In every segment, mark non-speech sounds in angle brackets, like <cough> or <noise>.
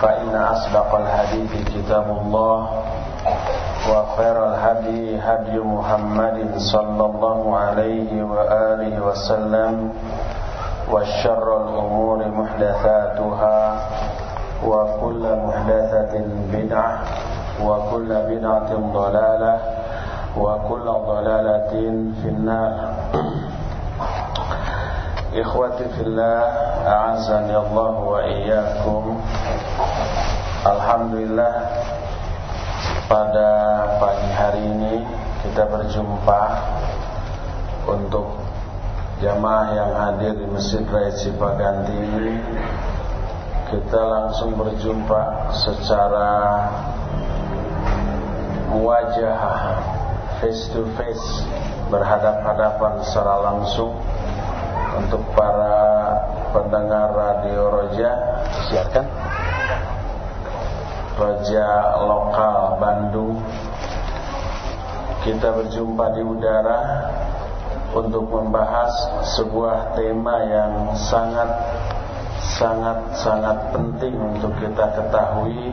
فإن أصدق الحديث كتاب الله وخير الهدي هدي محمد صلى الله عليه وآله وسلم وشر الأمور محدثاتها وكل محدثة بدعة وكل بدعة ضلالة وكل ضلالة في النار. Ikhwati fillah A'azani Allah wa iyyakum Alhamdulillah Pada pagi hari ini Kita berjumpa Untuk Jamaah yang hadir di Masjid Raya Cipaganti ini. Kita langsung berjumpa Secara Wajah Face to face Berhadap-hadapan secara langsung untuk para pendengar radio Roja. Siarkan Roja lokal Bandung kita berjumpa di udara untuk membahas sebuah tema yang sangat sangat sangat penting untuk kita ketahui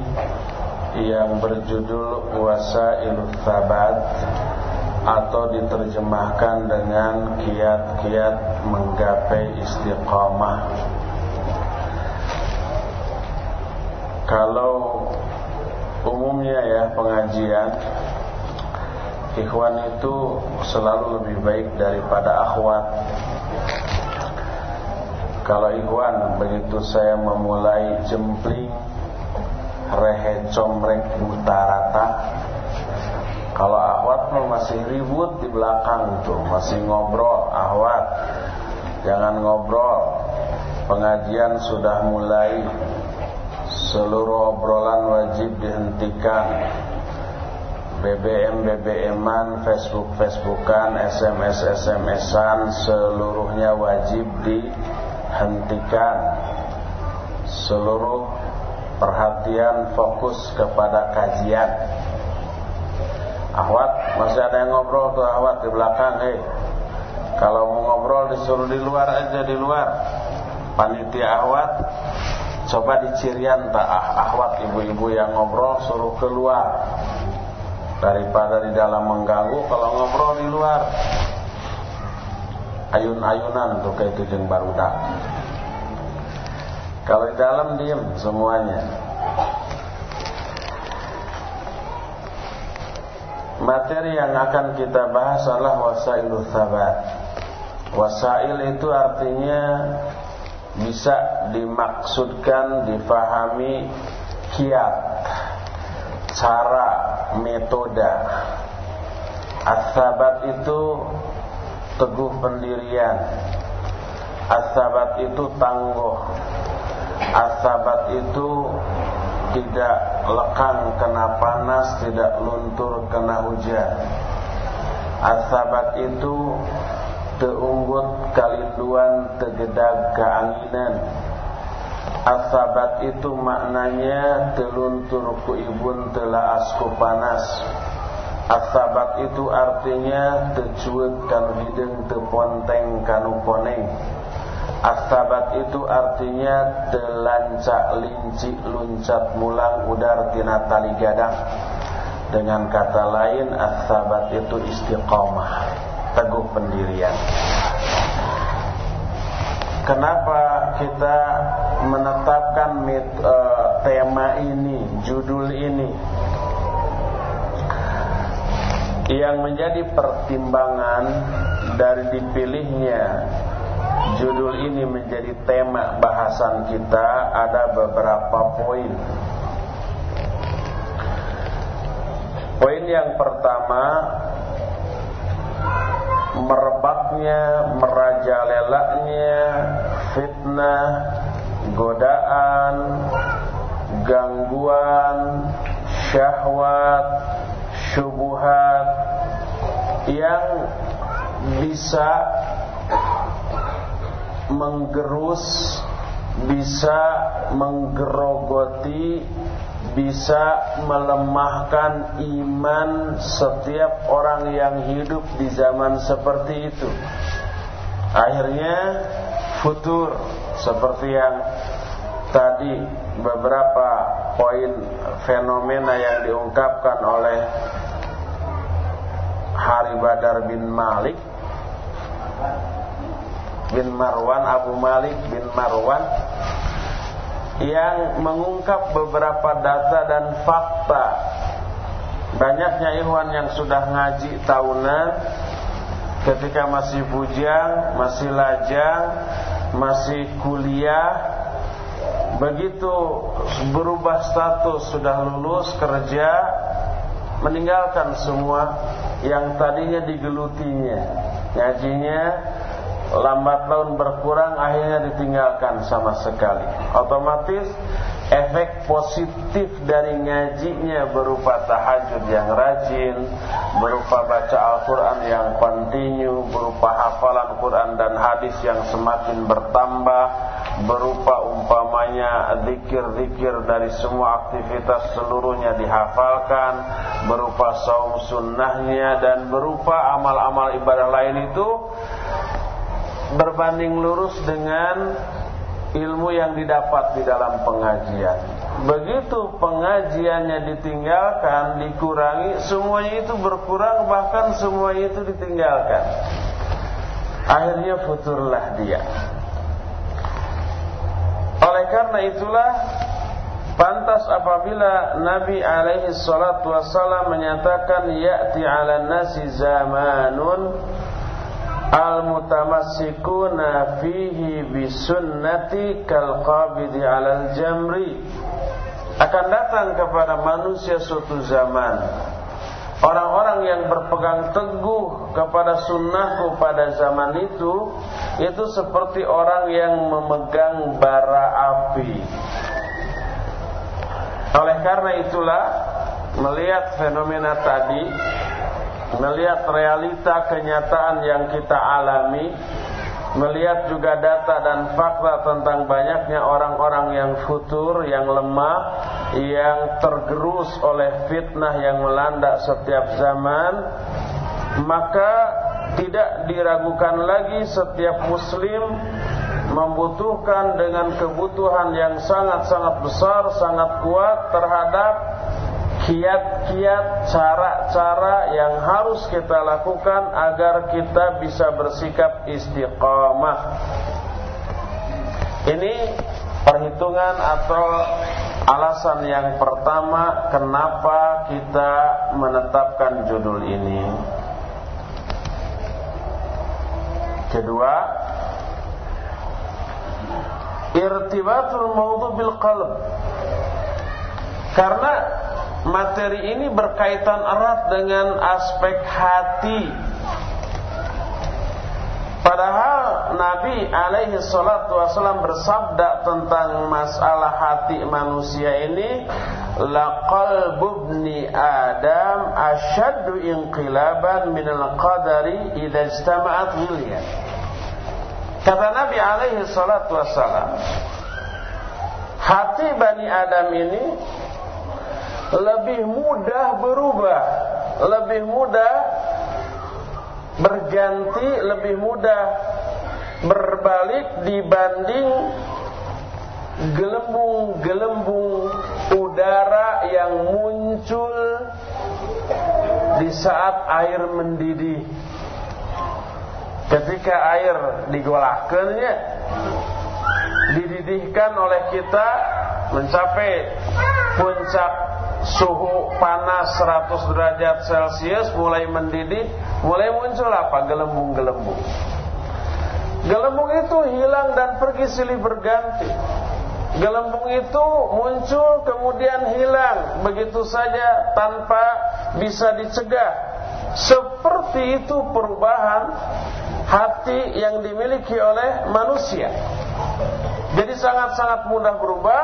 yang berjudul Wasailut Thabat atau diterjemahkan dengan kiat-kiat menggapai istiqamah. Kalau umumnya ya pengajian ikhwan itu selalu lebih baik daripada akhwat. Kalau ikhwan begitu saya memulai jempling rehe comrek mutarata kalau ahwat masih ribut di belakang tuh, masih ngobrol ahwat. Jangan ngobrol. Pengajian sudah mulai. Seluruh obrolan wajib dihentikan. BBM BBM-an, Facebook Facebookan, SMS SMS-an seluruhnya wajib dihentikan. Seluruh perhatian fokus kepada kajian. Ahwat masih ada yang ngobrol tuh ahwat di belakang eh kalau mau ngobrol disuruh di luar aja di luar panitia ahwat coba dicirian tak ah, ahwat ibu-ibu yang ngobrol suruh keluar. Daripada di dalam mengganggu kalau ngobrol di luar. Ayun-ayunan tuh kayak itu baru dah. Kalau di dalam diem semuanya. Materi yang akan kita bahas adalah wasailul thabat. Wasail itu artinya bisa dimaksudkan, difahami kiat, cara, metode. As-sabat itu teguh pendirian. As-sabat itu tangguh. As-sabat itu tidak lekang kena panas, tidak luntur kena hujan. Asabat itu teunggut kalinduan tegedag keanginan. Asabat itu maknanya teluntur ku ibun telah asku panas. Asabat itu artinya tecuet kanu hidung teponteng kanu poneng. Asabat itu artinya telancak linci luncat mulang udar tina tali gadang. Dengan kata lain asabat itu istiqomah, teguh pendirian. Kenapa kita menetapkan mit, uh, tema ini, judul ini? yang menjadi pertimbangan dari dipilihnya judul ini menjadi tema bahasan kita ada beberapa poin. Poin yang pertama merebaknya, merajalelaknya fitnah, godaan, gangguan, syahwat, syubuhat yang bisa menggerus, bisa menggerogoti, bisa melemahkan iman setiap orang yang hidup di zaman seperti itu. Akhirnya futur seperti yang tadi beberapa poin fenomena yang diungkapkan oleh Hari Badar bin Malik bin Marwan Abu Malik bin Marwan yang mengungkap beberapa data dan fakta. Banyaknya ikhwan yang sudah ngaji tahunan ketika masih bujang, masih lajang, masih kuliah begitu berubah status sudah lulus kerja meninggalkan semua yang tadinya digelutinya. Ngajinya lambat laun berkurang akhirnya ditinggalkan sama sekali. Otomatis efek positif dari ngajinya berupa tahajud yang rajin berupa baca Al-Quran yang kontinu berupa hafalan Quran dan hadis yang semakin bertambah berupa umpamanya zikir-zikir dari semua aktivitas seluruhnya dihafalkan berupa saum sunnahnya dan berupa amal-amal ibadah lain itu berbanding lurus dengan ilmu yang didapat di dalam pengajian. Begitu pengajiannya ditinggalkan, dikurangi, semuanya itu berkurang bahkan semuanya itu ditinggalkan. Akhirnya futurlah dia. Oleh karena itulah pantas apabila Nabi alaihi salatu wasallam menyatakan ya'ti 'alan nasi zamanun al-mutamassikuna fihi bisunnati kal qabidi 'alal jamri. Akan datang kepada manusia suatu zaman orang-orang yang berpegang teguh kepada sunnahku pada zaman itu itu seperti orang yang memegang bara api. Oleh karena itulah melihat fenomena tadi melihat realita kenyataan yang kita alami, melihat juga data dan fakta tentang banyaknya orang-orang yang futur, yang lemah, yang tergerus oleh fitnah yang melanda setiap zaman, maka tidak diragukan lagi setiap muslim membutuhkan dengan kebutuhan yang sangat-sangat besar, sangat kuat terhadap kiat-kiat cara-cara yang harus kita lakukan agar kita bisa bersikap istiqamah. Ini perhitungan atau alasan yang pertama kenapa kita menetapkan judul ini. Kedua, irtibatul maudhu bil qalb. Karena materi ini berkaitan erat dengan aspek hati. Padahal Nabi alaihi salatu wasallam bersabda tentang masalah hati manusia ini laqalbu ibni adam ashaddu inqilaban min al-qadari idza ijtama'at ghilya. Kata Nabi alaihi salatu wasallam hati Bani Adam ini lebih mudah berubah, lebih mudah berganti, lebih mudah berbalik dibanding gelembung-gelembung udara yang muncul di saat air mendidih. Ketika air digolakkannya dididihkan oleh kita mencapai puncak suhu panas 100 derajat Celcius mulai mendidih, mulai muncul apa? Gelembung-gelembung. Gelembung itu hilang dan pergi silih berganti. Gelembung itu muncul kemudian hilang begitu saja tanpa bisa dicegah. Seperti itu perubahan hati yang dimiliki oleh manusia. Jadi sangat-sangat mudah berubah.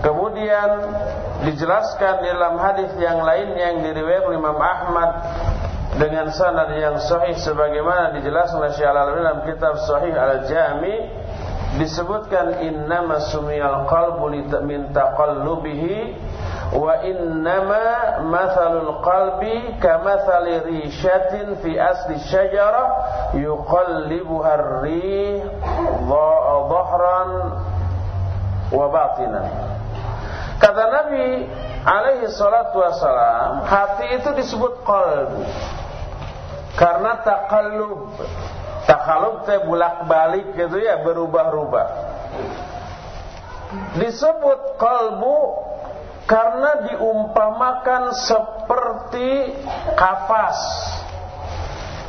Kemudian dijelaskan dalam hadis yang lain yang diriwayatkan Imam Ahmad dengan sanad yang sahih sebagaimana dijelaskan oleh Syekh Al-Albani dalam kitab Sahih Al-Jami disebutkan innama sumiyal qalbu min taqallubihi wa innama mathalul qalbi kamathali rishatin fi asli syajarah yuqallibuha ar-rih dhahran wa batinan kata Nabi alaihi salatu wasalam hati itu disebut qalbu karena takallub. Takallub teh bolak-balik gitu ya, berubah-ubah. Disebut kalbu karena diumpamakan seperti kapas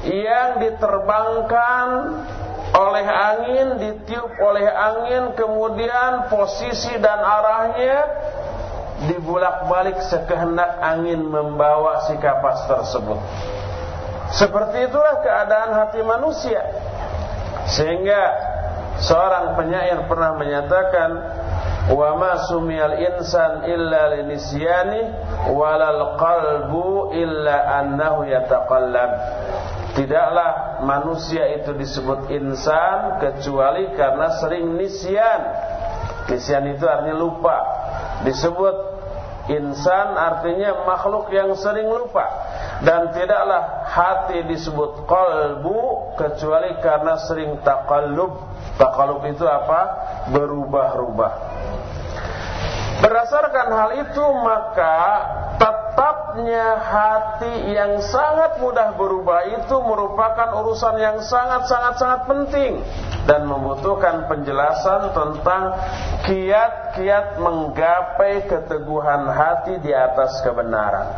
yang diterbangkan oleh angin, ditiup oleh angin, kemudian posisi dan arahnya dibulak-balik sekehendak angin membawa si kapas tersebut. Seperti itulah keadaan hati manusia. Sehingga seorang penyair pernah menyatakan wa ma sumiyal insan illa linisyani walal qalbu illa annahu yataqallab. Tidaklah manusia itu disebut insan kecuali karena sering nisyan. Nisyan itu artinya lupa. Disebut insan artinya makhluk yang sering lupa dan tidaklah hati disebut kalbu kecuali karena sering takallub. Takallub itu apa? Berubah-ubah. Berdasarkan hal itu maka tetapnya hati yang sangat mudah berubah itu merupakan urusan yang sangat-sangat-sangat penting dan membutuhkan penjelasan tentang kiat-kiat menggapai keteguhan hati di atas kebenaran.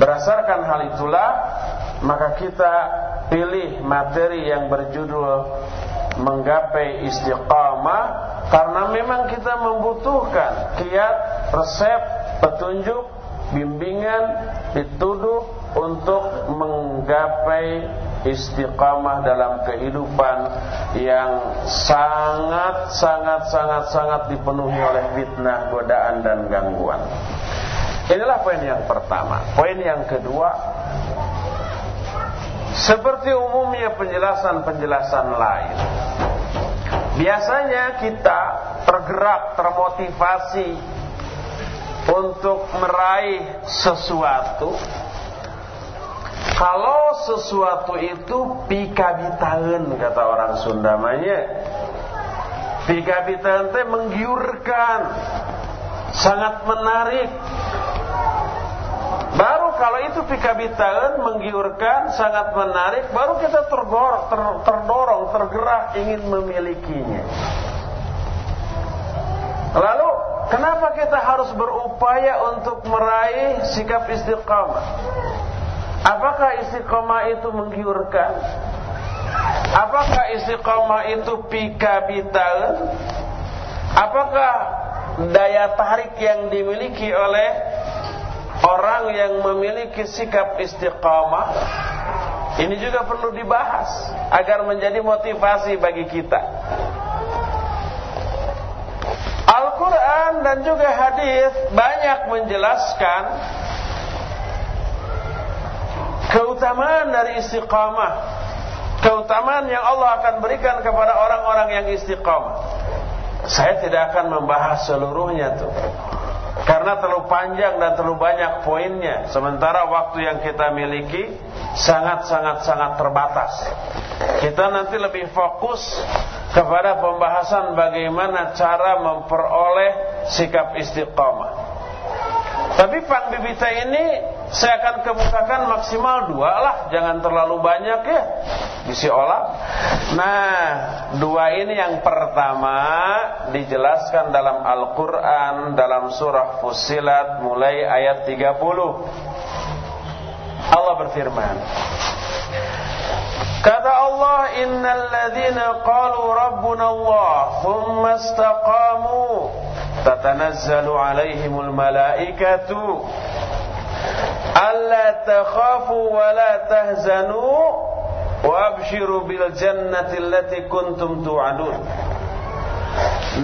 Berdasarkan hal itulah maka kita pilih materi yang berjudul menggapai istiqamah karena memang kita membutuhkan kiat, resep, petunjuk, bimbingan, dituduh untuk menggapai istiqamah dalam kehidupan yang sangat sangat sangat sangat dipenuhi oleh fitnah, godaan dan gangguan. Inilah poin yang pertama. Poin yang kedua, seperti umumnya penjelasan-penjelasan lain. Biasanya kita tergerak, termotivasi untuk meraih sesuatu. Kalau sesuatu itu pikabitaen kata orang Sundamanya. Pikabitaen teh menggiurkan, sangat menarik Baru kalau itu pikabitaen menggiurkan, sangat menarik, baru kita terdorong, ter, terdorong, tergerak ingin memilikinya. Lalu, kenapa kita harus berupaya untuk meraih sikap istiqamah? Apakah istiqamah itu menggiurkan? Apakah istiqamah itu pikabitaen? Apakah daya tarik yang dimiliki oleh orang yang memiliki sikap istiqamah ini juga perlu dibahas agar menjadi motivasi bagi kita. Al-Quran dan juga hadis banyak menjelaskan keutamaan dari istiqamah, keutamaan yang Allah akan berikan kepada orang-orang yang istiqamah. Saya tidak akan membahas seluruhnya tuh. Karena terlalu panjang dan terlalu banyak poinnya. Sementara waktu yang kita miliki Sangat-sangat-sangat terbatas. Kita nanti lebih fokus Kepada pembahasan bagaimana cara memperoleh sikap istiqamah Tapi Pang Bibita ini saya akan kemukakan maksimal dua lah, jangan terlalu banyak ya. Bisi olah. Nah, dua ini yang pertama dijelaskan dalam Al-Qur'an dalam surah Fussilat mulai ayat 30. Allah berfirman Kata Allah innal ladzina qalu rabbuna Allah thumma istaqamu تتنزل عليهم الملائكة ألا تخافوا ولا تهزنوا وأبشروا بالجنة التي كنتم توعدون.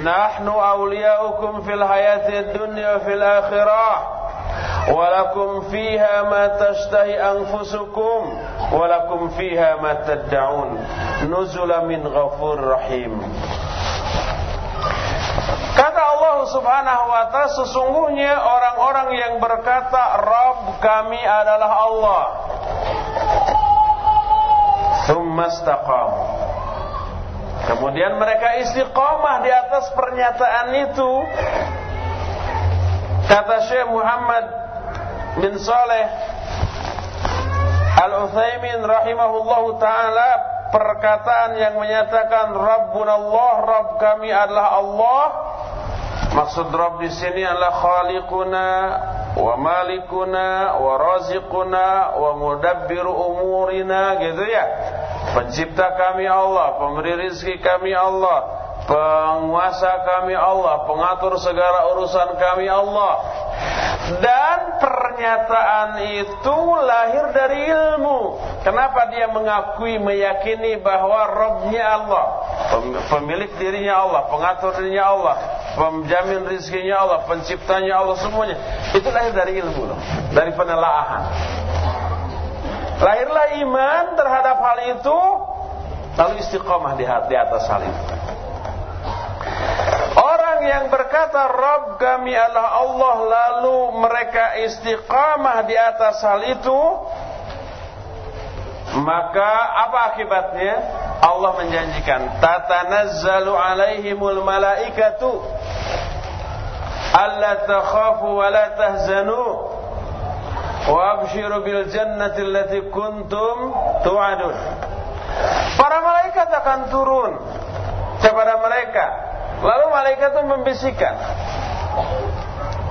نحن أولياؤكم في الحياة الدنيا وفي الآخرة ولكم فيها ما تشتهي أنفسكم ولكم فيها ما تدعون. نزل من غفور رحيم. Kata Allah subhanahu wa ta'ala Sesungguhnya orang-orang yang berkata Rabb kami adalah Allah. Kemudian mereka istiqamah di atas pernyataan itu. Kata Syekh Muhammad bin Saleh Al-Utsaimin rahimahullahu taala perkataan yang menyatakan Rabbuna Allah, Rabb kami adalah Allah. Maksud Rabb di sini adalah Khaliquna wa Malikuna wa Raziquna wa Mudabbiru umurina gitu ya. Pencipta kami Allah, pemberi rizki kami Allah, penguasa kami Allah, pengatur segala urusan kami Allah. Dan pernyataan itu lahir dari ilmu. Kenapa dia mengakui, meyakini bahwa Robnya Allah, pemilik dirinya Allah, pengatur dirinya Allah, penjamin rizkinya Allah, penciptanya Allah semuanya. Itu lahir dari ilmu loh, dari penelaahan. Lahirlah iman terhadap hal itu, lalu istiqomah di atas hal itu. Orang yang berkata Rabb kami adalah Allah lalu mereka istiqamah di atas hal itu maka apa akibatnya? Allah menjanjikan tatanazzalu alaihimul malaikatu alla takhafu wa la tahzanu wa abshiru bil jannati allati kuntum tu'adun. Para malaikat akan turun kepada mereka Lalu malaikat itu membisikkan.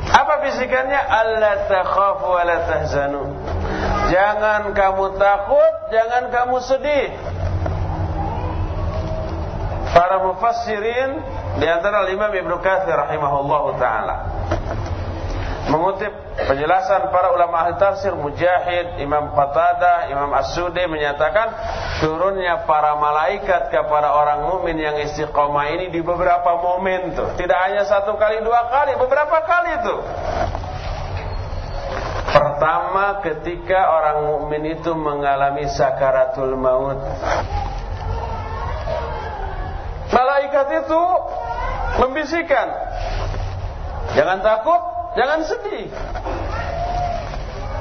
Apa bisikannya? Allah takhafu wa la tahzanu. Jangan kamu takut, jangan kamu sedih. Para mufassirin di antara Imam Ibnu Katsir rahimahullahu taala mengutip penjelasan para ulama ahli tafsir Mujahid, Imam Qatadah, Imam As-Sudi menyatakan turunnya para malaikat kepada orang mukmin yang istiqomah ini di beberapa momen tuh. Tidak hanya satu kali, dua kali, beberapa kali tuh. Pertama ketika orang mukmin itu mengalami sakaratul maut. Malaikat itu membisikkan, "Jangan takut, Jangan sedih.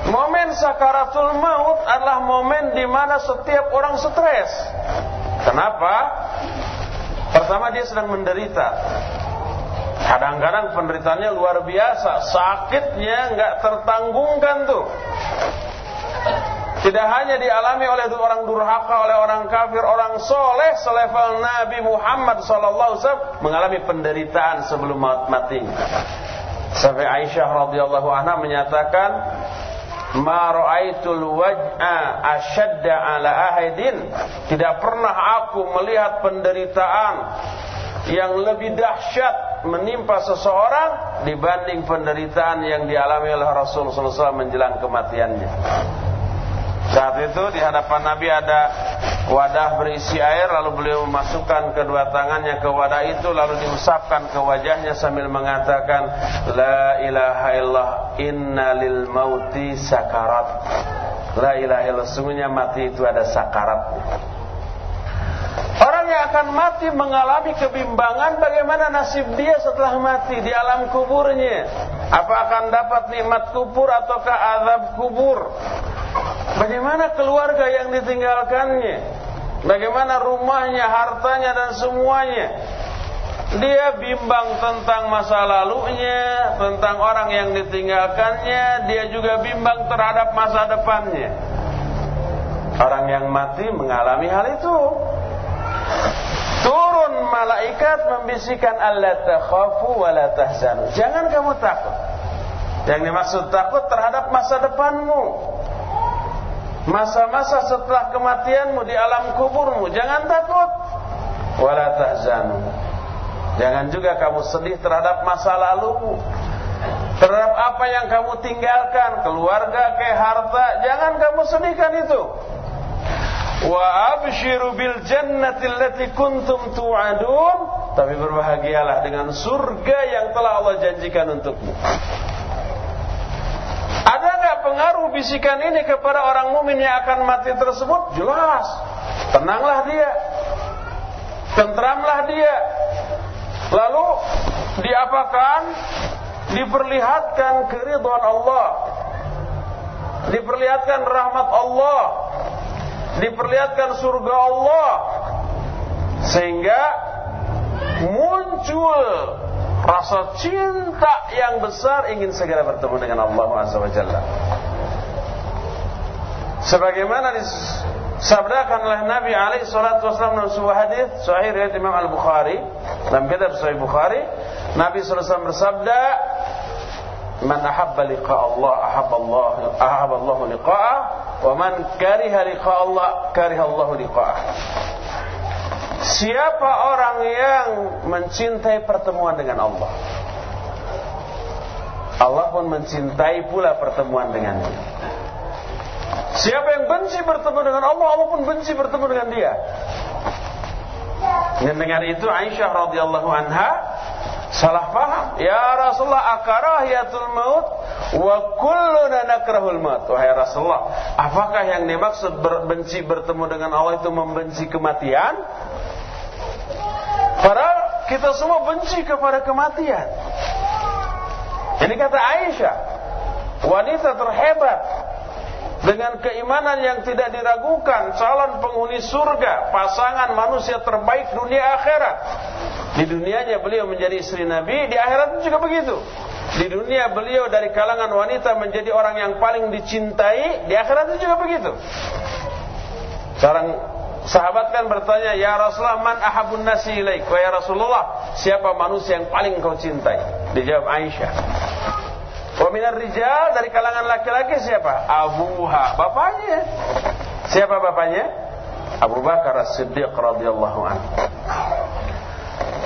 Momen sakaratul maut adalah momen di mana setiap orang stres. Kenapa? Pertama dia sedang menderita. Kadang-kadang penderitaannya luar biasa, sakitnya nggak tertanggungkan tuh. Tidak hanya dialami oleh orang durhaka, oleh orang kafir, orang soleh selevel Nabi Muhammad SAW mengalami penderitaan sebelum mati. Sampai Aisyah radhiyallahu anha menyatakan Ma ra'aitul waj'a ashadda ala Tidak pernah aku melihat penderitaan yang lebih dahsyat menimpa seseorang dibanding penderitaan yang dialami oleh Rasulullah SAW menjelang kematiannya. Saat itu di hadapan Nabi ada wadah berisi air lalu beliau memasukkan kedua tangannya ke wadah itu lalu diusapkan ke wajahnya sambil mengatakan la ilaha illallah inna lil mauti sakarat. La ilaha illallah sungguhnya mati itu ada sakarat. Yang akan mati mengalami kebimbangan bagaimana nasib dia setelah mati di alam kuburnya. Apa akan dapat nikmat kubur ataukah azab kubur? Bagaimana keluarga yang ditinggalkannya? Bagaimana rumahnya, hartanya dan semuanya? Dia bimbang tentang masa lalunya, tentang orang yang ditinggalkannya, dia juga bimbang terhadap masa depannya. Orang yang mati mengalami hal itu. Turun malaikat membisikkan Allah takhafu wa la tahzanu. Jangan kamu takut. Yang dimaksud takut terhadap masa depanmu. Masa-masa setelah kematianmu di alam kuburmu, jangan takut. Wala tahzanu. Jangan juga kamu sedih terhadap masa lalumu. Terhadap apa yang kamu tinggalkan, keluarga, ke harta, jangan kamu sedihkan itu. Wa abshiru bil jannati allati kuntum tu'adun, tapi berbahagialah dengan surga yang telah Allah janjikan untukmu. Ada nggak pengaruh bisikan ini kepada orang mukmin yang akan mati tersebut? Jelas. Tenanglah dia. Tentramlah dia. Lalu diapakan? Diperlihatkan keridhaan Allah. Diperlihatkan rahmat Allah. Diperlihatkan surga Allah. Sehingga muncul rasa cinta yang besar ingin segera bertemu dengan Allah Azza wa Jalla. Sebagaimana disabdakan oleh Nabi alaihi salatu wasallam dalam sebuah hadis sahih riwayat Imam Al-Bukhari dalam kitab Sahih Bukhari Nabi sallallahu bersabda Man ahabba liqa Allah ahabba Allah ahabba Allah liqa'ah wa man kariha liqa Allah kariha Allah liqa'ah Siapa orang yang mencintai pertemuan dengan Allah? Allah pun mencintai pula pertemuan dengannya. Siapa yang benci bertemu dengan Allah, Allah pun benci bertemu dengan dia. Dan dengan itu Aisyah radhiyallahu anha salah paham. Ya Rasulullah akarahiyatul maut wa kulluna nakrahul maut. Wahai Rasulullah, apakah yang dimaksud benci bertemu dengan Allah itu membenci kematian? Padahal kita semua benci kepada kematian. Ini kata Aisyah, wanita terhebat dengan keimanan yang tidak diragukan calon penghuni surga pasangan manusia terbaik dunia akhirat di dunianya beliau menjadi istri Nabi di akhirat juga begitu di dunia beliau dari kalangan wanita menjadi orang yang paling dicintai di akhirat juga begitu seorang sahabat kan bertanya ya Rasulullah man ahabun nasi ilaik ya Rasulullah siapa manusia yang paling kau cintai dijawab Aisyah Wa minar rijal dari kalangan laki-laki siapa? Abuha, bapaknya. Siapa bapaknya? Abu Bakar As-Siddiq radhiyallahu anhu.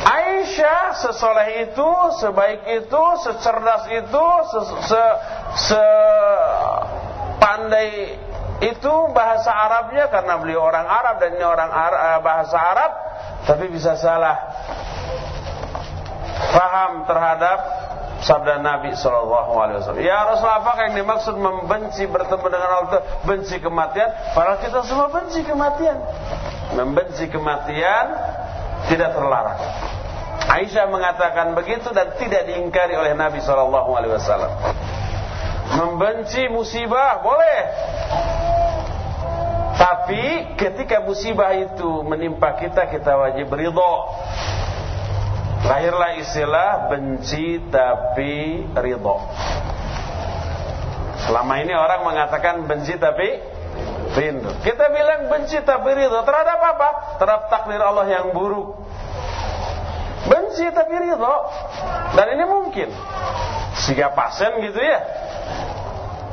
Aisyah sesoleh itu, sebaik itu, secerdas itu, se, se, se itu bahasa Arabnya karena beliau orang Arab dan ini orang Arab, eh, bahasa Arab tapi bisa salah paham terhadap sabda Nabi Shallallahu Alaihi Wasallam. Ya Rasulullah, apakah yang dimaksud membenci bertemu dengan Allah benci kematian? Padahal kita semua benci kematian. Membenci kematian tidak terlarang. Aisyah mengatakan begitu dan tidak diingkari oleh Nabi Shallallahu Alaihi Wasallam. Membenci musibah boleh, tapi ketika musibah itu menimpa kita, kita wajib ridho lahirlah istilah benci tapi ridho. Selama ini orang mengatakan benci tapi rindu. Kita bilang benci tapi ridho terhadap apa? Terhadap takdir Allah yang buruk. Benci tapi ridho. Dan ini mungkin. Sehingga pasien gitu ya.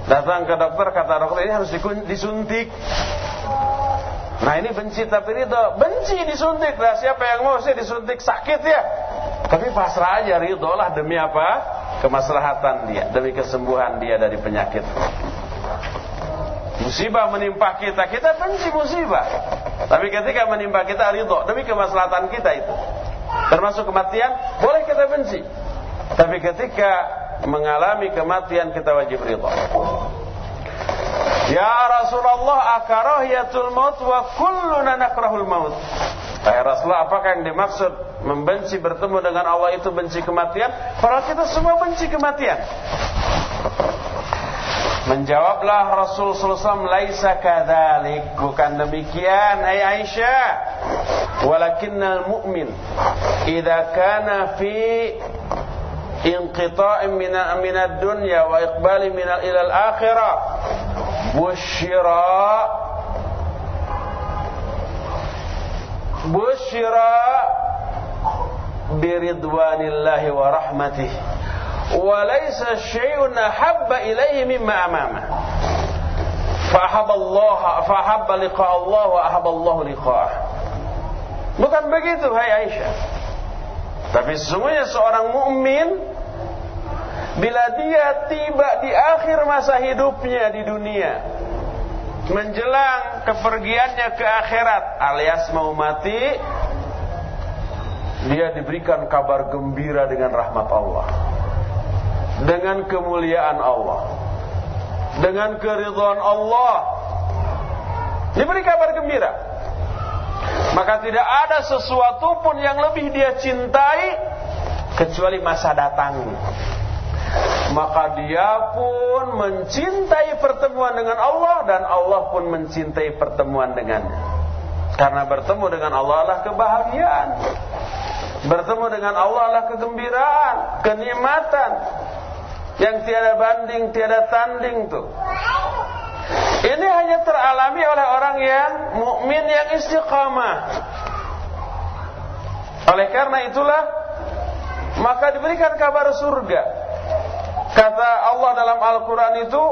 Datang ke dokter kata dokter ini harus disuntik. Nah ini benci tapi ridho. Benci disuntik. Nah siapa yang mau sih disuntik sakit ya? Tapi pasrah aja ridho lah demi apa? Kemaslahatan dia, demi kesembuhan dia dari penyakit. Musibah menimpa kita, kita benci musibah. Tapi ketika menimpa kita ridho demi kemaslahatan kita itu. Termasuk kematian, boleh kita benci. Tapi ketika mengalami kematian kita wajib ridho. Ya Rasulullah akarahiyatul maut wa kulluna nakrahul maut. Ya Rasulullah apakah yang dimaksud membenci bertemu dengan Allah itu benci kematian, padahal kita semua benci kematian. Menjawablah Rasul SAW Laisa kadhalik Bukan demikian Hai Aisyah walakinnal mu'min idza kana fi inqita'in min min ad-dunya wa iqbali min ila al-akhirah busyira busyira biridwanillahi wa rahmatihi syai'un habba ilaihi mimma amama. Fahab Allah fahabba liqa Allah wa ahabba Allah liqa'ah. Bukan begitu hai Aisyah. Tapi sesungguhnya seorang mukmin bila dia tiba di akhir masa hidupnya di dunia menjelang kepergiannya ke akhirat alias mau mati dia diberikan kabar gembira dengan rahmat Allah dengan kemuliaan Allah. Dengan keridhaan Allah. Diberi kabar gembira. Maka tidak ada sesuatu pun yang lebih dia cintai kecuali masa datang. Maka dia pun mencintai pertemuan dengan Allah dan Allah pun mencintai pertemuan dengannya. Karena bertemu dengan Allah adalah kebahagiaan. Bertemu dengan Allah adalah kegembiraan kenikmatan yang tiada banding, tiada tanding tuh. Ini hanya teralami oleh orang yang mukmin yang istiqamah. Oleh karena itulah maka diberikan kabar surga. Kata Allah dalam Al-Qur'an itu,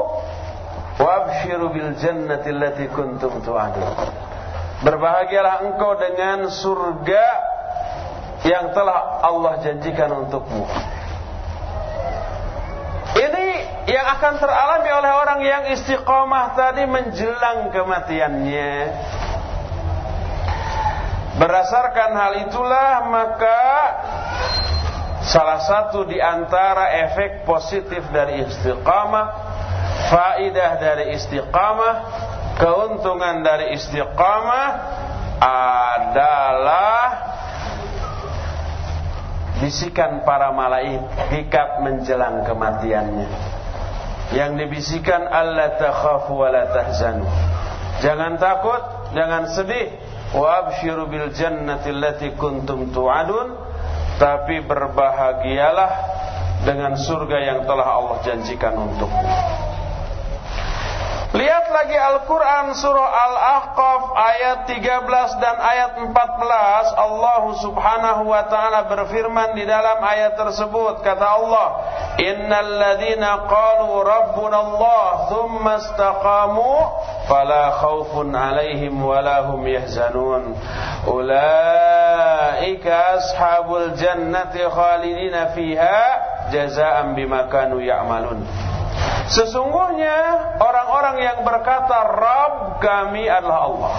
"Wabshiru bil jannati allati kuntum tu'adun." Berbahagialah engkau dengan surga yang telah Allah janjikan untukmu. Ini yang akan teralami oleh orang yang istiqomah tadi menjelang kematiannya. Berdasarkan hal itulah maka salah satu di antara efek positif dari istiqamah, faidah dari istiqamah, keuntungan dari istiqamah adalah bisikan para malaikat menjelang kematiannya. Yang dibisikan Allah takhafu wa la tahzanu. Jangan takut, jangan sedih. Wa abshiru bil jannati allati kuntum tu'adun. Tapi berbahagialah dengan surga yang telah Allah janjikan untukmu. Lihat lagi Al-Quran surah Al-Ahqaf ayat 13 dan ayat 14 Allah subhanahu wa ta'ala berfirman di dalam ayat tersebut. Kata Allah Innal ladhina qalu rabbuna Allah Thumma istaqamu Fala khawfun alaihim walahum yahzanun. Ulaika ashabul jannati khalidina fiha Jazaan bimakanu ya'malun Sesungguhnya orang-orang yang berkata Rabb kami adalah Allah.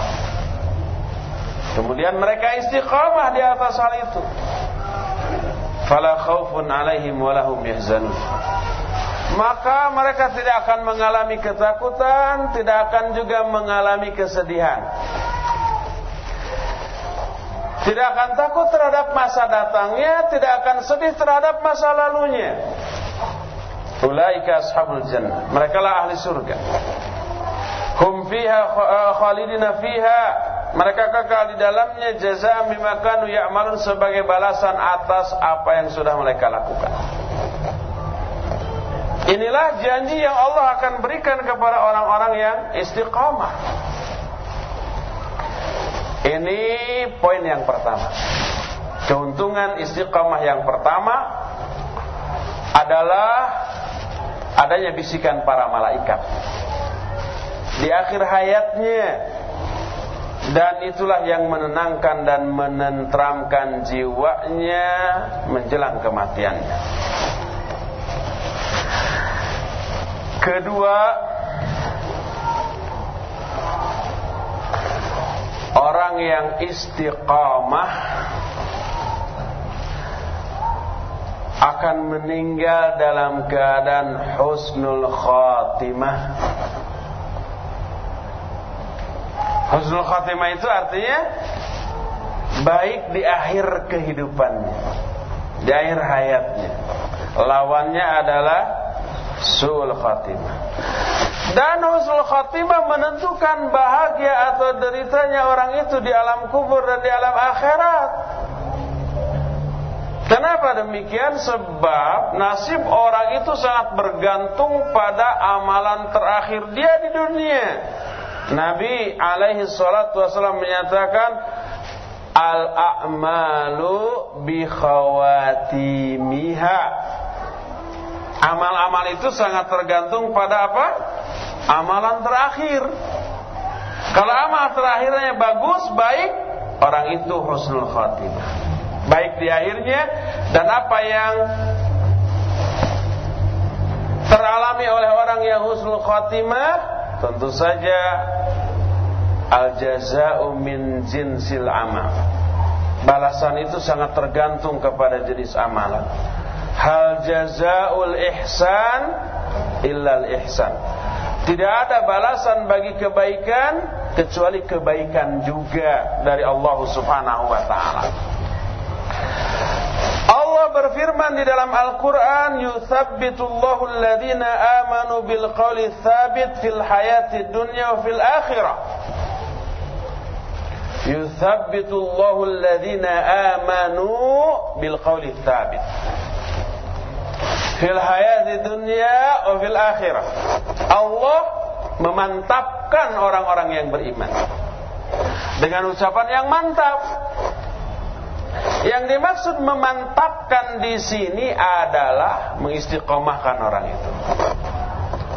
Kemudian mereka istiqamah di atas hal itu. Fala khaufun alaihim walahum yahzanun. Maka mereka tidak akan mengalami ketakutan, tidak akan juga mengalami kesedihan. Tidak akan takut terhadap masa datangnya, tidak akan sedih terhadap masa lalunya. Ulaika ashabul jannah. Mereka lah ahli surga. Hum fiha eh, khalidina fiha. Mereka kekal di dalamnya jaza bima kanu ya'malun sebagai balasan atas apa yang sudah mereka lakukan. Inilah janji yang Allah akan berikan kepada orang-orang yang istiqamah. Ini poin yang pertama. Keuntungan istiqamah yang pertama adalah adanya bisikan para malaikat di akhir hayatnya dan itulah yang menenangkan dan menenteramkan jiwanya menjelang kematiannya. Kedua, orang yang istiqamah akan meninggal dalam keadaan husnul khatimah. Husnul khatimah itu artinya baik di akhir kehidupannya, di akhir hayatnya. Lawannya adalah suul khatimah. Dan husnul khatimah menentukan bahagia atau deritanya orang itu di alam kubur dan di alam akhirat. Kenapa demikian? Sebab nasib orang itu sangat bergantung pada amalan terakhir dia di dunia. Nabi alaihi salatu wasallam menyatakan al-a'malu bi khawatimiha. Amal-amal itu sangat tergantung pada apa? Amalan terakhir. Kalau amal terakhirnya bagus, baik, orang itu husnul khatimah baik di akhirnya dan apa yang teralami oleh orang yang husnul khatimah tentu saja al jazaa'u min jinsil amal. Balasan itu sangat tergantung kepada jenis amalan. Hal jazaa'ul ihsan illal ihsan. Tidak ada balasan bagi kebaikan kecuali kebaikan juga dari Allah Subhanahu wa taala berfirman di dalam Al-Quran Yuthabbitullahu alladhina amanu bil thabit fil hayati dunya wa fil akhirah. Yuthabbitullahu alladhina amanu bil thabit Fil hayati dunya wa fil akhirah. Allah memantapkan orang-orang yang beriman Dengan ucapan yang mantap yang dimaksud memantapkan di sini adalah mengistiqomahkan orang itu.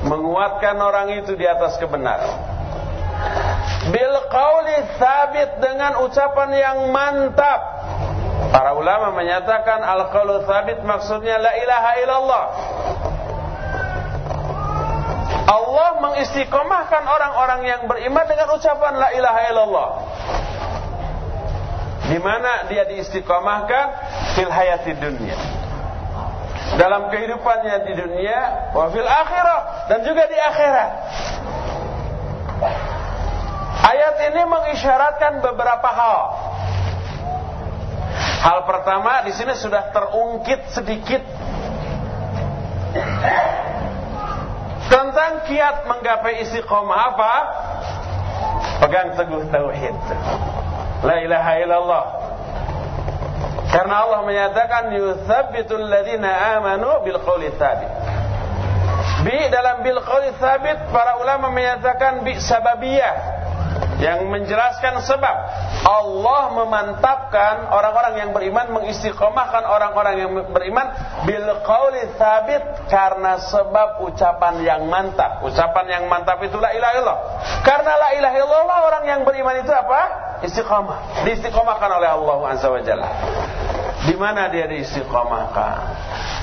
Menguatkan orang itu di atas kebenaran. Bil qauli sabit dengan ucapan yang mantap. Para ulama menyatakan al qaulu sabit maksudnya la ilaha illallah. Allah mengistiqomahkan orang-orang yang beriman dengan ucapan la ilaha illallah. Di mana dia diistiqomahkan fil hayati dunia. Dalam kehidupannya di dunia, wa fil akhirah dan juga di akhirat. Ayat ini mengisyaratkan beberapa hal. Hal pertama di sini sudah terungkit sedikit tentang kiat menggapai istiqomah apa? Pegang teguh tauhid. La ilaha illallah. Karena Allah menyatakan yuthabbitul ladzina amanu bil qawli tsabit. Bi dalam bil qawli tsabit para ulama menyatakan bi sababiyah yang menjelaskan sebab Allah memantapkan orang-orang yang beriman mengistiqomahkan orang-orang yang beriman bil qauli tsabit karena sebab ucapan yang mantap. Ucapan yang mantap itu la ilaha illallah. Karena la ilaha illallah orang yang beriman itu apa? Istiqomah. Diistiqomahkan oleh Allah Azza wa Jalla. Di mana dia diistiqomahkan?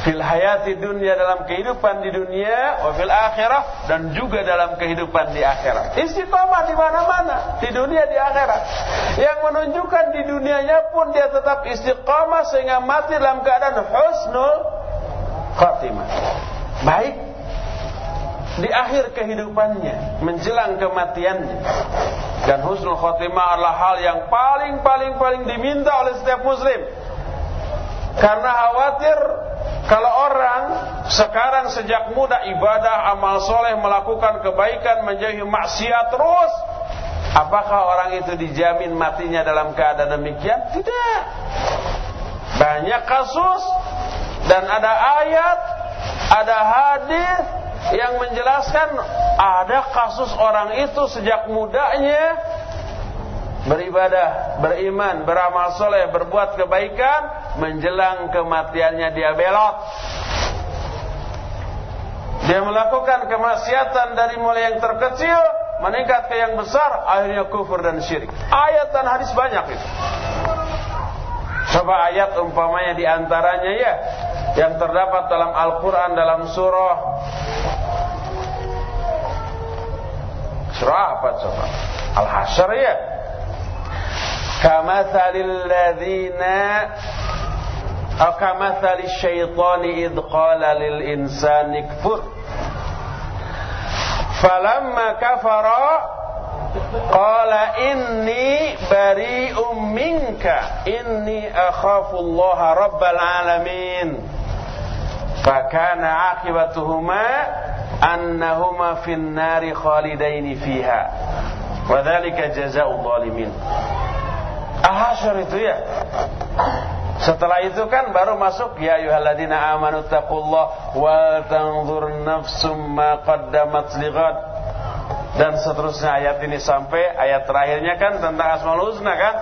Fil hayati dunia dalam kehidupan di dunia, wa fil akhirah dan juga dalam kehidupan di akhirat. Istiqomah di mana-mana, di dunia di akhirat. Yang menunjukkan di dunianya pun dia tetap istiqomah sehingga mati dalam keadaan husnul khatimah. Baik di akhir kehidupannya menjelang kematiannya dan husnul khatimah adalah hal yang paling paling paling diminta oleh setiap muslim karena khawatir kalau orang sekarang sejak muda ibadah, amal soleh, melakukan kebaikan, menjauhi maksiat terus, apakah orang itu dijamin matinya dalam keadaan demikian? Tidak. Banyak kasus dan ada ayat, ada hadis yang menjelaskan ada kasus orang itu sejak mudanya beribadah, beriman, beramal soleh, berbuat kebaikan, menjelang kematiannya dia belot. Dia melakukan kemaksiatan dari mulai yang terkecil meningkat ke yang besar, akhirnya kufur dan syirik. Ayat dan hadis banyak itu. Coba ayat umpamanya di antaranya ya yang terdapat dalam Al-Qur'an dalam surah Surah apa coba? Al-Hasyr ya كمثل الذين أو كمثل الشيطان إذ قال للإنسان اكفر فلما كفر قال إني بريء منك إني أخاف الله رب العالمين فكان عاقبتهما annahuma fin nari khalidaini fiha. Wa dzalika jazaa'ul Al-Hasyr itu ya. Setelah itu kan baru masuk ya ayyuhalladzina amanu taqullah wa tanzur nafsum ma qaddamat lighad dan seterusnya ayat ini sampai ayat terakhirnya kan tentang Asmaul Husna kan?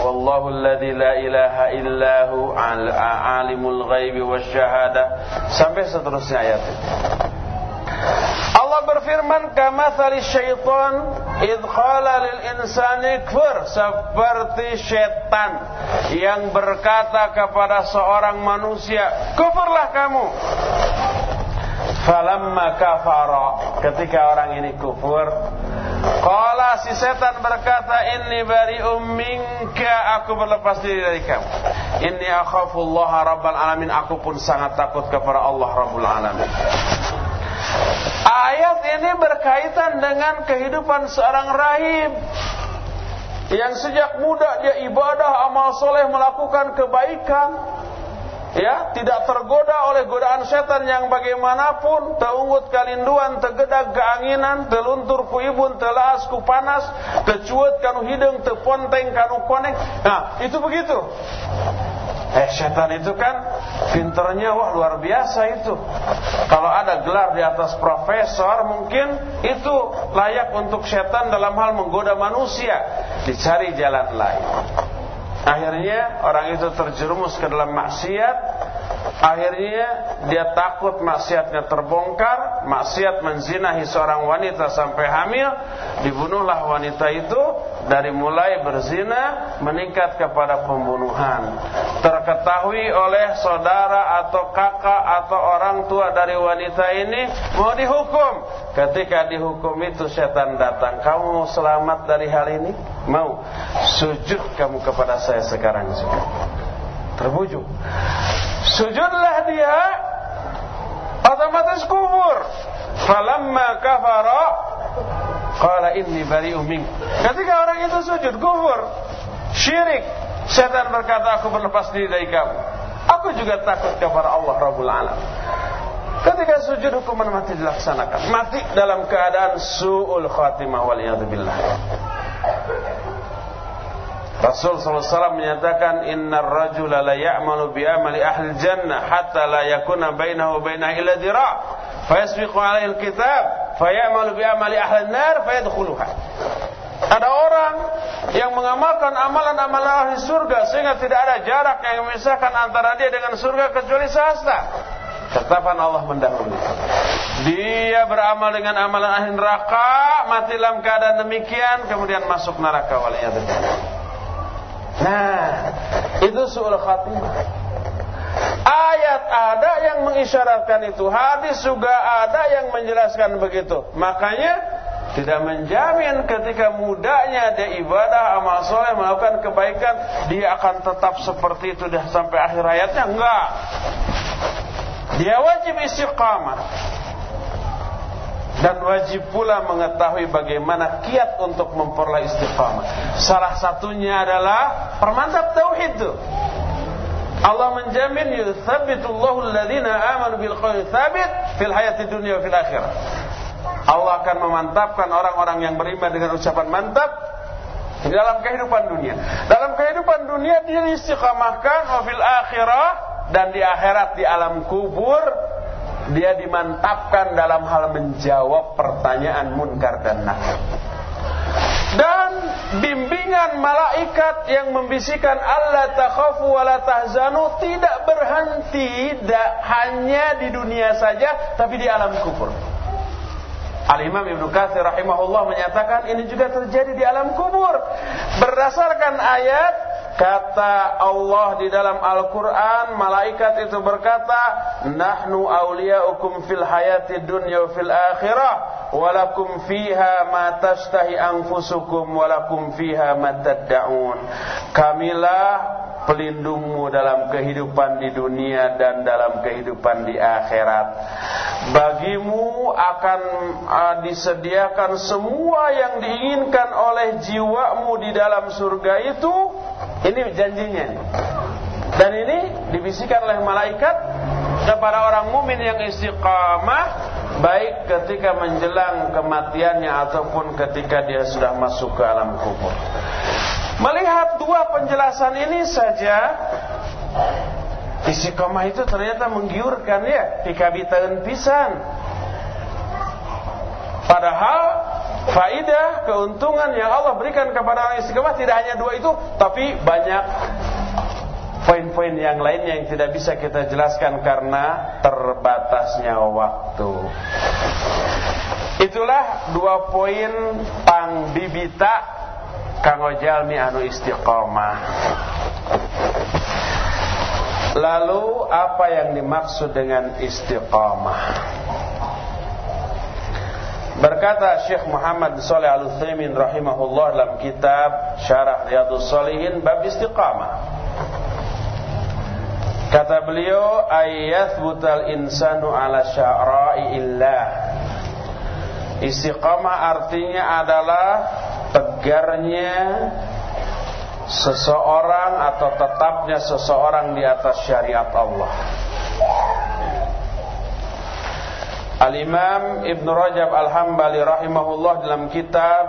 Wallahu alladzi la ilaha illahu alimul ghaibi wasyahada. Sampai seterusnya ayat ini Allah berfirman kamathali syaitan id qala lil insani kfur seperti setan yang berkata kepada seorang manusia kufurlah kamu falamma kafara ketika orang ini kufur Qala si setan berkata inni bari'um minka aku berlepas diri dari kamu. Inni akhafullaha rabbal alamin aku pun sangat takut kepada Allah rabbul alamin. Ayat ini berkaitan dengan kehidupan seorang rahib yang sejak muda dia ibadah, amal soleh, melakukan kebaikan, ya tidak tergoda oleh godaan setan yang bagaimanapun, teungut kalinduan, tegedak keanginan, teluntur ku ibun, ku panas, tecuet kanu hidung, teponteng kanu koneng. Nah, itu begitu. Eh setan itu kan pinternya wah luar biasa itu. Kalau ada gelar di atas profesor mungkin itu layak untuk setan dalam hal menggoda manusia. Dicari jalan lain. Akhirnya orang itu terjerumus ke dalam maksiat Akhirnya dia takut maksiatnya terbongkar Maksiat menzinahi seorang wanita sampai hamil Dibunuhlah wanita itu Dari mulai berzina Meningkat kepada pembunuhan. Terketahui oleh saudara atau kakak Atau orang tua dari wanita ini Mau dihukum. Ketika dihukum itu setan datang. Kamu selamat dari hal ini? Mau. Sujud kamu kepada saya sekarang juga Terbujuk. Sujudlah dia Otomatis kufur Falamma kafara Qala inni bari'u mink. Ketika orang itu sujud kufur Syirik. Setan berkata aku berlepas diri dari kamu. Aku juga takut kepada Allah Rabbul Alam. Ketika sujud hukuman mati dilaksanakan. Mati dalam keadaan su'ul khatimah Waliyahzubillah Rasul SAW menyatakan Inna rajula la ya'malu bi amali ahli jannah Hatta la yakuna bainahu bainahu illa dira' Fayasbiqu alaihi alkitab Fayamalu bi amali ahli nar Fayadkhuluha. Ada orang yang mengamalkan amalan-amalan ahli surga Sehingga tidak ada jarak yang memisahkan antara dia dengan surga Kecuali sehasta Ketetapan Allah mendahului. Dia beramal dengan amalan ahli neraka Mati dalam keadaan demikian Kemudian masuk neraka Waliyadzubillah Nah, itu suul khatimah. Ayat ada yang mengisyaratkan itu, hadis juga ada yang menjelaskan begitu. Makanya tidak menjamin ketika mudanya dia ibadah amal soleh melakukan kebaikan dia akan tetap seperti itu dah sampai akhir hayatnya enggak dia wajib istiqamah dan wajib pula mengetahui bagaimana kiat untuk memperoleh istiqamah. Salah satunya adalah permantap tauhid itu. Allah menjamin yuthabbitullahu alladhina amanu bil tsabit fil hayati dunya wa fil akhirah. Allah akan memantapkan orang-orang yang beriman dengan ucapan mantap di dalam kehidupan dunia. Dalam kehidupan dunia dia istiqamahkan wa fil akhirah dan di akhirat di alam kubur dia dimantapkan dalam hal menjawab pertanyaan munkar dan nakir. Dan bimbingan malaikat yang membisikkan Allah takhafu wa la tahzanu tidak berhenti tidak hanya di dunia saja tapi di alam kubur. Al-Imam Ibnu Katsir rahimahullah menyatakan ini juga terjadi di alam kubur berdasarkan ayat Kata Allah di dalam Al-Quran Malaikat itu berkata Nahnu awliyaukum fil hayati dunya fil akhirah Walakum fiha ma tashtahi anfusukum Walakum fiha ma tadda'un. Kamilah pelindungmu dalam kehidupan di dunia dan dalam kehidupan di akhirat. Bagimu akan uh, disediakan semua yang diinginkan oleh jiwamu di dalam surga itu ini janjinya. Dan ini dibisikkan oleh malaikat kepada orang mumin yang istiqamah baik ketika menjelang kematiannya ataupun ketika dia sudah masuk ke alam kubur. Melihat dua penjelasan ini saja Istiqomah itu ternyata menggiurkan ya Pikabitaan pisan Padahal Faidah, keuntungan yang Allah berikan kepada orang istiqomah Tidak hanya dua itu Tapi banyak Poin-poin yang lain yang tidak bisa kita jelaskan Karena terbatasnya waktu Itulah dua poin Pang bibita Kang Jalmi anu istiqomah Lalu apa yang dimaksud dengan istiqamah? Berkata Syekh Muhammad Saleh Al-Utsaimin rahimahullah dalam kitab Syarah Riyadhus Shalihin bab istiqamah. Kata beliau butal insanu ala syara'i illah. Istiqamah artinya adalah tegarnya seseorang atau tetapnya seseorang di atas syariat Allah. Al-Imam Ibn Rajab Al-Hambali rahimahullah dalam kitab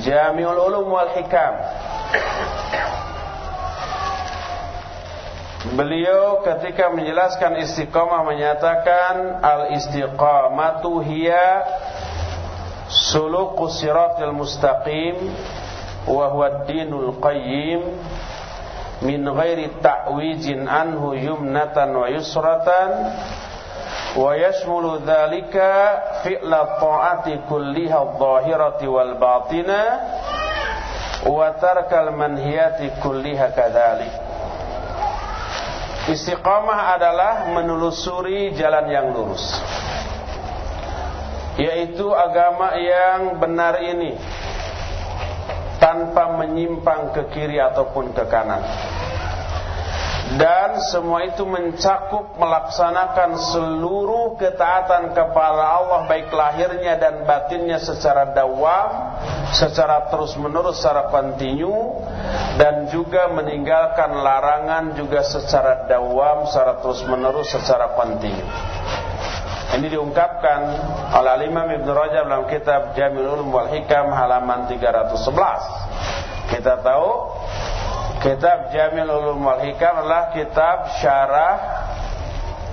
Jami'ul Ulum wal Hikam Beliau ketika menjelaskan istiqamah menyatakan al-istiqamatu hiya sulukus siratil mustaqim wa huwa ad-dinul qayyim min ghairi ta'wijin anhu yumnatan wa yusratan wa yashmulu dhalika fi'la ta'ati kulliha adh-dhahirati wal batina wa tarkal manhiyati kulliha kadzalik Istiqamah adalah menelusuri jalan yang lurus Yaitu agama yang benar ini tanpa menyimpang ke kiri ataupun ke kanan. Dan semua itu mencakup melaksanakan seluruh ketaatan kepada Allah baik lahirnya dan batinnya secara dawam, secara terus-menerus secara kontinu dan juga meninggalkan larangan juga secara dawam, secara terus-menerus secara kontinu. Ini diungkapkan oleh Imam Ibn Rajab dalam kitab Jamil Ulum wal halaman 311. Kita tahu kitab Jamil Ulum wal Hikam adalah kitab syarah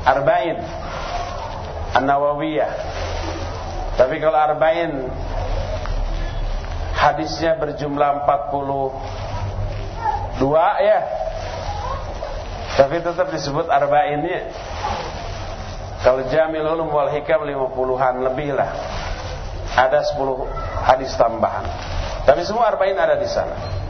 Arba'in An-Nawawiyah. Tapi kalau Arba'in hadisnya berjumlah 42 ya. Tapi tetap disebut Arba'innya. Kalau Jamil Ulum wal Hikam 50-an lebih lah. Ada 10 hadis tambahan. Tapi semua arba'in ada di sana.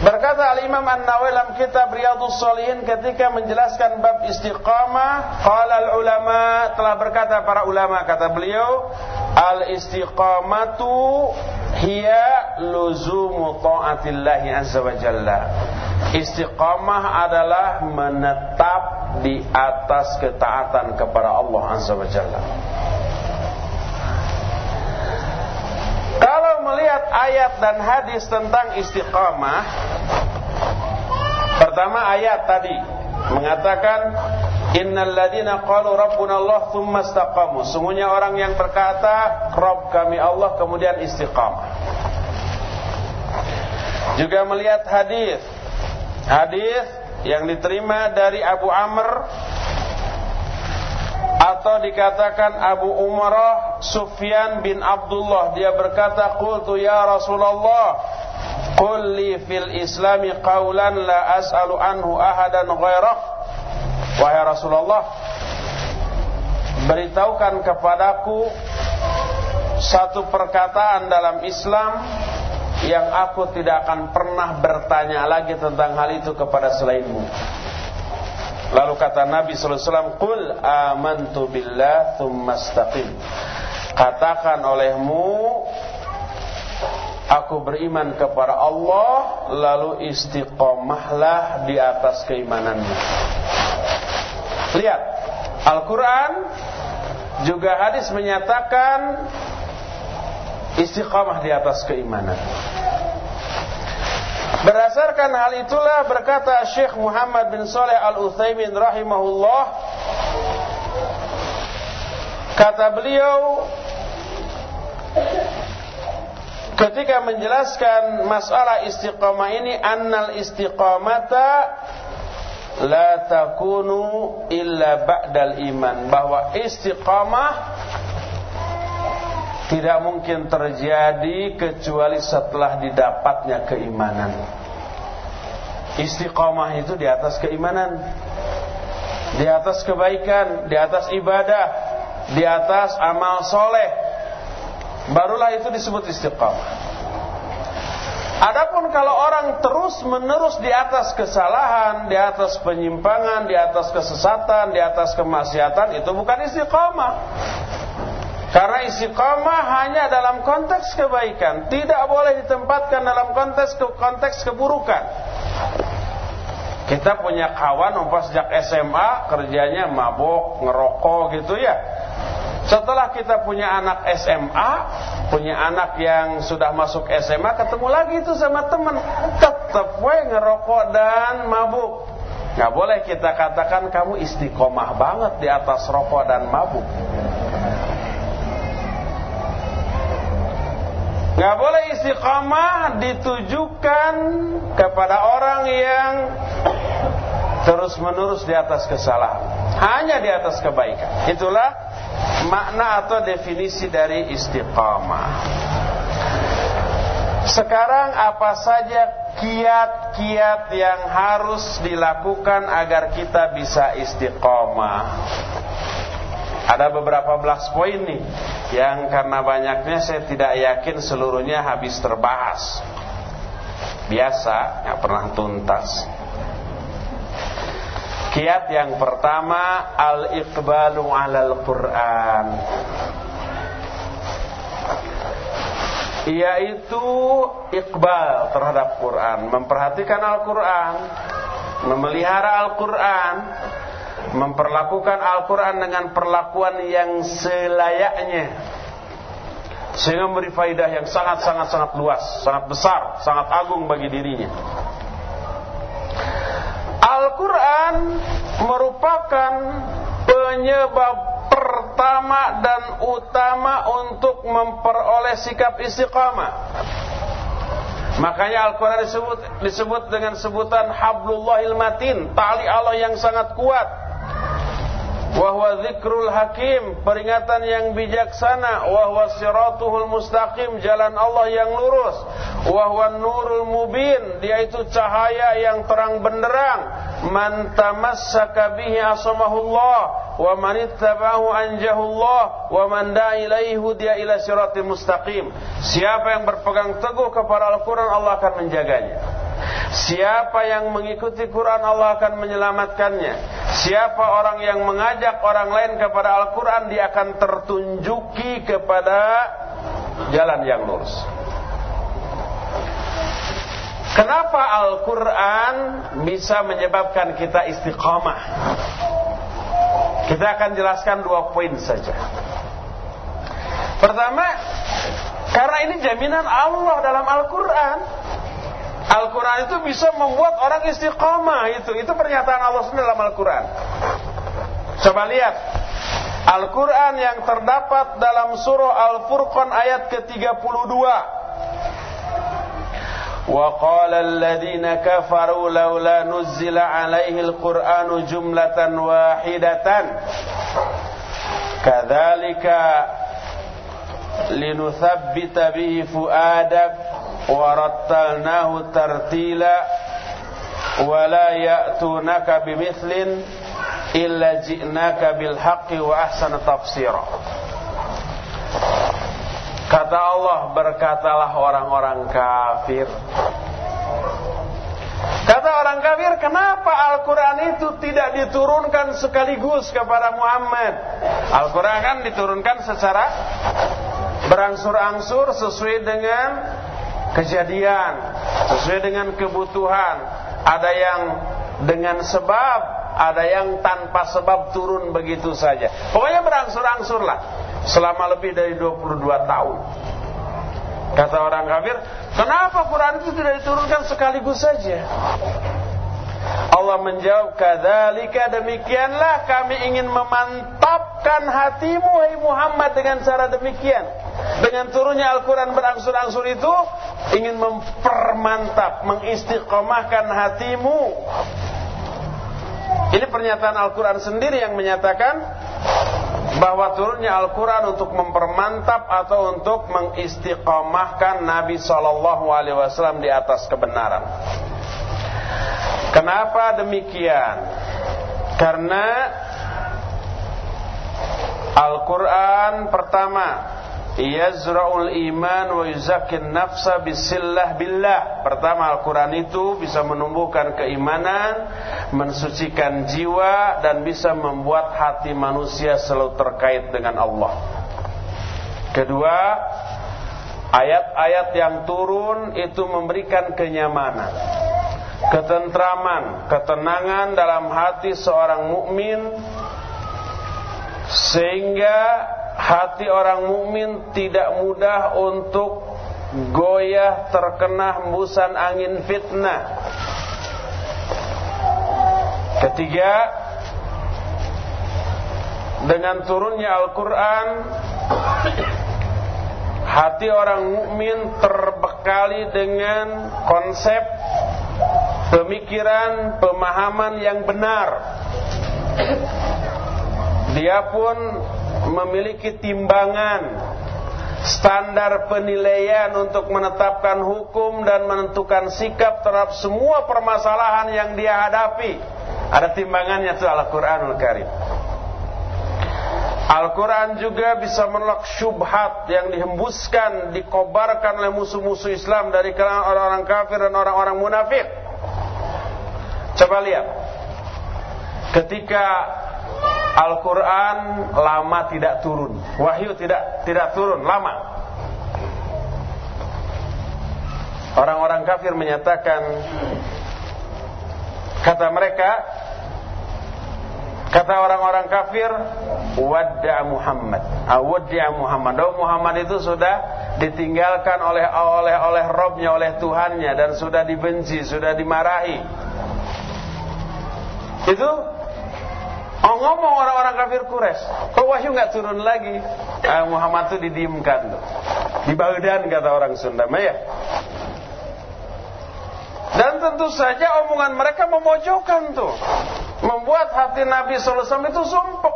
Berkata Al-Imam An-Nawawi dalam kitab Riyadhus Shalihin ketika menjelaskan bab istiqamah, qala al-ulama telah berkata para ulama kata beliau, al-istiqamatu hiya luzumu ta'atillahi azza wa jalla. Istiqamah adalah menetap di atas ketaatan kepada Allah azza wa jalla. Melihat ayat dan hadis tentang istiqamah Pertama ayat tadi Mengatakan Innal ladina qalu rabbuna Allah thumma istaqamu. Sungguhnya orang yang berkata Rabb kami Allah kemudian istiqamah. Juga melihat hadis Hadis yang diterima dari Abu Amr atau dikatakan Abu Umarah Sufyan bin Abdullah. Dia berkata qultu ya Rasulullah qul fil islami qawlan la as'alu anhu ahadan ghairak wahai Rasulullah beritahukan kepadaku satu perkataan dalam Islam yang aku tidak akan pernah bertanya lagi tentang hal itu kepada selainmu Lalu kata Nabi wasallam, "Qul amantu billah tsumma istaqim." Katakan olehmu Aku beriman kepada Allah Lalu istiqomahlah di atas keimananmu Lihat Al-Quran Juga hadis menyatakan Istiqomah di atas keimanan Berdasarkan hal itulah berkata Syekh Muhammad bin Saleh Al-Utsaimin rahimahullah Kata beliau ketika menjelaskan masalah istiqamah ini annal istiqamata la takunu illa ba'dal iman bahwa istiqamah tidak mungkin terjadi kecuali setelah didapatnya keimanan. Istiqamah itu di atas keimanan, di atas kebaikan, di atas ibadah, di atas amal soleh. Barulah itu disebut istiqamah. Adapun kalau orang terus menerus di atas kesalahan, di atas penyimpangan, di atas kesesatan, di atas kemaksiatan, itu bukan istiqamah. Karena istiqamah hanya dalam konteks kebaikan, tidak boleh ditempatkan dalam konteks konteks keburukan. Kita punya kawan umpah sejak SMA kerjanya mabok, ngerokok gitu ya. Setelah kita punya anak SMA, punya anak yang sudah masuk SMA, ketemu lagi itu sama teman, tetap we ngerokok dan mabuk. Gak boleh kita katakan kamu istiqomah banget di atas rokok dan mabuk. Gak boleh istiqomah ditujukan kepada orang yang terus menerus di atas kesalahan. Hanya di atas kebaikan. Itulah makna atau definisi dari istiqamah. Sekarang apa saja kiat-kiat yang harus dilakukan agar kita bisa istiqamah? Ada beberapa belas poin nih yang karena banyaknya saya tidak yakin seluruhnya habis terbahas. Biasa, nggak pernah tuntas. Kiat yang pertama al-iqbalu 'alal Qur'an. Yaitu iqbal terhadap Quran, memperhatikan Al-Quran, memelihara Al-Quran, memperlakukan Al-Quran dengan perlakuan yang selayaknya sehingga memberi faidah yang sangat-sangat sangat luas, sangat besar, sangat agung bagi dirinya. Al-Quran merupakan penyebab pertama dan utama untuk memperoleh sikap istiqamah. Makanya Al-Quran disebut, disebut dengan sebutan Hablullahil Matin, tali Allah yang sangat kuat wahwa zikrul hakim peringatan yang bijaksana. Wahwa siratuhul mustaqim jalan Allah yang lurus. Wahwa nurul mubin dia itu cahaya yang terang benderang. Man tamassaka bihi asamahullah wa man ittabahu anjahullah wa man ilaihi hudiya ila siratil mustaqim. Siapa yang berpegang teguh kepada Al-Qur'an Allah akan menjaganya Siapa yang mengikuti Quran Allah akan menyelamatkannya. Siapa orang yang mengajak orang lain kepada Al-Quran dia akan tertunjuki kepada jalan yang lurus. Kenapa Al-Quran bisa menyebabkan kita istiqamah? Kita akan jelaskan dua poin saja. Pertama, karena ini jaminan Allah dalam Al-Quran. Al-Quran itu bisa membuat orang istiqamah itu. Itu pernyataan Allah sendiri dalam Al-Quran. Coba lihat. Al-Quran yang terdapat dalam surah Al-Furqan ayat ke-32. وقال الذين كفروا لولا نزل عليه القرآن جملة واحدة كذلك لنثبت به فؤادك wala ya'tunaka bimithlin illa ji'naka bil haqqi wa ahsana tafsira Kata Allah berkatalah orang-orang kafir. Kata orang kafir kenapa Al-Quran itu tidak diturunkan sekaligus kepada Muhammad? Al-Quran kan diturunkan secara berangsur-angsur sesuai dengan kejadian sesuai dengan kebutuhan. Ada yang dengan sebab ada yang tanpa sebab turun begitu saja. Pokoknya berangsur-angsur lah. Selama lebih dari 22 tahun. Kata orang kafir kenapa Quran itu tidak diturunkan sekaligus saja Allah menjawab, "Kadzalika demikianlah kami ingin memantapkan hatimu hai Muhammad dengan cara demikian." Dengan turunnya Al-Qur'an berangsur-angsur itu ingin mempermantap, mengistiqomahkan hatimu. Ini pernyataan Al-Qur'an sendiri yang menyatakan bahwa turunnya Al-Quran untuk mempermantap atau untuk mengistiqomahkan Nabi Shallallahu Alaihi Wasallam di atas kebenaran. Kenapa demikian? Karena Al-Quran pertama Yazra'ul iman wa yuzakin nafsa bisillah billah. Pertama Al-Quran itu bisa menumbuhkan keimanan Mensucikan jiwa Dan bisa membuat hati manusia selalu terkait dengan Allah. Kedua Ayat-ayat yang turun itu memberikan kenyamanan Ketentraman, ketenangan dalam hati seorang mukmin Sehingga hati orang mukmin tidak mudah untuk goyah terkena hembusan angin fitnah. Ketiga, dengan turunnya Al-Quran, hati orang mukmin terbekali dengan konsep pemikiran, pemahaman yang benar. Dia pun memiliki timbangan standar penilaian untuk menetapkan hukum dan menentukan sikap terhadap semua permasalahan yang dia hadapi. Ada timbangannya itu Al-Qur'anul Karim. Al-Quran juga bisa menolak syubhat yang dihembuskan, dikobarkan oleh musuh-musuh Islam dari kalangan orang-orang kafir dan orang-orang munafik. Coba lihat. Ketika Al-Quran lama tidak turun Wahyu tidak tidak turun lama Orang-orang kafir menyatakan Kata mereka Kata orang-orang kafir Wadda Muhammad ah, Wadda Muhammad Oh Muhammad itu sudah ditinggalkan oleh oleh oleh Robnya, oleh Tuhannya Dan sudah dibenci, sudah dimarahi Itu Oh ngomong orang-orang kafir Quraisy, kok wahyu nggak turun lagi? Ah, Muhammad itu didiamkan tuh. Di Baghdad kata orang Sunda, ya. Dan tentu saja omongan mereka memojokkan tuh. Membuat hati Nabi wasallam itu sumpah.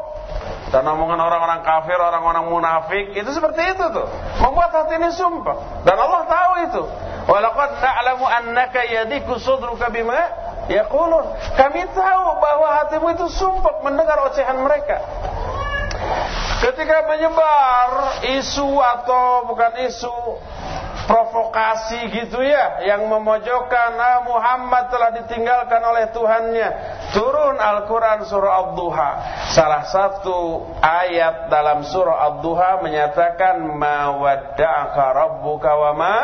Dan omongan orang-orang kafir, orang-orang munafik itu seperti itu tuh. Membuat hati ini sumpah. Dan Allah tahu itu. Walaqad na'lamu annaka yadiku sudruka bima Yaqulun, kami tahu bahwa hatimu itu sumpah mendengar ocehan mereka. Ketika menyebar isu atau bukan isu provokasi gitu ya yang memojokkan ah, Muhammad telah ditinggalkan oleh Tuhannya. Turun Al-Quran surah Ad-Duha. Salah satu ayat dalam surah Ad-Duha menyatakan ma wadda'aka rabbuka wa ma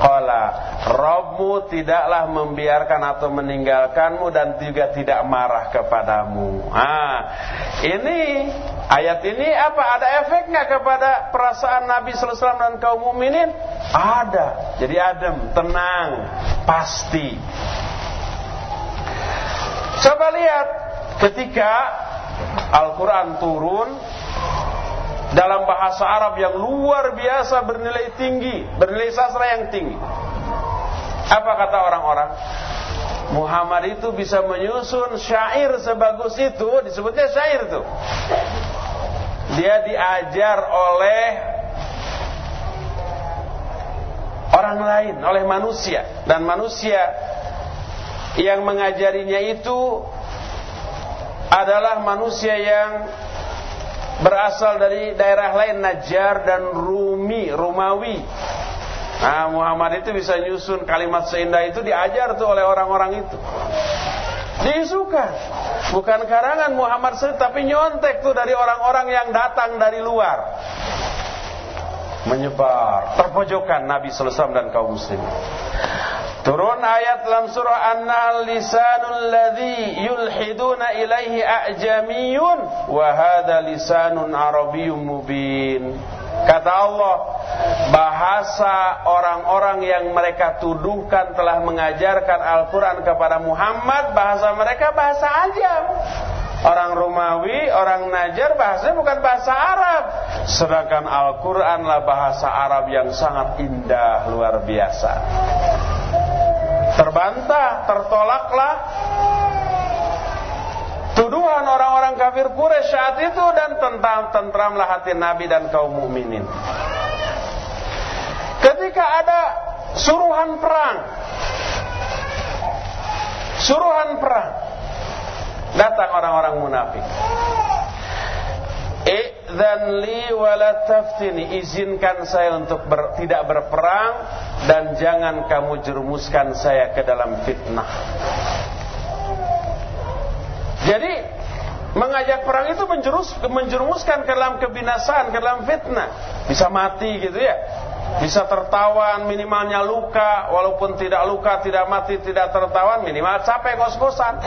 qala. Rabbmu tidaklah membiarkan atau meninggalkanmu dan juga tidak marah kepadamu. Ah ini ayat ini apa ada efeknya kepada perasaan Nabi wasallam dan kaum mukminin ada. Jadi adem, tenang, pasti. Coba lihat ketika Al-Quran turun dalam bahasa Arab yang luar biasa bernilai tinggi, bernilai sastra yang tinggi. Apa kata orang-orang? Muhammad itu bisa menyusun syair sebagus itu, disebutnya syair tuh. Dia diajar oleh orang lain, oleh manusia dan manusia yang mengajarinya itu adalah manusia yang berasal dari daerah lain Najjar dan Rumi, Rumawi. Nah, Muhammad itu bisa nyusun kalimat seindah itu diajar tuh oleh orang-orang itu. Diisukan. Bukan karangan Muhammad sendiri tapi nyontek tuh dari orang-orang yang datang dari luar menyebar terpojokan Nabi sallallahu dan kaum muslim. Turun ayat dalam surah An-Nahl lisanul ladzi yulhiduna ilaihi a'jamiyun wa lisanun arabiyyun mubin. Kata Allah, bahasa orang-orang yang mereka tuduhkan telah mengajarkan Al-Quran kepada Muhammad, bahasa mereka bahasa ajam. Orang Romawi, orang Najar bahasanya bukan bahasa Arab. Sedangkan Al-Quranlah bahasa Arab yang sangat indah, luar biasa. Terbantah, tertolaklah tuduhan orang-orang kafir Quraisy saat itu dan tentram tentramlah hati Nabi dan kaum mukminin. Ketika ada suruhan perang, suruhan perang, datang orang-orang munafik. Idzan li wala taftini izinkan saya untuk ber, tidak berperang dan jangan kamu jerumuskan saya ke dalam fitnah. Jadi mengajak perang itu menjerus, menjerumuskan ke dalam kebinasaan, ke dalam fitnah. Bisa mati gitu ya. Bisa tertawan, minimalnya luka, walaupun tidak luka, tidak mati, tidak tertawan, minimal capek kos-kosan.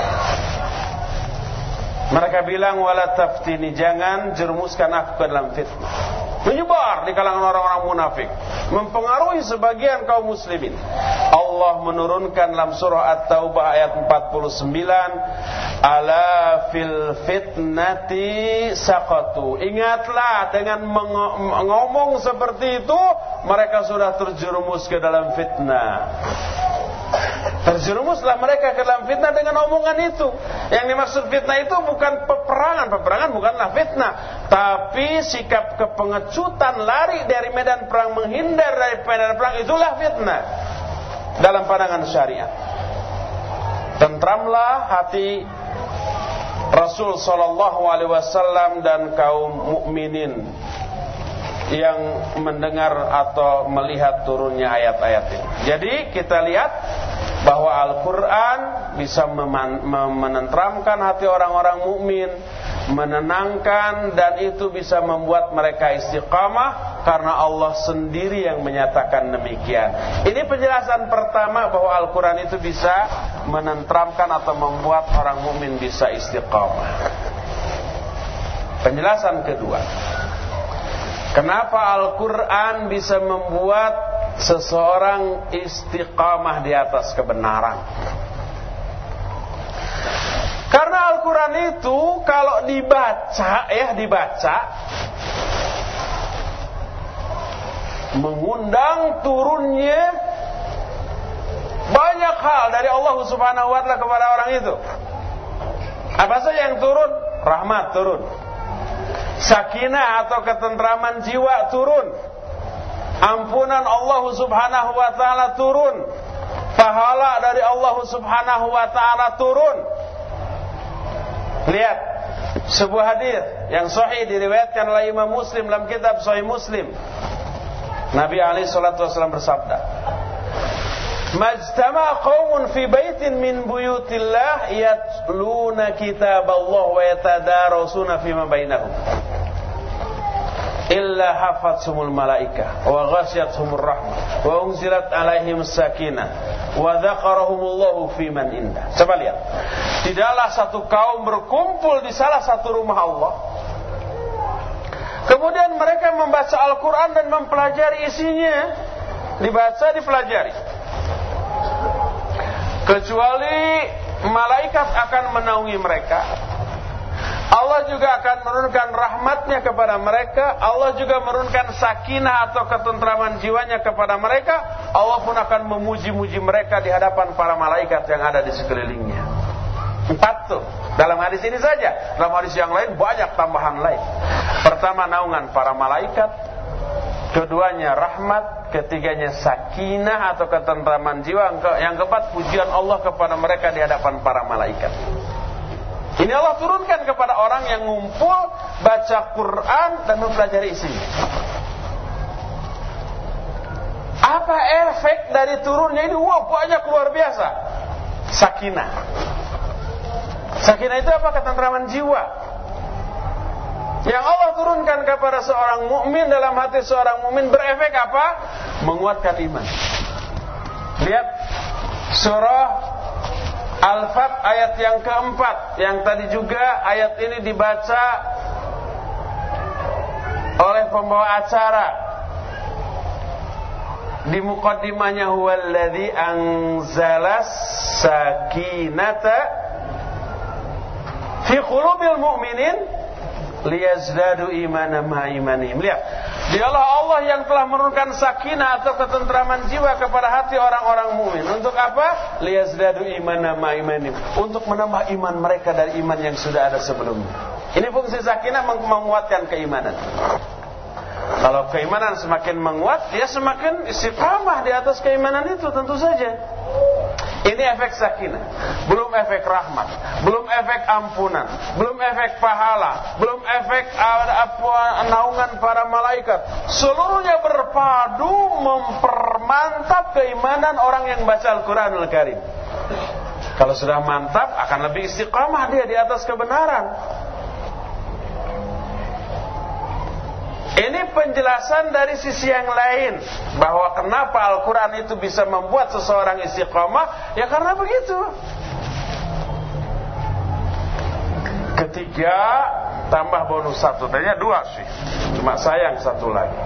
Mereka bilang wala taftini jangan jerumuskan aku ke dalam fitnah menyebar di kalangan orang-orang munafik, mempengaruhi sebagian kaum muslimin. Allah menurunkan dalam surah At-Taubah ayat 49, "Ala fil fitnati saqatu." Ingatlah dengan mengomong seperti itu, mereka sudah terjerumus ke dalam fitnah. Terjerumuslah mereka ke dalam fitnah dengan omongan itu. Yang dimaksud fitnah itu bukan peperangan. Peperangan bukanlah fitnah. Tapi sikap kepengecutan lari dari medan perang, menghindar dari medan perang, itulah fitnah. Dalam pandangan syariat. Tentramlah hati Rasul Sallallahu Alaihi Wasallam dan kaum mukminin yang mendengar atau melihat turunnya ayat-ayat ini. Jadi kita lihat bahwa Al-Quran bisa menenteramkan hati orang-orang mukmin, menenangkan dan itu bisa membuat mereka istiqamah karena Allah sendiri yang menyatakan demikian. Ini penjelasan pertama bahwa Al-Quran itu bisa menenteramkan atau membuat orang mukmin bisa istiqamah. Penjelasan kedua. Kenapa Al-Quran bisa membuat seseorang istiqamah di atas kebenaran. Karena Al-Quran itu kalau dibaca ya dibaca mengundang turunnya banyak hal dari Allah Subhanahu wa taala kepada orang itu. Apa saja yang turun? Rahmat turun. Sakinah atau ketentraman jiwa turun ampunan Allah Subhanahu wa taala turun. Pahala dari Allah Subhanahu wa taala turun. Lihat sebuah hadis yang sahih diriwayatkan oleh Imam Muslim dalam kitab Sahih Muslim. Nabi alaihi salatu wasallam bersabda, Majtama qaumun fi baitin min buyutillah yatluna kitab Allah wa yatadarasuna fima bainahum illa hafatsumul malaika wa ghasyatuhumur rahmah wa unzilat alaihim sakinah wa dzakarahumullahu fi man indah. Coba lihat. Tidaklah satu kaum berkumpul di salah satu rumah Allah. Kemudian mereka membaca Al-Quran dan mempelajari isinya. Dibaca, dipelajari. Kecuali malaikat akan menaungi mereka Allah juga akan menurunkan rahmatnya kepada mereka. Allah juga menurunkan sakinah atau ketentraman jiwanya kepada mereka. Allah pun akan memuji-muji mereka di hadapan para malaikat yang ada di sekelilingnya. Empat tuh. Dalam hadis ini saja. Dalam hadis yang lain banyak tambahan lain. Pertama naungan para malaikat. Keduanya rahmat. Ketiganya sakinah atau ketentraman jiwa. Yang keempat pujian Allah kepada mereka di hadapan para malaikat ini Allah turunkan kepada orang yang ngumpul baca Quran dan mempelajari isinya. Apa efek dari turunnya ini? Wah banyak luar biasa. Sakinah. Sakinah itu apa? Ketentraman jiwa. Yang Allah turunkan kepada seorang mukmin dalam hati seorang mukmin berefek apa? Menguatkan iman. Lihat surah Al-Fat ayat yang keempat. Yang tadi juga ayat ini dibaca oleh pembawa acara. Di mukaddimahnya huwallazi anzalas sakinata fi qulubil mu'minin liyazdadu imanan ma imanihim. Lihat, dialah Allah yang telah menurunkan sakinah atau ketentraman jiwa kepada hati orang-orang mukmin. Untuk apa? Liyazdadu imanan ma imanihim. Untuk menambah iman mereka dari iman yang sudah ada sebelumnya. Ini fungsi sakinah menguatkan keimanan. Kalau keimanan semakin menguat, dia semakin istiqamah di atas keimanan itu tentu saja. Ini efek sakinah, belum efek rahmat, belum efek ampunan, belum efek pahala, belum efek naungan para malaikat. Seluruhnya berpadu mempermantap keimanan orang yang baca Al-Qur'anul Karim. Kalau sudah mantap akan lebih istiqamah dia di atas kebenaran. Ini penjelasan dari sisi yang lain. Bahwa kenapa Al-Quran itu bisa membuat seseorang istiqomah? Ya karena begitu. Ketiga tambah bonus satu, tadinya dua sih, cuma sayang satu lagi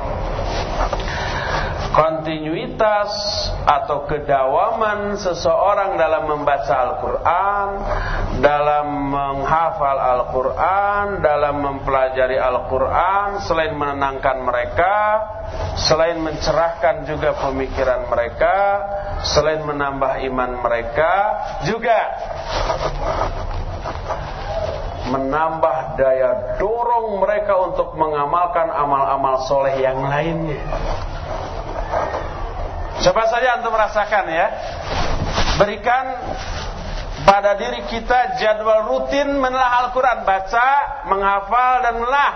kontinuitas atau kedawaman seseorang dalam membaca Al-Quran, dalam menghafal Al-Quran, dalam mempelajari Al-Quran, selain menenangkan mereka, selain mencerahkan juga pemikiran mereka, selain menambah iman mereka, juga menambah daya dorong mereka untuk mengamalkan amal-amal soleh yang lainnya. Coba saja untuk merasakan ya. Berikan pada diri kita jadwal rutin menelah Al-Quran. Baca, menghafal, dan menelah.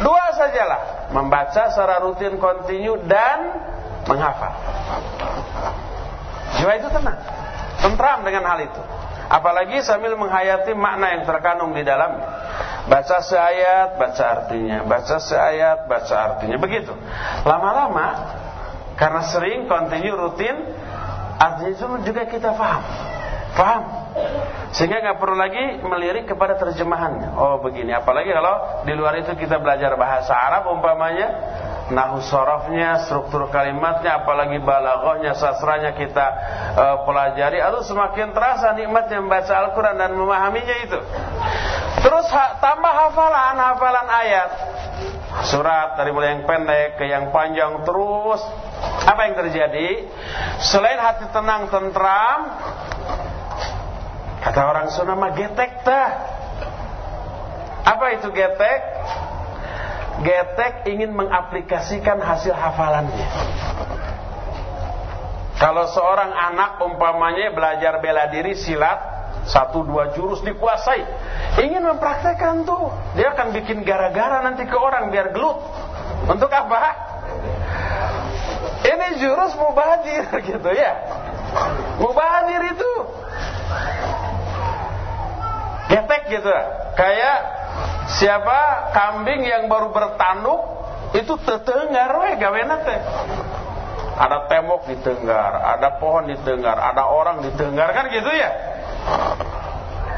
Dua sajalah. Membaca secara rutin, kontinu, dan menghafal. Jiwa itu tenang. Tentram dengan hal itu. Apalagi sambil menghayati makna yang terkandung di dalamnya. Baca seayat, baca artinya. Baca seayat, baca artinya. Begitu. Lama-lama karena sering, kontinu, rutin, artinya itu juga kita paham. Paham? Sehingga nggak perlu lagi melirik kepada terjemahannya. Oh begini, apalagi kalau di luar itu kita belajar bahasa Arab umpamanya, nahu sorofnya, struktur kalimatnya, apalagi balaghahnya, sastranya kita uh, pelajari, lalu semakin terasa nikmatnya membaca Al-Quran dan memahaminya itu. Terus ha tambah hafalan, hafalan ayat. Surat dari mulai yang pendek ke yang panjang terus apa yang terjadi? Selain hati tenang tentram, kata orang Sunda mah getek tah. Apa itu getek? Getek ingin mengaplikasikan hasil hafalannya. Kalau seorang anak umpamanya belajar bela diri silat satu dua jurus dikuasai, ingin mempraktekkan tuh, dia akan bikin gara-gara nanti ke orang biar gelut. Untuk apa? Ini jurus mubadir <laughs> gitu ya. Mubadir itu getek gitu kayak siapa kambing yang baru bertanduk itu tetengar we gawena teh ada tembok ditenggar ada pohon ditenggar ada orang ditenggar kan gitu ya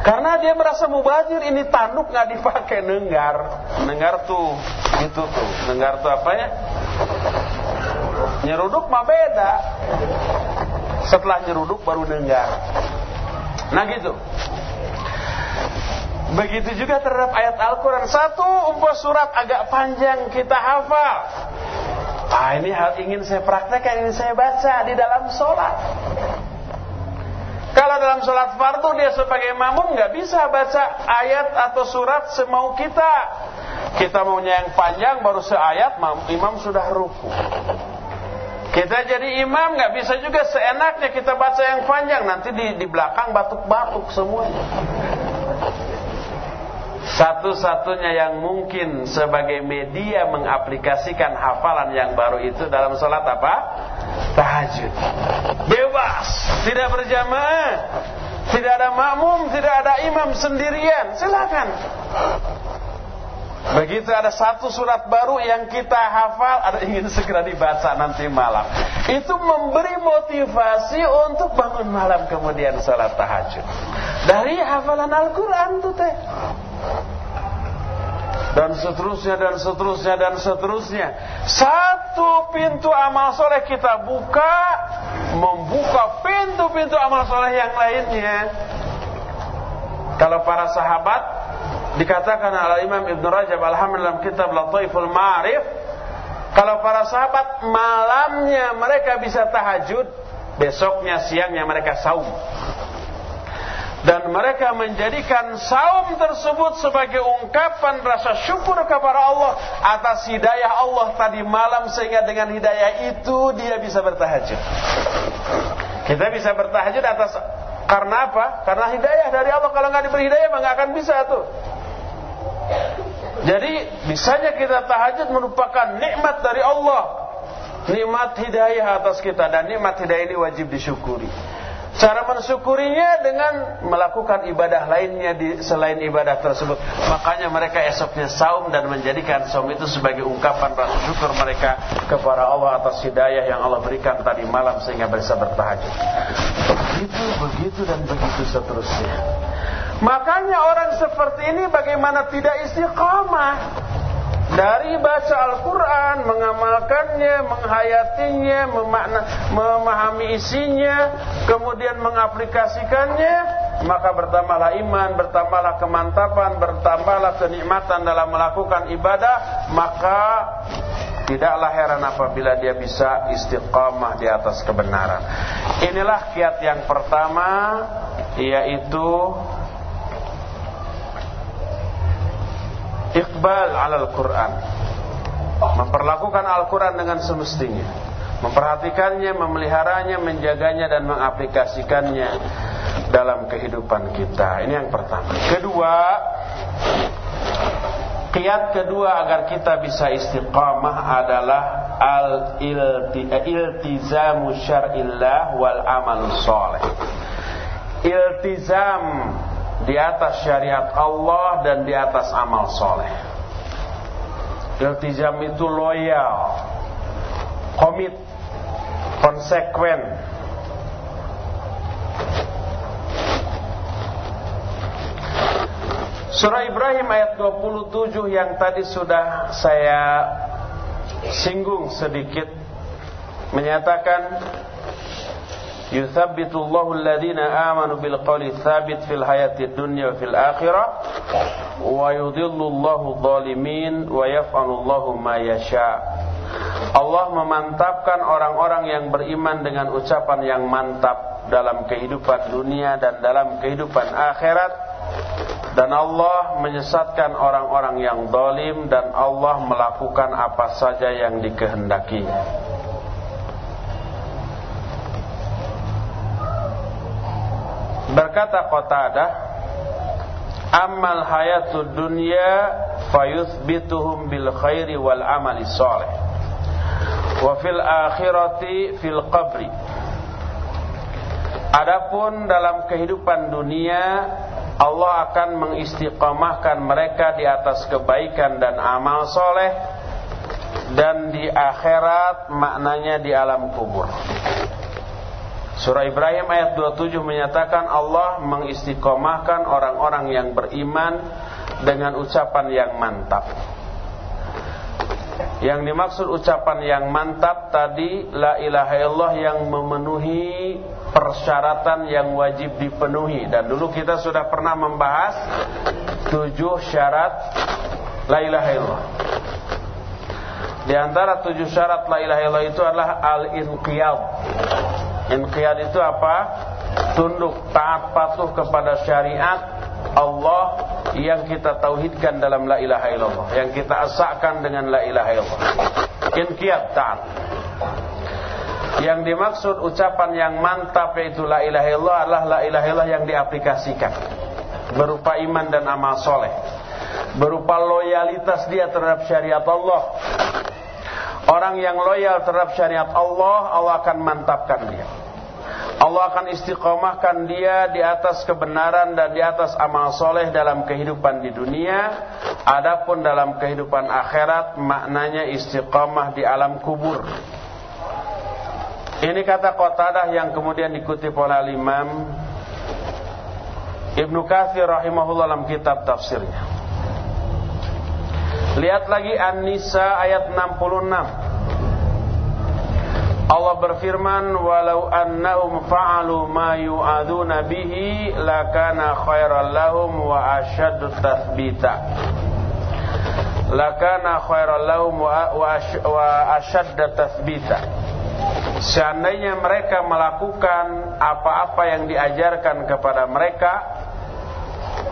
karena dia merasa mubazir ini tanduk nggak dipakai nenggar nenggar tuh itu tuh nenggar tuh apa ya Nyeruduk mah beda. Setelah nyeruduk baru dengar. Nah gitu. Begitu juga terhadap ayat Al-Quran. Satu umpah surat agak panjang kita hafal. Ah ini hal ingin saya praktekkan, ini saya baca di dalam sholat. Kalau dalam sholat fardu dia sebagai makmum nggak bisa baca ayat atau surat semau kita. Kita maunya yang panjang baru seayat, imam sudah ruku. Kita jadi imam nggak bisa juga seenaknya kita baca yang panjang nanti di, di belakang batuk-batuk semuanya. Satu-satunya yang mungkin sebagai media mengaplikasikan hafalan yang baru itu dalam sholat apa? Tahajud. Bebas, tidak berjamaah, tidak ada makmum, tidak ada imam sendirian. Silakan. Begitu ada satu surat baru yang kita hafal, ada ingin segera dibaca nanti malam. Itu memberi motivasi untuk bangun malam kemudian salat tahajud. Dari hafalan Al-Quran tuh teh. Dan seterusnya dan seterusnya dan seterusnya. Satu pintu amal soleh kita buka, membuka pintu-pintu amal soleh yang lainnya. Kalau para sahabat dikatakan oleh Imam Ibn Rajab Alhamdulillah dalam kitab Lataiful Ma'rif, kalau para sahabat malamnya mereka bisa tahajud, besoknya siangnya mereka saum dan mereka menjadikan saum tersebut sebagai ungkapan rasa syukur kepada Allah atas hidayah Allah tadi malam sehingga dengan hidayah itu dia bisa bertahajud. Kita bisa bertahajud atas karena apa? Karena hidayah dari Allah. Kalau nggak diberi hidayah nggak akan bisa tuh. Jadi bisanya kita tahajud merupakan nikmat dari Allah. Nikmat hidayah atas kita dan nikmat hidayah ini wajib disyukuri. Cara mensyukurinya dengan melakukan ibadah lainnya di selain ibadah tersebut. Makanya mereka esoknya saum dan menjadikan saum itu sebagai ungkapan rasa syukur mereka kepada Allah atas hidayah yang Allah berikan tadi malam sehingga bisa bertahajud. Begitu, begitu dan begitu seterusnya. Makanya orang seperti ini bagaimana tidak istiqamah? Dari baca Al-Quran, mengamalkannya, menghayatinya, memakna, memahami isinya, kemudian mengaplikasikannya, maka bertambahlah iman, bertambahlah kemantapan, bertambahlah kenikmatan dalam melakukan ibadah, maka tidaklah heran apabila dia bisa istiqamah di atas kebenaran. Inilah kiat yang pertama, yaitu Iqbal alal Quran. Memperlakukan Al-Quran dengan semestinya. Memperhatikannya, memeliharanya, menjaganya dan mengaplikasikannya dalam kehidupan kita. Ini yang pertama. Kedua Kiat kedua agar kita bisa istiqamah adalah Al-iltizamu syar'illah wal amal soleh Iltizam di atas syariat Allah dan di atas amal soleh. Iltizam itu loyal, komit, konsekuen. Surah Ibrahim ayat 27 yang tadi sudah saya singgung sedikit menyatakan alladhina amanu bil qawli thabit fil hayati dunya wa fil akhirah wa yudhillullahu dhalimin wa yaf'alullahu ma yasha. Allah memantapkan orang-orang yang beriman dengan ucapan yang mantap dalam kehidupan dunia dan dalam kehidupan akhirat. Dan Allah menyesatkan orang-orang yang zalim dan Allah melakukan apa saja yang dikehendakinya Berkata Qatadah, "Amal hayatud dunya fayuthbituhum bil khairi wal amali salih. Wa fil akhirati fil qabri." Adapun dalam kehidupan dunia Allah akan mengistiqamahkan mereka di atas kebaikan dan amal soleh dan di akhirat maknanya di alam kubur. Surah Ibrahim ayat 27 menyatakan Allah mengistiqomahkan orang-orang yang beriman dengan ucapan yang mantap. Yang dimaksud ucapan yang mantap tadi La ilaha illallah yang memenuhi persyaratan yang wajib dipenuhi. Dan dulu kita sudah pernah membahas Tujuh syarat La ilaha illallah. Di antara tujuh syarat La ilaha illallah itu adalah Al-inqiyad Inqiyad itu apa? Tunduk, taat, patuh kepada syariat Allah yang kita tauhidkan dalam la ilaha illallah, yang kita asahkan dengan la ilaha illallah. Inqiyad taat. Yang dimaksud ucapan yang mantap yaitu la ilaha illallah adalah la ilaha illallah yang diaplikasikan berupa iman dan amal soleh berupa loyalitas dia terhadap syariat Allah Orang yang loyal terhadap syariat Allah, Allah akan mantapkan dia. Allah akan istiqomahkan dia di atas kebenaran dan di atas amal soleh dalam kehidupan di dunia. Adapun dalam kehidupan akhirat maknanya istiqomah di alam kubur. Ini kata Qatadah yang kemudian dikutip oleh Imam Ibnu Katsir rahimahullah dalam kitab tafsirnya. Lihat lagi An-Nisa ayat 66. Allah berfirman walau annahum fa'alu ma yu'aduna bihi lakana khairal lahum wa ashaddu tathbita lakana khairal lahum wa, ashaddu tathbita seandainya mereka melakukan apa-apa yang diajarkan kepada mereka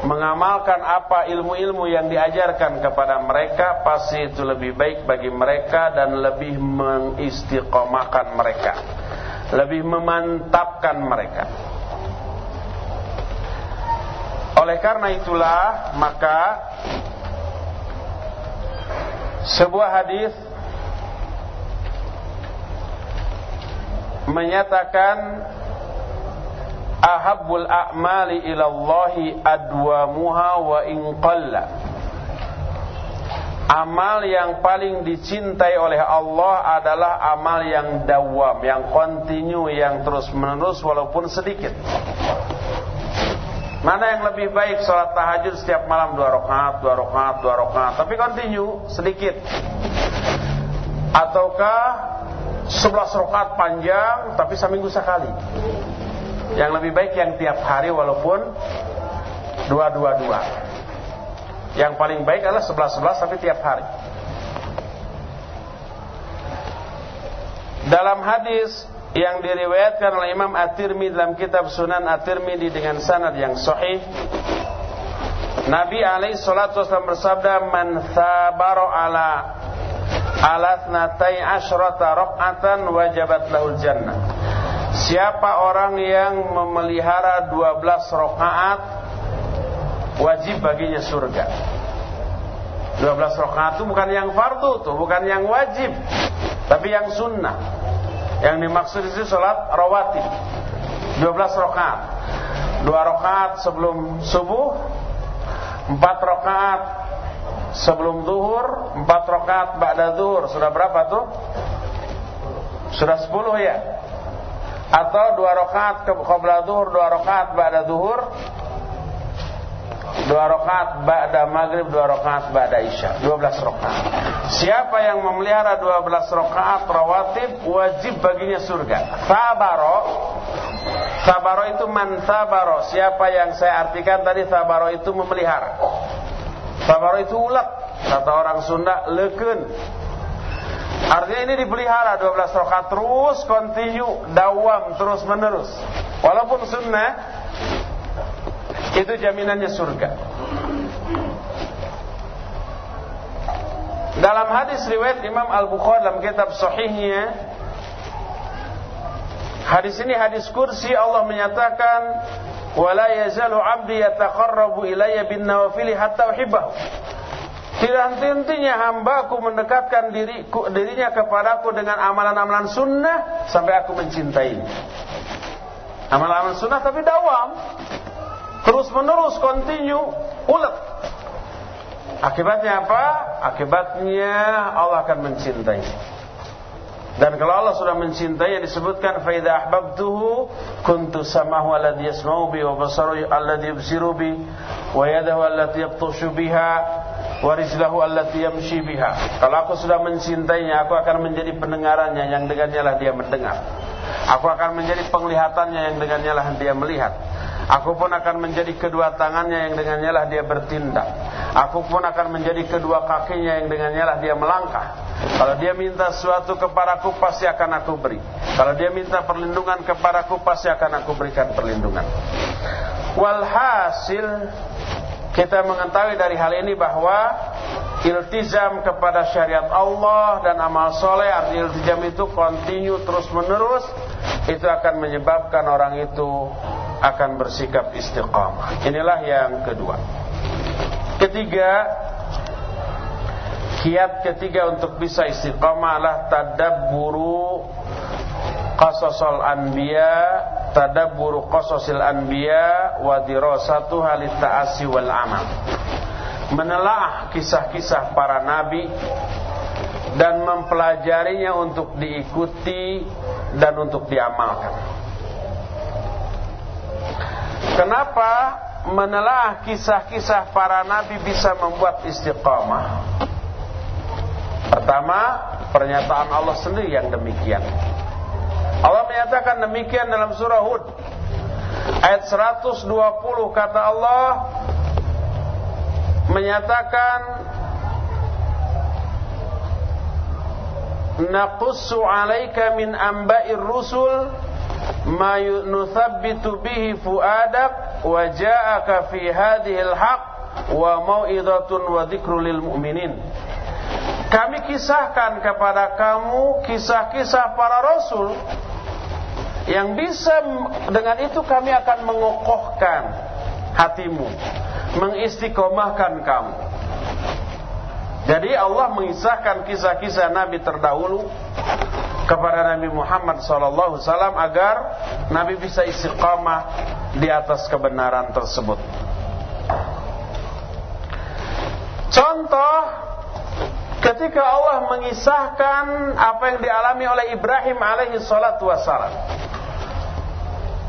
mengamalkan apa ilmu-ilmu yang diajarkan kepada mereka pasti itu lebih baik bagi mereka dan lebih mengistiqomahkan mereka lebih memantapkan mereka. Oleh karena itulah maka sebuah hadis menyatakan ahabbul a'mali ilallahi adwamuha wa in qalla Amal yang paling dicintai oleh Allah adalah amal yang dawam, yang kontinu, yang terus menerus walaupun sedikit. Mana yang lebih baik sholat tahajud setiap malam dua rakaat, dua rakaat, dua rakaat, tapi kontinu sedikit. Ataukah sebelas rakaat panjang tapi seminggu sekali? Yang lebih baik yang tiap hari walaupun dua-dua-dua. Yang paling baik adalah sebelas-sebelas tapi tiap hari. Dalam hadis yang diriwayatkan oleh Imam At-Tirmidzi dalam kitab Sunan At-Tirmidzi dengan sanad yang sahih Nabi alaihi salatu wasallam bersabda man sabara ala alat natai asyrata raq'atan wajabat lahul jannah Siapa orang yang memelihara 12 rakaat wajib baginya surga. 12 rakaat itu bukan yang fardu tuh, bukan yang wajib, tapi yang sunnah. Yang dimaksud itu salat rawatib. 12 rakaat. 2 rakaat sebelum subuh, 4 rakaat sebelum zuhur, 4 rakaat ba'da zuhur. Sudah berapa tuh? Sudah 10 ya? Atau dua rakaat qabla zuhur, dua rakaat ba'da zuhur, dua rakaat ba'da maghrib, dua rakaat ba'da isya, dua belas rakaat. Siapa yang memelihara dua belas rakaat rawatib wajib baginya surga. Sabaro, sabaro itu man sabaro. Siapa yang saya artikan tadi sabaro itu memelihara. Sabaro itu ulat, kata orang Sunda leken. Artinya ini dipelihara 12 rakaat terus continue dawam terus menerus. Walaupun sunnah itu jaminannya surga. Dalam hadis riwayat Imam Al-Bukhari dalam kitab sahihnya Hadis ini hadis kursi Allah menyatakan wala yazalu 'abdi yataqarrabu bin nawafili hatta uhibbahu tidak henti-hentinya hambaku mendekatkan diriku, dirinya kepadaku dengan amalan-amalan sunnah sampai aku mencintai. Amalan-amalan sunnah tapi dawam. Terus menerus, continue, ulet. Akibatnya apa? Akibatnya Allah akan mencintai. Dan kalau Allah sudah mencintai yang disebutkan faida ahbabtuhu kuntu samahu alladhi yasma'u bi wa basaru alladhi yubsiru bi wa yadahu biha wa rijlahu allati yamshi biha. Kalau aku sudah mencintainya, aku akan menjadi pendengarannya yang dengannya lah dia mendengar. Aku akan menjadi penglihatannya yang dengannya lah dia melihat. Aku pun akan menjadi kedua tangannya yang dengannya lah dia bertindak. Aku pun akan menjadi kedua kakinya yang dengannya lah dia melangkah. Kalau dia minta sesuatu kepadaku pasti akan aku beri. Kalau dia minta perlindungan kepadaku pasti akan aku berikan perlindungan. Walhasil kita mengetahui dari hal ini bahwa iltizam kepada syariat Allah dan amal soleh arti iltizam itu continue terus menerus itu akan menyebabkan orang itu akan bersikap istiqamah. Inilah yang kedua. Ketiga, kiat ketiga untuk bisa istiqamah adalah tadabburu qasasul anbiya, tadabburu qasasil anbiya wa dirasatu halit ta'assi wal amal. Menelaah kisah-kisah para nabi dan mempelajarinya untuk diikuti dan untuk diamalkan. Kenapa menelah kisah-kisah para nabi bisa membuat istiqamah? Pertama, pernyataan Allah sendiri yang demikian. Allah menyatakan demikian dalam surah Hud. Ayat 120 kata Allah menyatakan Naqussu 'alaika min amba'ir rusul ma nuthabbitu bihi fuadak wa ja'aka fi hadhihi al-haq wa mau'izatun wa dzikrul lil mu'minin kami kisahkan kepada kamu kisah-kisah para rasul yang bisa dengan itu kami akan mengokohkan hatimu, mengistiqomahkan kamu. Jadi Allah mengisahkan kisah-kisah Nabi terdahulu kepada Nabi Muhammad SAW agar Nabi bisa istiqamah di atas kebenaran tersebut. Contoh ketika Allah mengisahkan apa yang dialami oleh Ibrahim alaihi salatu wassalam.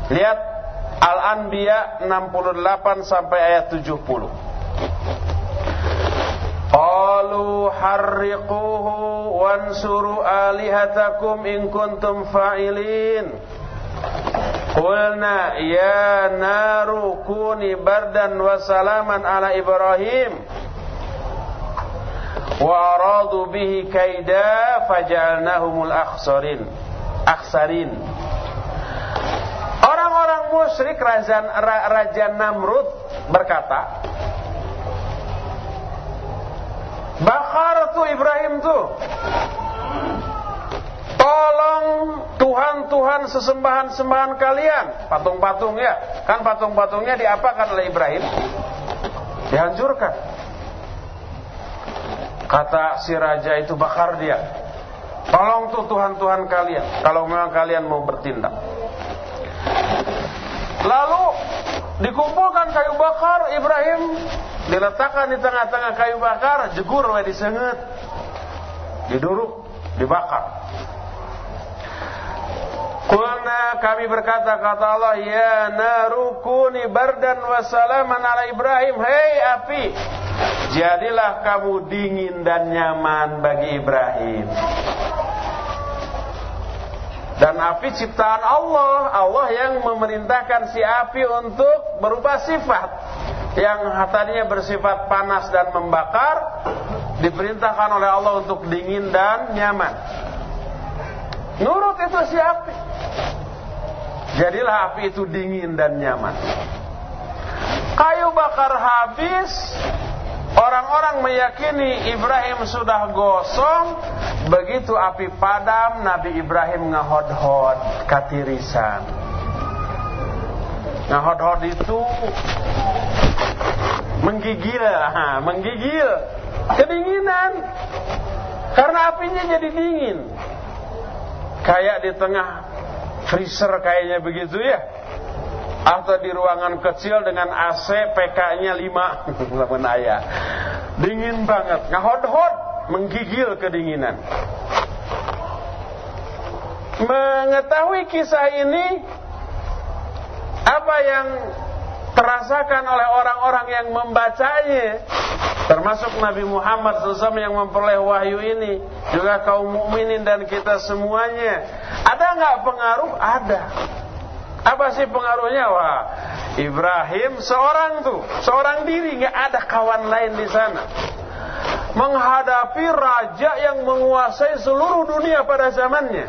Lihat Al-Anbiya 68 sampai ayat 70. Qalu harriquhu wansuru alihatakum in kuntum fa'ilin. Qulna ya naru kuni bardan wa salaman ala Ibrahim wa aradu bihi kaida faj'alnahumul akhsarin. Akhsarin. Orang-orang musyrik Raja, Raja Namrud berkata Bakar tuh Ibrahim tuh Tolong Tuhan-Tuhan sesembahan-sembahan kalian. Patung-patung ya. Kan patung-patungnya diapakan oleh Ibrahim? Dihancurkan Kata si raja itu bakar dia. Tolong tuh Tuhan-Tuhan kalian. Kalau memang kalian mau bertindak. Lalu dikumpulkan kayu bakar Ibrahim diletakkan di tengah-tengah kayu bakar jegur oleh disenget diduruk dibakar Kulna kami berkata kata Allah ya narukuni bardan wa salaman ala Ibrahim. Hei api! Jadilah kamu dingin dan nyaman bagi Ibrahim. Dan api ciptaan Allah Allah yang memerintahkan si api untuk berubah sifat. Yang tadinya bersifat panas dan membakar Diperintahkan oleh Allah untuk dingin dan nyaman Nurut itu si api. Jadilah api itu dingin dan nyaman. Kayu bakar habis. Orang-orang meyakini Ibrahim sudah gosong. Begitu api padam Nabi Ibrahim ngahod-hod Katirisan Ngahod-hod itu Menggigil Menggigil Kedinginan. Karena apinya jadi dingin Kayak di tengah freezer kayaknya begitu ya atau di ruangan kecil dengan AC PK-nya 5 lamun <laughs> ayah. Dingin banget, ngahod-hod, menggigil kedinginan. Mengetahui kisah ini apa yang terasakan oleh orang-orang yang membacanya. Termasuk Nabi Muhammad SAW yang memperoleh wahyu ini. Juga kaum mukminin dan kita semuanya. Ada nggak pengaruh? Ada. Apa sih pengaruhnya? Wah, Ibrahim seorang tuh, seorang diri, nggak ada kawan lain di sana. Menghadapi raja yang menguasai seluruh dunia pada zamannya.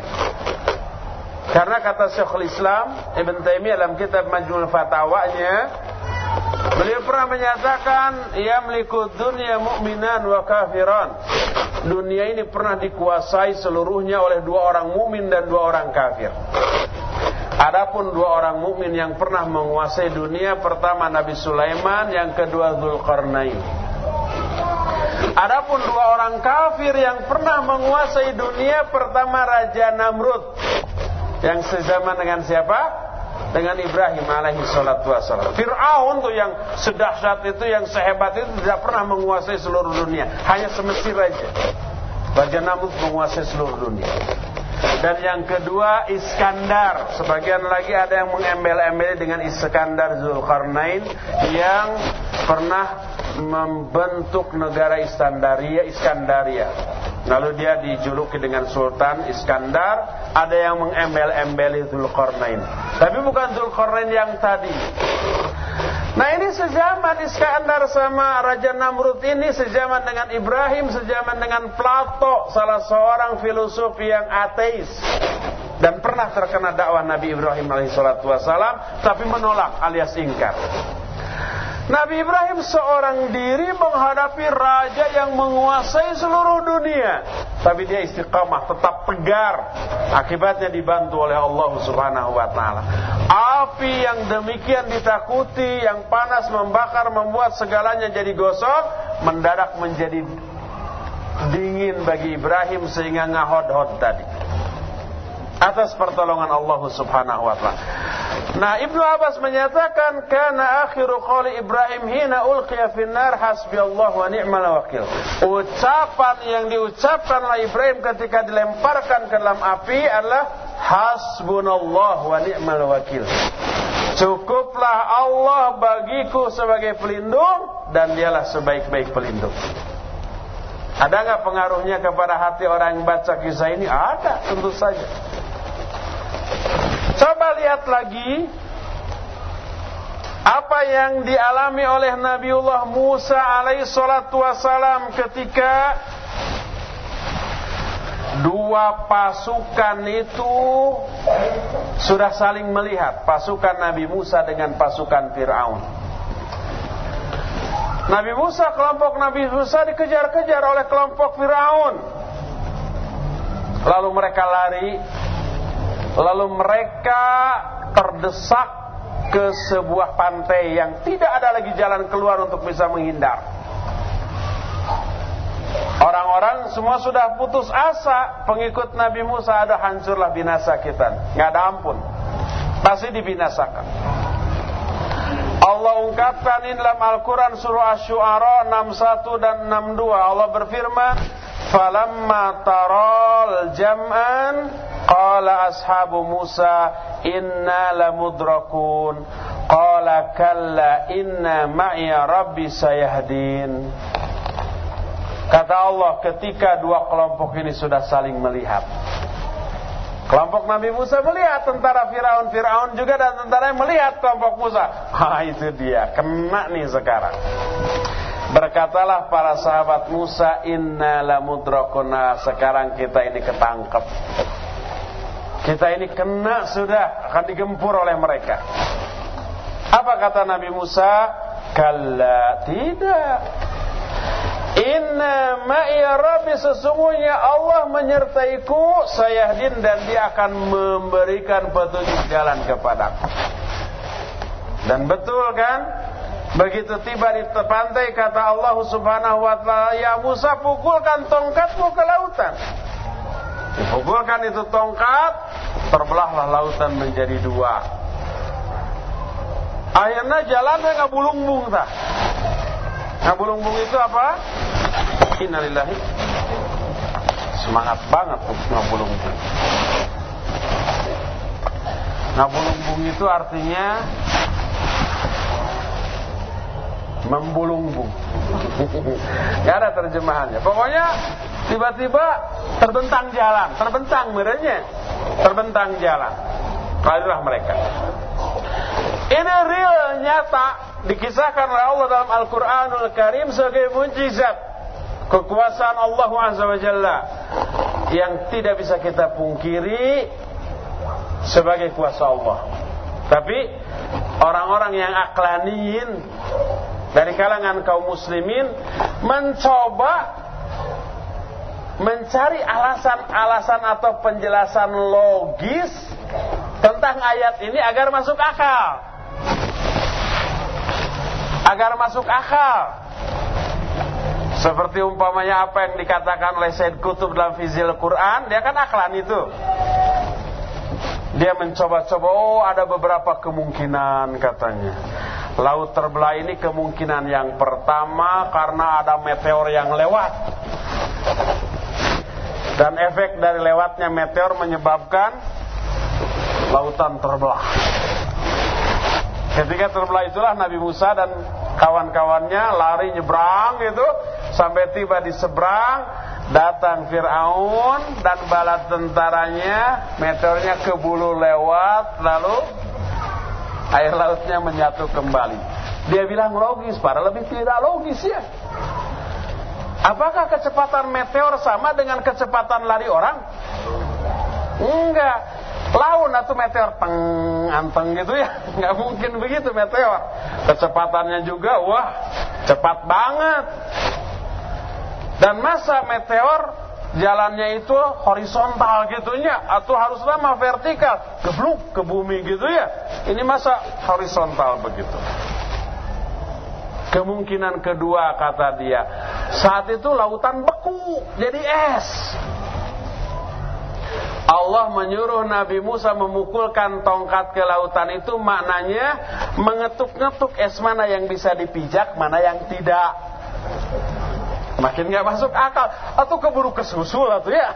Karena kata Syekhul Islam Ibn Taimiyah dalam kitab Majmul Fatawanya, beliau pernah menyatakan, ia meliku dunia mukminan wa kafiran. Dunia ini pernah dikuasai seluruhnya oleh dua orang mukmin dan dua orang kafir. Adapun dua orang mukmin yang pernah menguasai dunia pertama Nabi Sulaiman, yang kedua Zulkarnain. Adapun dua orang kafir yang pernah menguasai dunia pertama Raja Namrud yang sezaman dengan siapa? Dengan Ibrahim alaihi salatu wassalam. Fir'aun tuh yang sedahsyat itu, yang sehebat itu tidak pernah menguasai seluruh dunia, hanya semesir aja. Raja Namrud menguasai seluruh dunia. Dan yang kedua Iskandar. Sebagian lagi ada yang mengembel-embel dengan Iskandar Zulkarnain yang pernah membentuk negara Iskandaria, Iskandaria. Lalu dia dijuluki dengan Sultan Iskandar, ada yang mengembel-embeli Zulkarnain. Tapi bukan Zulkarnain yang tadi. Nah ini sejaman Iskandar sama Raja Namrud ini sejaman dengan Ibrahim, sejaman dengan Plato, salah seorang filosof yang ateis dan pernah terkena dakwah Nabi Ibrahim alaihissalatu wassalam, tapi menolak alias ingkar. Nabi Ibrahim seorang diri menghadapi raja yang menguasai seluruh dunia. Tapi dia istiqamah, tetap tegar. Akibatnya dibantu oleh Allah subhanahu wa ta'ala. Api yang demikian ditakuti, yang panas membakar, membuat segalanya jadi gosok, mendadak menjadi dingin bagi Ibrahim sehingga ngahod-hod tadi atas pertolongan Allah Subhanahu wa taala. Nah, Ibnu Abbas menyatakan karena akhiru qali Ibrahim hina ulqiya finnar hasbiyallahu wa ni'mal wakil. Ucapan yang diucapkan oleh Ibrahim ketika dilemparkan ke dalam api adalah hasbunallahu wa ni'mal wakil. Cukuplah Allah bagiku sebagai pelindung dan dialah sebaik-baik pelindung. Ada nggak pengaruhnya kepada hati orang yang baca kisah ini? Ada, tentu saja. Coba lihat lagi apa yang dialami oleh Nabiullah Musa alaihi salatu wasalam ketika dua pasukan itu sudah saling melihat pasukan Nabi Musa dengan pasukan Firaun. Nabi Musa kelompok Nabi Musa dikejar-kejar oleh kelompok Firaun. Lalu mereka lari Lalu mereka terdesak ke sebuah pantai yang tidak ada lagi jalan keluar untuk bisa menghindar. Orang-orang semua sudah putus asa, pengikut Nabi Musa ada hancurlah binasa kita, nggak ada ampun, pasti dibinasakan. Allah ungkapkan ini dalam Al-Quran surah Ash-Shu'ara 61 dan 62 Allah berfirman falamma taral jam'an qala ashabu Musa inna lamudrakun qala kalla inna ma'iya rabbi sayahdin kata Allah ketika dua kelompok ini sudah saling melihat Kelompok Nabi Musa melihat tentara Firaun, Firaun juga dan tentara yang melihat kelompok Musa. Ah itu dia, kena nih sekarang. Berkatalah para sahabat Musa, Inna lamudrakuna. Sekarang kita ini ketangkep. Kita ini kena sudah akan digempur oleh mereka. Apa kata Nabi Musa? Kalla tidak. Inna ma'iya rabbi sesungguhnya Allah menyertaiku sayahdin dan dia akan memberikan petunjuk jalan kepadaku. Dan betul kan? Begitu tiba di pantai kata Allah Subhanahu wa taala, "Ya Musa, pukulkan tongkatmu ke lautan." Dipukulkan itu tongkat, terbelahlah lautan menjadi dua. Akhirnya jalannya ngabulungbung tah. Ngabulungbung itu apa? Innalillahi. Semangat banget tuh ngabulungbung. Ngabulungbung itu artinya membulung-bung. Gak ada terjemahannya. Pokoknya tiba-tiba terbentang jalan, terbentang merenya, terbentang jalan. Larilah mereka. Ini real nyata dikisahkan oleh Allah dalam Al-Qur'anul Karim sebagai mujizat kekuasaan Allah Azza wa Jalla yang tidak bisa kita pungkiri sebagai kuasa Allah. Tapi orang-orang yang aklaniin dari kalangan kaum muslimin mencoba mencari alasan-alasan atau penjelasan logis tentang ayat ini agar masuk akal. Agar masuk akal. Seperti umpamanya apa yang dikatakan oleh Said Kutub dalam Fizil Quran, dia kan aklan itu. Dia mencoba-coba, oh ada beberapa kemungkinan katanya. Laut terbelah ini kemungkinan yang pertama karena ada meteor yang lewat. Dan efek dari lewatnya meteor menyebabkan lautan terbelah. Ketika terbelah itulah Nabi Musa dan kawan-kawannya lari nyebrang gitu sampai tiba di seberang Datang Fir'aun dan bala tentaranya, meteornya ke bulu lewat, lalu air lautnya menyatu kembali. Dia bilang logis, para lebih tidak logis ya. Apakah kecepatan meteor sama dengan kecepatan lari orang? Enggak. Laun atau meteor teng anteng gitu ya. <laughs> Enggak mungkin begitu meteor. Kecepatannya juga wah, cepat banget. Dan masa meteor jalannya itu horizontal gitunya atau harus lama vertikal, gebluk ke bumi gitu ya. Ini masa horizontal begitu. Kemungkinan kedua kata dia, saat itu lautan beku jadi es. Allah menyuruh Nabi Musa memukulkan tongkat ke lautan itu maknanya mengetuk-ngetuk es mana yang bisa dipijak, mana yang tidak. Makin nggak masuk akal atau keburu kesusul atau ya.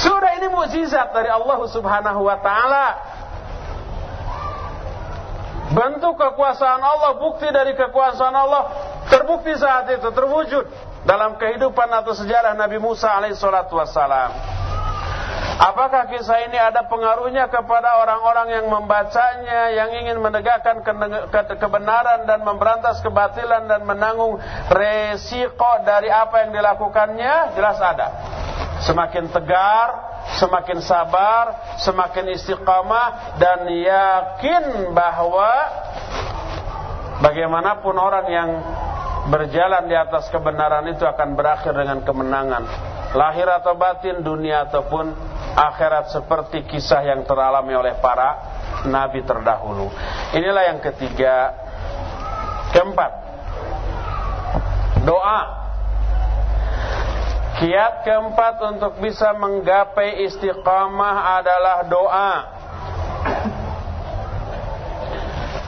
Sudah ini mukjizat dari Allah Subhanahu wa taala. Bentuk kekuasaan Allah, bukti dari kekuasaan Allah terbukti saat itu, terwujud dalam kehidupan atau sejarah Nabi Musa alaihissalatu wassalam. Apakah kisah ini ada pengaruhnya kepada orang-orang yang membacanya, yang ingin menegakkan kebenaran dan memberantas kebatilan dan menanggung resiko dari apa yang dilakukannya? Jelas ada. Semakin tegar, semakin sabar, semakin istiqamah dan yakin bahwa bagaimanapun orang yang berjalan di atas kebenaran itu akan berakhir dengan kemenangan lahir atau batin, dunia ataupun akhirat seperti kisah yang teralami oleh para nabi terdahulu. Inilah yang ketiga. Keempat, doa. Kiat keempat untuk bisa menggapai istiqamah adalah doa.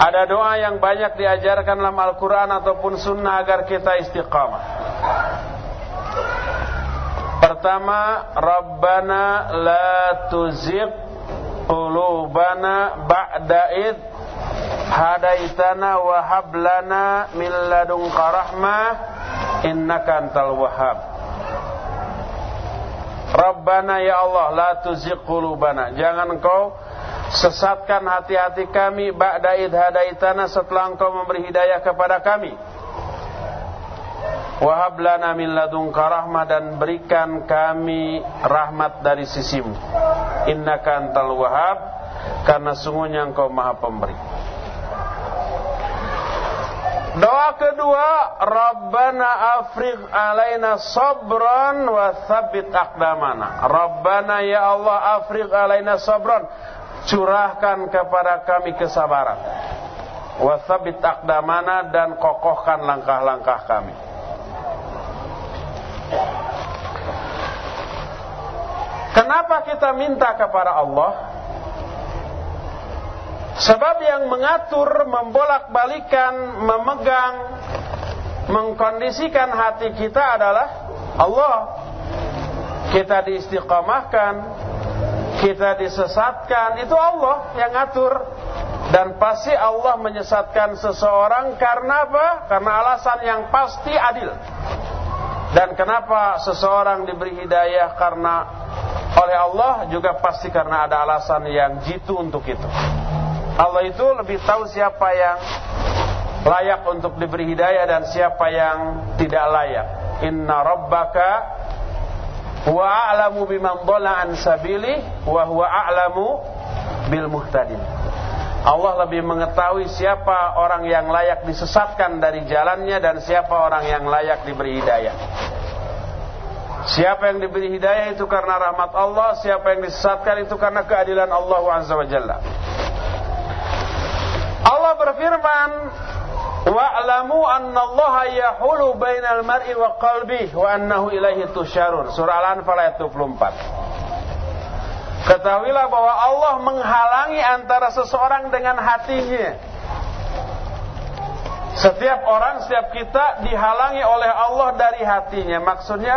Ada doa yang banyak diajarkan dalam Al-Quran ataupun Sunnah agar kita istiqamah. Pertama, Rabbana la tuzigh qulubana ba'da id hadaitana wa lana min ladunka rahmah innaka antal wahhab. Rabbana ya Allah la tuzigh qulubana. Jangan engkau sesatkan hati-hati kami ba'da id hadaitana setelah engkau memberi hidayah kepada kami. Wahab lana min ladunka rahmah dan berikan kami rahmat dari sisimu. Innaka antal wahab karena sungguhnya engkau maha pemberi. Doa kedua, Rabbana afriq alaina sabran wa thabbit aqdamana. Rabbana ya Allah afriq alaina sabran. Curahkan kepada kami kesabaran. Wa thabbit aqdamana dan kokohkan langkah-langkah kami. Kenapa kita minta kepada Allah? Sebab yang mengatur, membolak-balikan, memegang, mengkondisikan hati kita adalah Allah. Kita diistiqamahkan, kita disesatkan, itu Allah yang ngatur. Dan pasti Allah menyesatkan seseorang karena apa? Karena alasan yang pasti adil. Dan kenapa seseorang diberi hidayah karena oleh Allah juga pasti karena ada alasan yang jitu untuk itu. Allah itu lebih tahu siapa yang layak untuk diberi hidayah dan siapa yang tidak layak. Inna rabbaka huwa a'lamu biman dhalla an sabili wa huwa a'lamu bil muhtadin. Allah lebih mengetahui siapa orang yang layak disesatkan dari jalannya dan siapa orang yang layak diberi hidayah. Siapa yang diberi hidayah itu karena rahmat Allah, siapa yang disesatkan itu karena keadilan Allah Azza wa Jalla. Allah berfirman, "Wa'lamu anna Allah yahulu bainal mar'i wa qalbihi wa annahu ilaihi tusyarun." Surah Al-Anfal ayat 24. Ketahuilah bahwa Allah menghalangi antara seseorang dengan hatinya. Setiap orang, setiap kita dihalangi oleh Allah dari hatinya. Maksudnya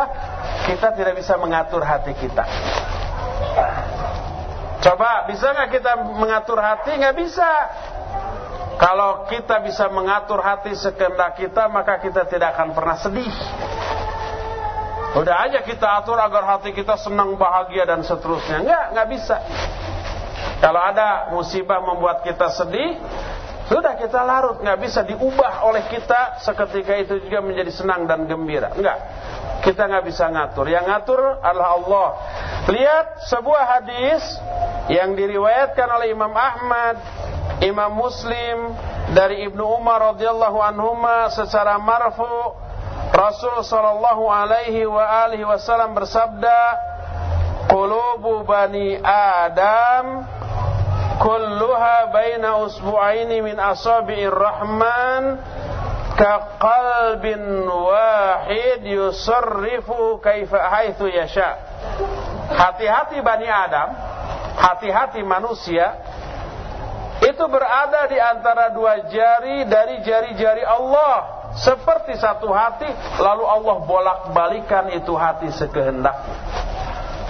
kita tidak bisa mengatur hati kita. Coba, bisa nggak kita mengatur hati? Nggak bisa. Kalau kita bisa mengatur hati sekehendak kita, maka kita tidak akan pernah sedih. Udah aja kita atur agar hati kita senang, bahagia dan seterusnya. Enggak, enggak bisa. Kalau ada musibah membuat kita sedih, sudah kita larut, nggak bisa diubah oleh kita seketika itu juga menjadi senang dan gembira. Enggak. Kita nggak bisa ngatur. Yang ngatur adalah Allah. Lihat sebuah hadis yang diriwayatkan oleh Imam Ahmad, Imam Muslim dari Ibnu Umar radhiyallahu anhuma secara marfu Rasul sallallahu alaihi wa alihi wasallam bersabda, "Qulubu bani Adam kulluha baina usbu'aini min asabi'ir rahman ka qalbin wahid yusarrifu kaifa haitsu yasha." Hati-hati bani Adam, hati-hati manusia itu berada di antara dua jari dari jari-jari Allah. Seperti satu hati lalu Allah bolak-balikan itu hati sekehendak.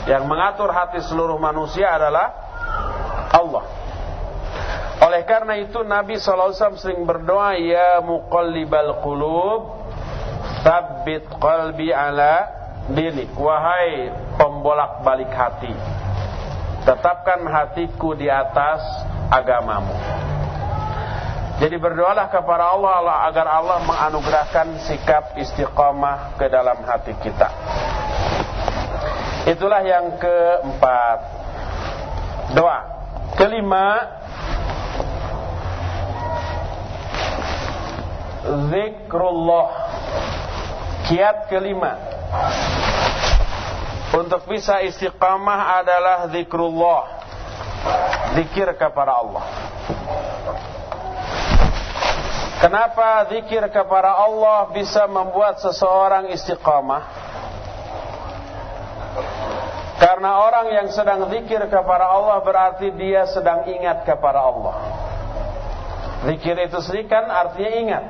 Yang mengatur hati seluruh manusia adalah Allah oleh karena itu Nabi SAW sering berdoa ya muqallibal qulub tsabbit qalbi ala dinik wahai pembolak-balik hati tetapkan hatiku di atas agamamu jadi berdoalah kepada Allah agar Allah menganugerahkan sikap istiqamah ke dalam hati kita. Itulah yang keempat. Doa. Kelima, zikrullah. Kiat kelima. Untuk bisa istiqamah adalah zikrullah. Zikir kepada Allah. Kenapa zikir kepada Allah bisa membuat seseorang istiqamah? Karena orang yang sedang zikir kepada Allah berarti dia sedang ingat kepada Allah. Zikir itu sendiri kan artinya ingat.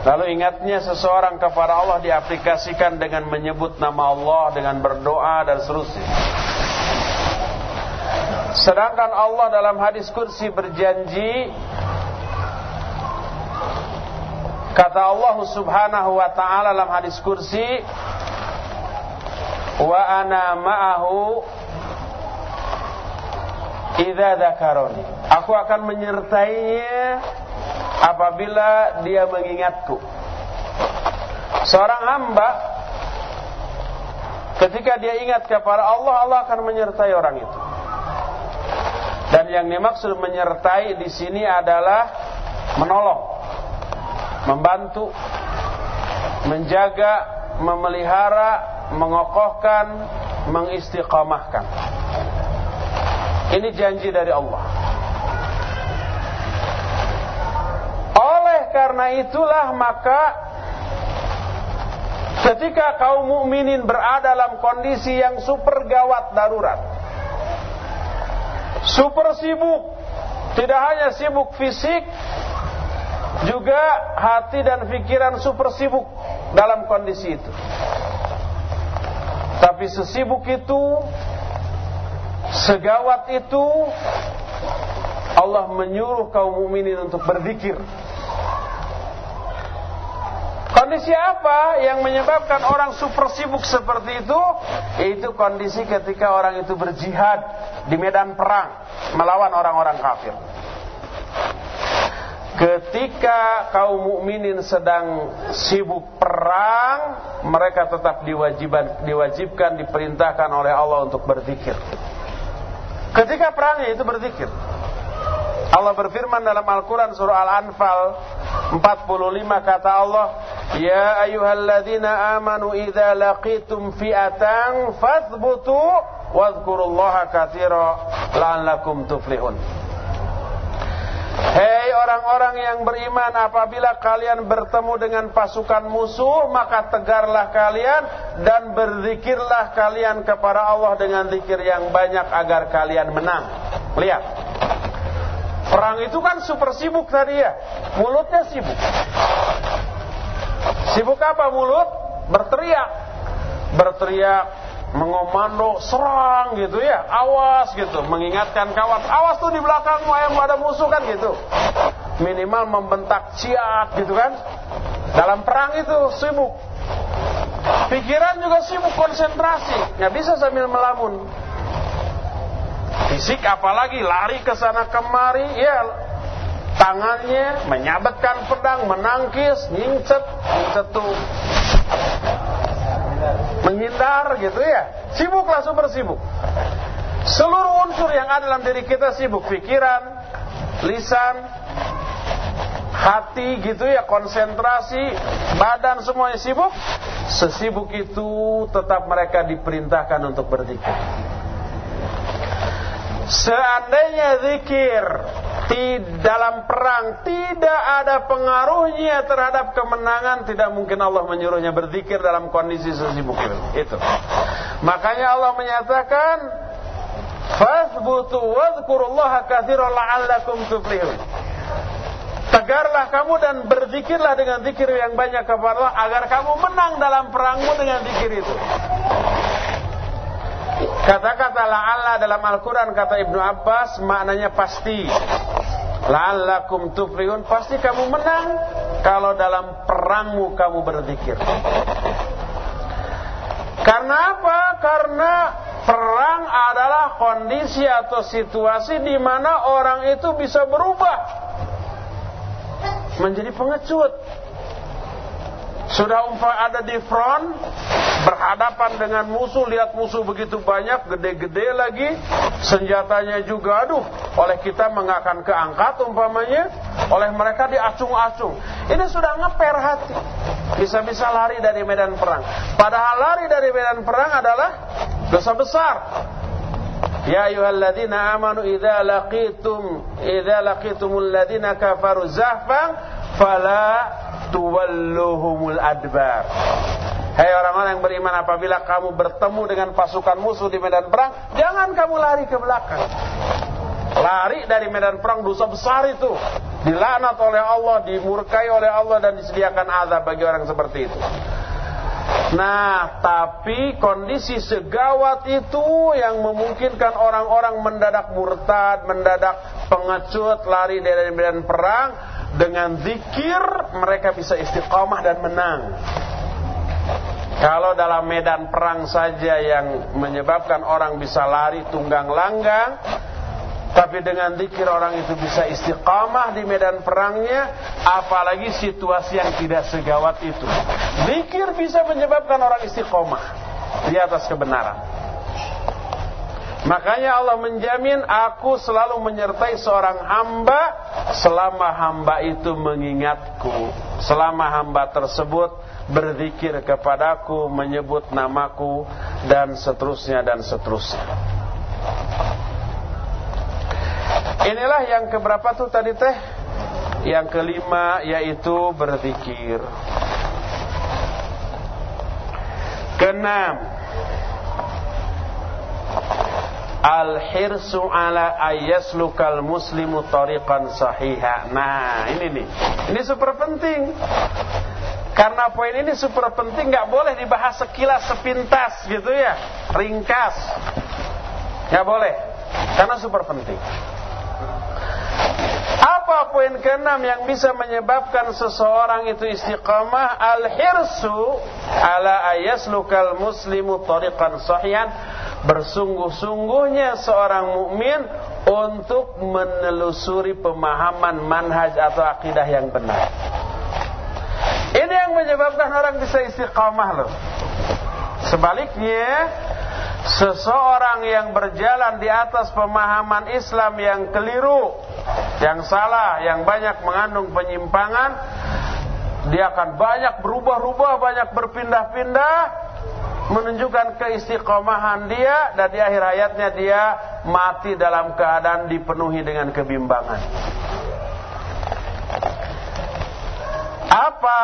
Lalu ingatnya seseorang kepada Allah diaplikasikan dengan menyebut nama Allah, dengan berdoa dan seterusnya. Sedangkan Allah dalam hadis kursi berjanji Kata Allah Subhanahu wa taala dalam hadis kursi, "Wa ana ma'ahu dzakaroni." Aku akan menyertainya apabila dia mengingatku. Seorang hamba ketika dia ingat kepada Allah, Allah akan menyertai orang itu. Dan yang dimaksud menyertai di sini adalah menolong membantu, menjaga, memelihara, mengokohkan, mengistiqamahkan. Ini janji dari Allah. Oleh karena itulah maka ketika kaum mukminin berada dalam kondisi yang super gawat darurat, super sibuk, tidak hanya sibuk fisik, juga hati dan pikiran super sibuk dalam kondisi itu. Tapi sesibuk itu, segawat itu, Allah menyuruh kaum mukminin untuk berzikir. Kondisi apa yang menyebabkan orang super sibuk seperti itu? Yaitu kondisi ketika orang itu berjihad di medan perang melawan orang-orang kafir. Ketika kaum mukminin sedang sibuk perang, mereka tetap diwajibkan, diwajibkan, diperintahkan oleh Allah untuk berzikir. Ketika perangnya itu berzikir. Allah berfirman dalam Al-Quran surah Al-Anfal 45 kata Allah Ya ayuhalladzina amanu idza laqitum fi'atan fathbutu wadhkurullaha katsira la'allakum tuflihun Hei orang-orang yang beriman apabila kalian bertemu dengan pasukan musuh maka tegarlah kalian dan berzikirlah kalian kepada Allah dengan zikir yang banyak agar kalian menang. Lihat. Perang itu kan super sibuk tadi ya. Mulutnya sibuk. Sibuk apa mulut? Berteriak. Berteriak mengomando serang gitu ya awas gitu mengingatkan kawan awas tuh di belakangmu yang ada musuh kan gitu. Minimal membentak siap gitu kan. Dalam perang itu sibuk. Pikiran juga sibuk konsentrasi, nggak bisa sambil melamun. Fisik apalagi lari ke sana kemari, ya. Tangannya menyabetkan pedang, menangkis, nyincet, nyincet tuh menghindar gitu ya. Sibuklah super sibuk. Seluruh unsur yang ada dalam diri kita sibuk, pikiran, lisan, hati gitu ya, konsentrasi, badan semuanya sibuk. Sesibuk itu tetap mereka diperintahkan untuk berzikir. Seandainya zikir dalam perang tidak ada pengaruhnya terhadap kemenangan, tidak mungkin Allah menyuruhnya berzikir dalam kondisi sesibuk itu. Itu. Makanya Allah menyatakan, "Fathbutu wadhkurullaha katsiran la'allakum tuflihun." Tegarlah kamu dan berzikirlah dengan zikir yang banyak kepada Allah agar kamu menang dalam perangmu dengan zikir itu. Kata-kata la'alla dalam Al-Quran kata Ibnu Abbas maknanya pasti. La'allakum tuflihun pasti kamu menang kalau dalam perangmu kamu berzikir. Karena apa? Karena perang adalah kondisi atau situasi di mana orang itu bisa berubah menjadi pengecut. Sudah umpah ada di front, berhadapan dengan musuh, lihat musuh begitu banyak, gede-gede lagi, senjatanya juga, aduh, oleh kita mengakan keangkat umpamanya, oleh mereka diacung-acung. Ini sudah ngeper hati, bisa-bisa lari dari medan perang. Padahal lari dari medan perang adalah dosa besar. Ya ayyuhalladzina amanu idza laqitum idza laqitumul ladzina kafaru zahfan fala tuwalluhumul adbar. Hei orang-orang yang beriman apabila kamu bertemu dengan pasukan musuh di medan perang, jangan kamu lari ke belakang. Lari dari medan perang dosa besar itu. Dilaknat oleh Allah, dimurkai oleh Allah dan disediakan azab bagi orang seperti itu. Nah, tapi kondisi segawat itu yang memungkinkan orang-orang mendadak murtad, mendadak pengecut, lari dari medan perang, dengan zikir mereka bisa istiqamah dan menang. Kalau dalam medan perang saja yang menyebabkan orang bisa lari tunggang langgang, tapi dengan zikir orang itu bisa istiqamah di medan perangnya, apalagi situasi yang tidak segawat itu. Zikir bisa menyebabkan orang istiqamah di atas kebenaran. Makanya Allah menjamin aku selalu menyertai seorang hamba selama hamba itu mengingatku. Selama hamba tersebut berzikir kepadaku, menyebut namaku dan seterusnya dan seterusnya. Inilah yang keberapa tuh tadi teh? Yang kelima yaitu berzikir. Keenam Al-hirsu ala ayyaslukal muslimu tariqan sahiha. Nah, ini nih. Ini super penting. Karena poin ini super penting, nggak boleh dibahas sekilas sepintas gitu ya, ringkas. Nggak boleh, karena super penting. Apa poin keenam yang bisa menyebabkan seseorang itu istiqamah? Al-hirsu ala ayaslukal muslimu tariqan sahihan bersungguh-sungguhnya seorang mukmin untuk menelusuri pemahaman manhaj atau akidah yang benar. Ini yang menyebabkan orang bisa istiqamah loh. Sebaliknya, seseorang yang berjalan di atas pemahaman Islam yang keliru, yang salah, yang banyak mengandung penyimpangan, dia akan banyak berubah-ubah, banyak berpindah-pindah, menunjukkan keistiqomahan dia dan di akhir hayatnya dia mati dalam keadaan dipenuhi dengan kebimbangan. Apa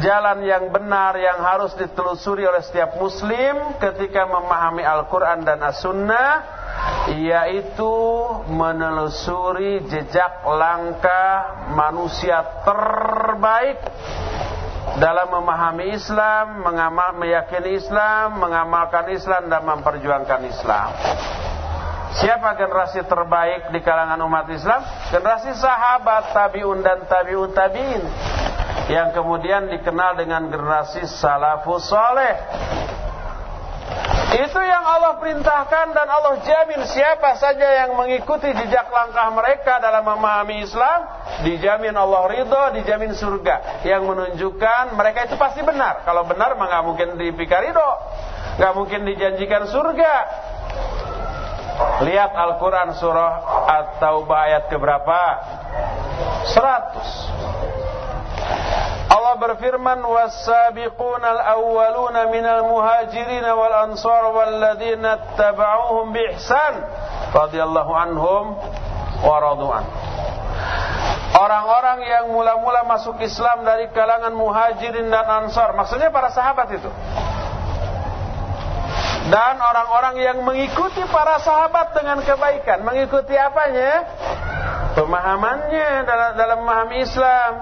jalan yang benar yang harus ditelusuri oleh setiap muslim ketika memahami Al-Quran dan As-Sunnah yaitu menelusuri jejak langkah manusia terbaik dalam memahami Islam, mengamal, meyakini Islam, mengamalkan Islam dan memperjuangkan Islam. Siapa generasi terbaik di kalangan umat Islam? Generasi sahabat, tabi'un dan tabi'un tabi'in. yang kemudian dikenal dengan generasi salafus soleh. Itu yang Allah perintahkan dan Allah jamin siapa saja yang mengikuti jejak langkah mereka dalam memahami Islam, dijamin Allah ridho, dijamin surga. Yang menunjukkan mereka itu pasti benar. Kalau benar maka mungkin dipikir ridho, nggak mungkin dijanjikan surga. Lihat Al-Quran surah At-Taubah ayat keberapa? 100 Allah berfirman was-sabiquna al-awwaluna minal muhajirin wal ansar walladzina ittaba'uuhum biihsan radhiyallahu anhum wa radu'an Orang-orang yang mula-mula masuk Islam dari kalangan muhajirin dan ansar Maksudnya para sahabat itu dan orang-orang yang mengikuti para sahabat dengan kebaikan mengikuti apanya? Pemahamannya dalam dalam memahami Islam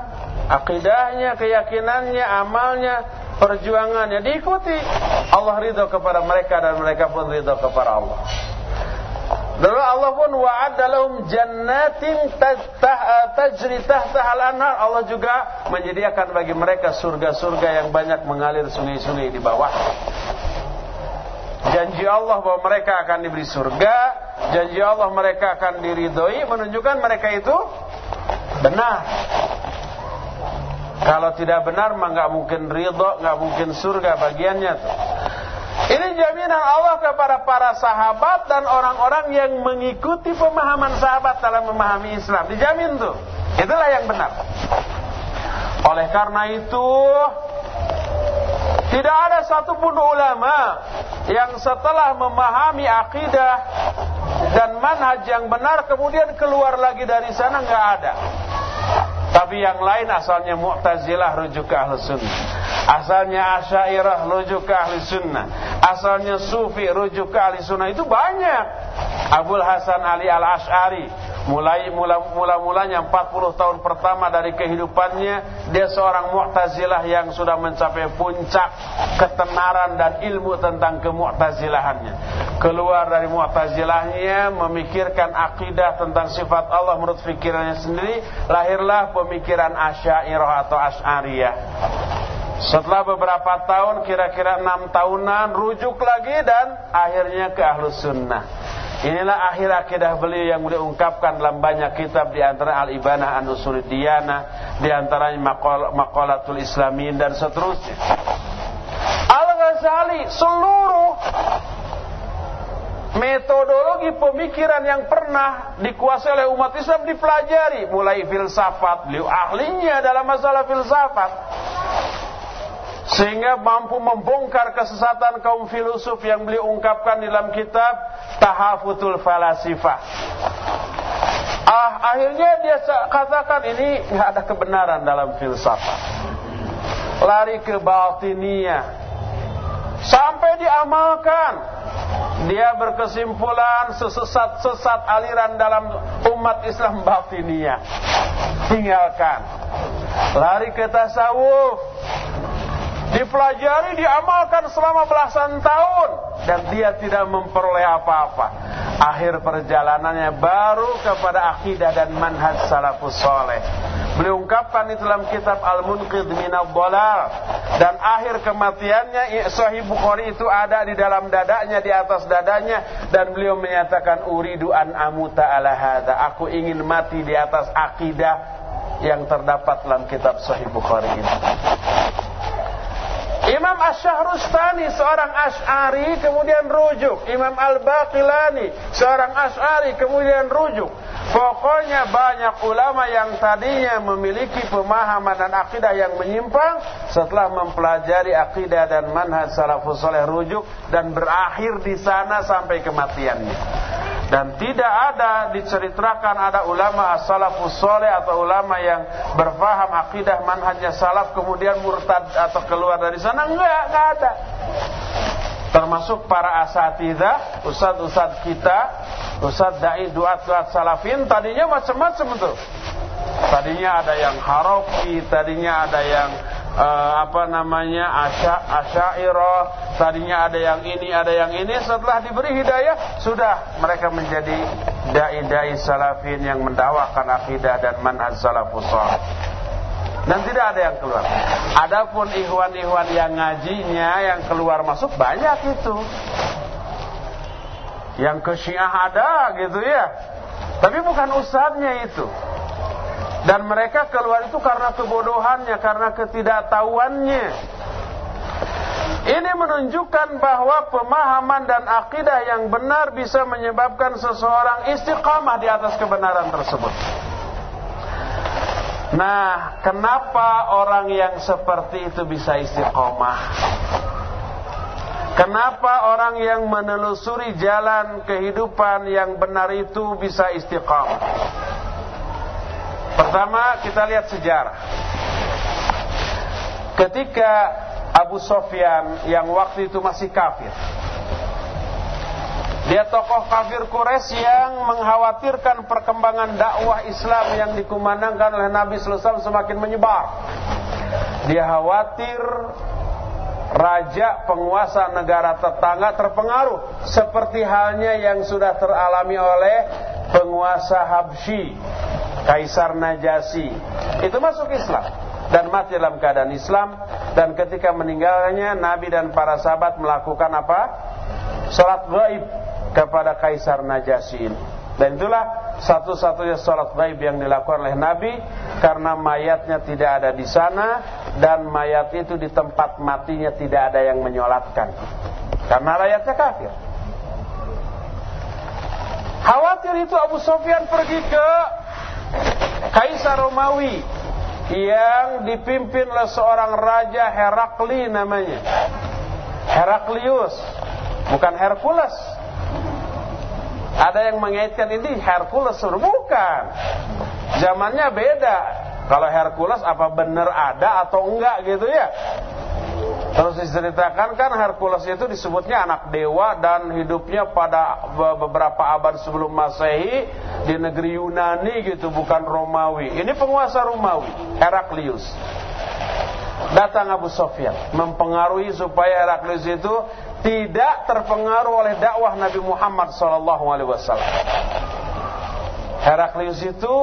akidahnya keyakinannya amalnya perjuangannya diikuti. Allah ridho kepada mereka dan mereka pun ridho kepada Allah. Lalu Allah pun wa'adda lahum jannatin tajri tahtaha al-anhar. Allah juga menyediakan bagi mereka surga-surga yang banyak mengalir sungai-sungai di bawah janji Allah bahwa mereka akan diberi surga, janji Allah mereka akan diridhoi menunjukkan mereka itu benar. Kalau tidak benar maka nggak mungkin ridho, nggak mungkin surga bagiannya tuh. Ini jaminan Allah kepada para sahabat dan orang-orang yang mengikuti pemahaman sahabat dalam memahami Islam. Dijamin tuh. Itulah yang benar. Oleh karena itu, tidak ada satupun ulama yang setelah memahami akidah dan manhaj yang benar kemudian keluar lagi dari sana nggak ada. Tapi yang lain asalnya Mu'tazilah rujuk ke Ahli Sunnah. Asalnya Asyairah rujuk ke Ahli Sunnah. Asalnya Sufi rujuk ke Ahli Sunnah. Itu banyak. Abul Hasan Ali Al-Ash'ari mulai mula-mulanya 40 tahun pertama dari kehidupannya dia seorang Mu'tazilah yang sudah mencapai puncak ketenaran dan ilmu tentang kemu'tazilahannya. Keluar dari Mu'tazilahnya memikirkan akidah tentang sifat Allah menurut pikirannya sendiri, lahirlah pemikiran Asy'ariyah atau Asy'ariyah. Setelah beberapa tahun, kira-kira enam tahunan, rujuk lagi dan akhirnya ke Ahlus Sunnah. Inilah akhir akidah beliau yang beliau ungkapkan dalam banyak kitab di antara Al-Ibanah An-Usul Diyana, di antaranya Maqal Maqalatul Islamin dan seterusnya. Al-Ghazali seluruh metodologi pemikiran yang pernah dikuasai oleh umat Islam dipelajari mulai filsafat beliau ahlinya dalam masalah filsafat sehingga mampu membongkar kesesatan kaum filosof yang beliau ungkapkan dalam kitab Tahafutul Falasifah. Ah, akhirnya dia katakan ini nggak ada kebenaran dalam filsafat. Lari ke batinia. Sampai diamalkan. Dia berkesimpulan sesesat-sesat aliran dalam umat Islam batinia. Tinggalkan. Lari ke tasawuf dipelajari, diamalkan selama belasan tahun dan dia tidak memperoleh apa-apa. Akhir perjalanannya baru kepada akidah dan manhaj salafus soleh. Beliau ungkapkan di dalam kitab Al-Munqidh Minal Bolal dan akhir kematiannya Sahih Bukhari itu ada di dalam dadanya di atas dadanya dan beliau menyatakan uridu an amuta ala hadza. Aku ingin mati di atas akidah yang terdapat dalam kitab Sahih Bukhari ini. Imam Ash-Shahrustani seorang Ash'ari kemudian rujuk. Imam Al-Baqilani seorang Ash'ari kemudian rujuk. Pokoknya banyak ulama yang tadinya memiliki pemahaman dan akidah yang menyimpang setelah mempelajari akidah dan manhaj salafus saleh rujuk dan berakhir di sana sampai kematiannya. Dan tidak ada diceritakan ada ulama as-salafus soleh atau ulama yang berfaham akidah manhajnya salaf kemudian murtad atau keluar dari sana. Enggak, enggak ada. Termasuk para asatidah, ustad-ustad kita, ustad da'i duat-duat salafin, tadinya macam-macam itu. Tadinya ada yang haroki, tadinya ada yang uh, apa namanya asya asyairah tadinya ada yang ini ada yang ini setelah diberi hidayah sudah mereka menjadi dai-dai salafin yang mendakwakan akidah dan manhaj salafus Dan tidak ada yang keluar. Adapun ikhwan-ikhwan yang ngajinya yang keluar masuk banyak itu. Yang ke Syiah ada gitu ya. Tapi bukan ustadznya itu. Dan mereka keluar itu karena kebodohannya, karena ketidaktahuannya. Ini menunjukkan bahwa pemahaman dan akidah yang benar bisa menyebabkan seseorang istiqamah di atas kebenaran tersebut. Nah, kenapa orang yang seperti itu bisa istiqomah? Kenapa orang yang menelusuri jalan kehidupan yang benar itu bisa istiqomah? Pertama, kita lihat sejarah. Ketika Abu Sofyan yang waktu itu masih kafir, dia tokoh kafir Quraisy yang mengkhawatirkan perkembangan dakwah Islam yang dikumandangkan oleh Nabi SAW semakin menyebar. Dia khawatir raja penguasa negara tetangga terpengaruh seperti halnya yang sudah teralami oleh penguasa Habsyi, Kaisar Najasyi. Itu masuk Islam dan mati dalam keadaan Islam dan ketika meninggalnya Nabi dan para sahabat melakukan apa? Salat gaib kepada Kaisar Najasyi Dan itulah satu-satunya sholat gaib yang dilakukan oleh Nabi karena mayatnya tidak ada di sana dan mayat itu di tempat matinya tidak ada yang menyolatkan. Karena rakyatnya kafir. Khawatir itu Abu Sofyan pergi ke Kaisar Romawi yang dipimpin oleh seorang raja Herakli namanya. Heraklius, bukan Hercules. Ada yang mengaitkan ini Hercules bukan. Zamannya beda. Kalau Hercules apa benar ada atau enggak gitu ya. Terus diceritakan kan Hercules itu disebutnya anak dewa dan hidupnya pada beberapa abad sebelum Masehi di negeri Yunani gitu bukan Romawi. Ini penguasa Romawi, Heraklius. Datang Abu Sofyan mempengaruhi supaya Heraklius itu tidak terpengaruh oleh dakwah Nabi Muhammad wasallam. Heraklius itu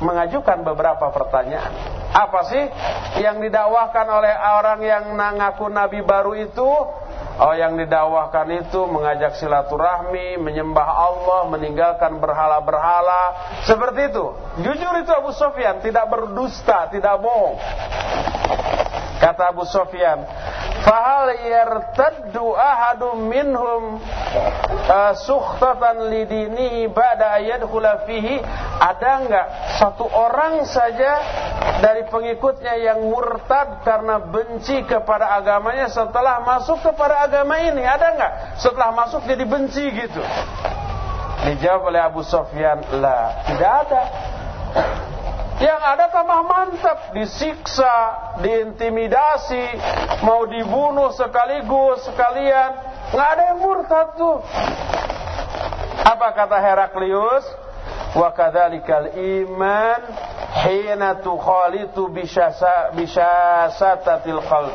mengajukan beberapa pertanyaan. Apa sih yang didakwahkan oleh orang yang mengaku nabi baru itu? Oh yang didakwahkan itu mengajak silaturahmi, menyembah Allah, meninggalkan berhala-berhala, seperti itu. Jujur itu Abu Sofyan tidak berdusta, tidak bohong. Kata Abu Sofyan, fahal yartaddu ahadum minhum uh, sukhtatan lidinihi ba'da ayadkhula fihi. Ada enggak satu orang saja dari pengikutnya yang murtad karena benci kepada agamanya setelah masuk kepada agama ini? Ada enggak setelah masuk jadi benci gitu? Dijawab oleh Abu Sofyan lah tidak ada yang ada tambah mantap, disiksa, diintimidasi, mau dibunuh sekaligus sekalian. Nggak ada yang murtad tuh. Apa kata Heraklius? Wa kadzalikal iman hina tukhalitu bisyasatatil qalb.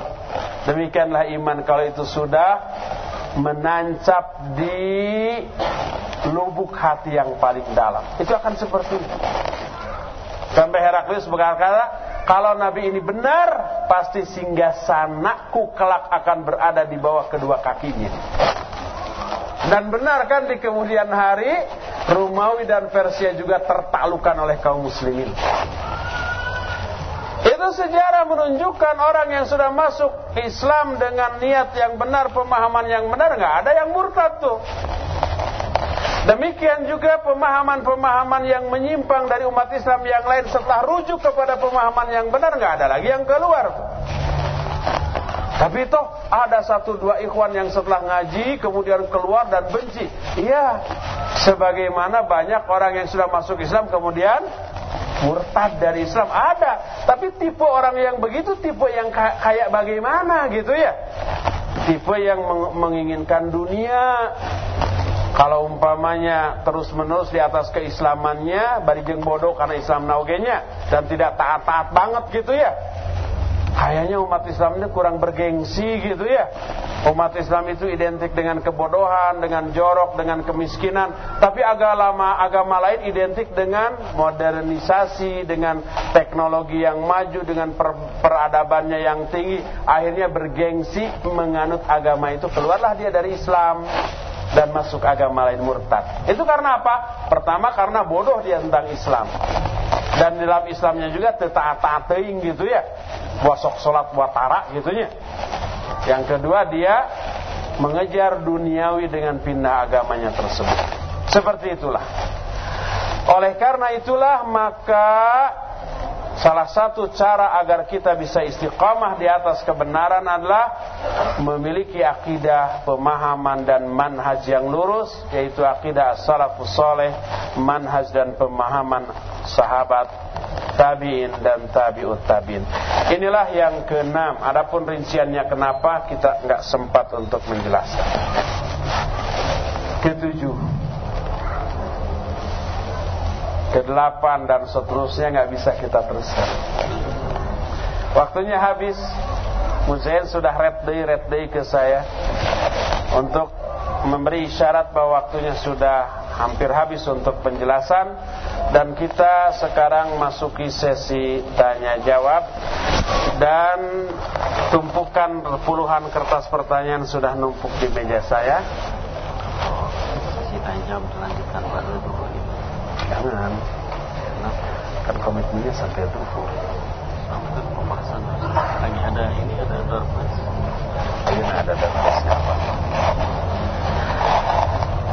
Demikianlah iman kalau itu sudah menancap di lubuk hati yang paling dalam. Itu akan seperti itu. Sampai Heraklius berkata, kalau Nabi ini benar, pasti singgah sanaku kelak akan berada di bawah kedua kakinya. Dan benar kan di kemudian hari, Romawi dan Persia juga tertaklukan oleh kaum muslimin. Itu sejarah menunjukkan orang yang sudah masuk Islam dengan niat yang benar, pemahaman yang benar, nggak ada yang murtad tuh. Demikian juga pemahaman-pemahaman yang menyimpang dari umat Islam yang lain setelah rujuk kepada pemahaman yang benar nggak ada lagi yang keluar. Tapi toh ada satu dua ikhwan yang setelah ngaji kemudian keluar dan benci. Iya, sebagaimana banyak orang yang sudah masuk Islam kemudian murtad dari Islam ada. Tapi tipe orang yang begitu tipe yang kayak bagaimana gitu ya? Tipe yang menginginkan dunia, kalau umpamanya terus-menerus di atas keislamannya, barijeng bodoh karena Islam naugenya dan tidak taat-taat banget gitu ya. kayaknya umat Islam ini kurang bergengsi gitu ya. Umat Islam itu identik dengan kebodohan, dengan jorok, dengan kemiskinan. Tapi agama agama lain identik dengan modernisasi, dengan teknologi yang maju, dengan per, peradabannya yang tinggi. Akhirnya bergengsi menganut agama itu. Keluarlah dia dari Islam dan masuk agama lain murtad. Itu karena apa? Pertama karena bodoh dia tentang Islam. Dan dalam Islamnya juga tetaat teing gitu ya. Bosok sholat buat tarak gitunya. Yang kedua dia mengejar duniawi dengan pindah agamanya tersebut. Seperti itulah. Oleh karena itulah maka Salah satu cara agar kita bisa istiqamah di atas kebenaran adalah memiliki akidah, pemahaman dan manhaj yang lurus yaitu akidah salafus saleh, manhaj dan pemahaman sahabat tabi'in dan tabi'ut tabi'in. Inilah yang keenam. Adapun rinciannya kenapa kita enggak sempat untuk menjelaskan. Ketujuh ke-8 dan seterusnya nggak bisa kita teruskan. Waktunya habis. Muzain sudah red day red day ke saya untuk memberi isyarat bahwa waktunya sudah hampir habis untuk penjelasan dan kita sekarang masuki sesi tanya jawab dan tumpukan puluhan kertas pertanyaan sudah numpuk di meja saya. Sesi tanya jawab dilanjutkan Pak Jangan. Kan komitmennya sampai duhur. Sampai pembahasan. Lagi ada ini ada dorpes. Ini ada dorpes apa?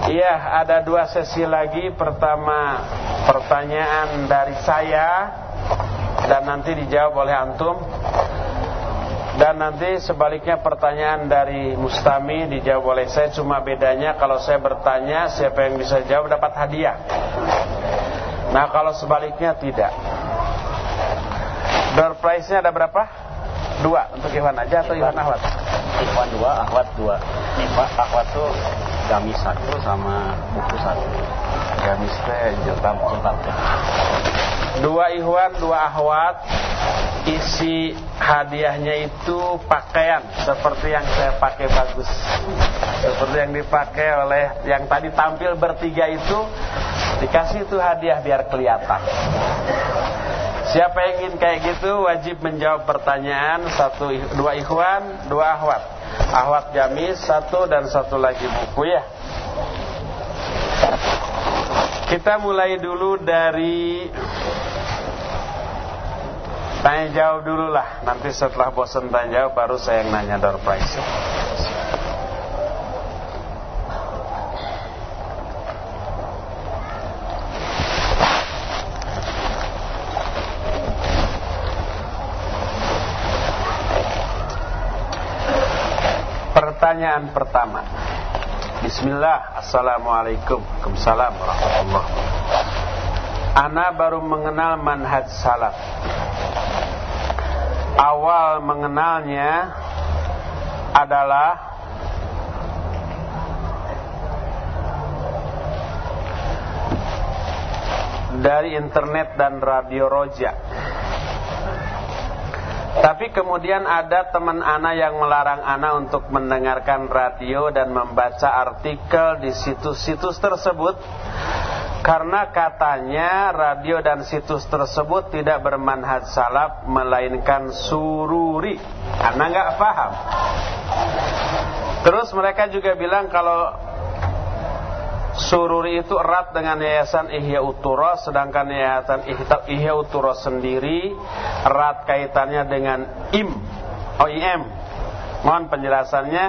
Iya, ada dua sesi lagi. Pertama, pertanyaan dari saya dan nanti dijawab oleh antum. Dan nanti sebaliknya pertanyaan dari Mustami dijawab oleh saya. Cuma bedanya kalau saya bertanya Siapa yang bisa jawab dapat hadiah. Nah kalau sebaliknya tidak. Door price-nya ada berapa? Dua Untuk Iwan aja atau Iwan Ahwat? Iwan dua, Ahwat dua. Iwan Ahwat tuh gamis satu sama buku satu. Gamis teh jilbab jilbab. Dua Iwan, dua Ahwat isi hadiahnya itu pakaian seperti yang saya pakai bagus. Seperti yang dipakai oleh yang tadi tampil bertiga itu dikasih itu hadiah biar kelihatan. Siapa yang ingin kayak gitu wajib menjawab pertanyaan. Satu dua ikhwan dua ahwat. Ahwat jamis satu dan satu lagi buku ya. Kita mulai dulu dari Tanya jawab dulu lah Nanti setelah bosan tanya jawab Baru saya yang nanya door price Pertanyaan pertama. Bismillah. Assalamualaikum. Waalaikumsalam Warahmatullahi Ana baru mengenal manhaj salaf awal mengenalnya adalah dari internet dan radio roja. Tapi kemudian ada teman Ana yang melarang Ana untuk mendengarkan radio dan membaca artikel di situs-situs tersebut karena katanya radio dan situs tersebut tidak bermanhaj salaf melainkan sururi. Karena nggak paham. Terus mereka juga bilang kalau sururi itu erat dengan yayasan Ihya Uturo sedangkan yayasan Ihya Uturo sendiri erat kaitannya dengan IM OIM Mohon penjelasannya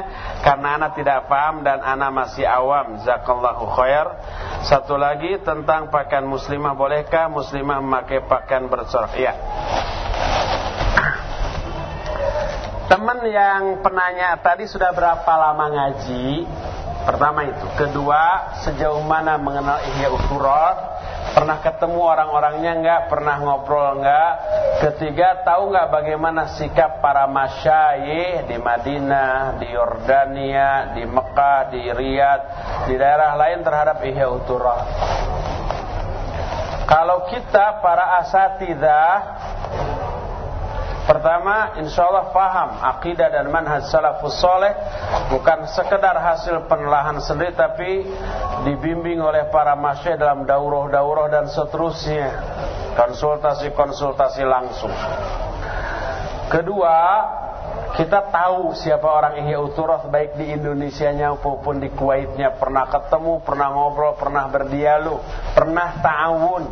karena anak tidak paham dan anak masih awam. Zakallahu khair. Satu lagi tentang pakaian muslimah bolehkah muslimah memakai pakaian bercorak? Ya. Teman yang penanya tadi sudah berapa lama ngaji? Pertama itu. Kedua, sejauh mana mengenal Ihya Usurat? Pernah ketemu orang-orangnya enggak? Pernah ngobrol enggak? Ketiga, tahu enggak bagaimana sikap para masyayikh di Madinah, di Yordania, di Mekah, di Riyadh, di daerah lain terhadap Ihya Uturah? Kalau kita para asatidah Pertama, insya Allah faham akidah dan manhaj salafus soleh bukan sekedar hasil penelahan sendiri, tapi dibimbing oleh para masyarakat dalam daurah-daurah dan seterusnya, konsultasi-konsultasi langsung. Kedua, kita tahu siapa orang Ihya Uturoth baik di Indonesia-nya maupun di Kuwaitnya pernah ketemu, pernah ngobrol, pernah berdialog, pernah ta'awun.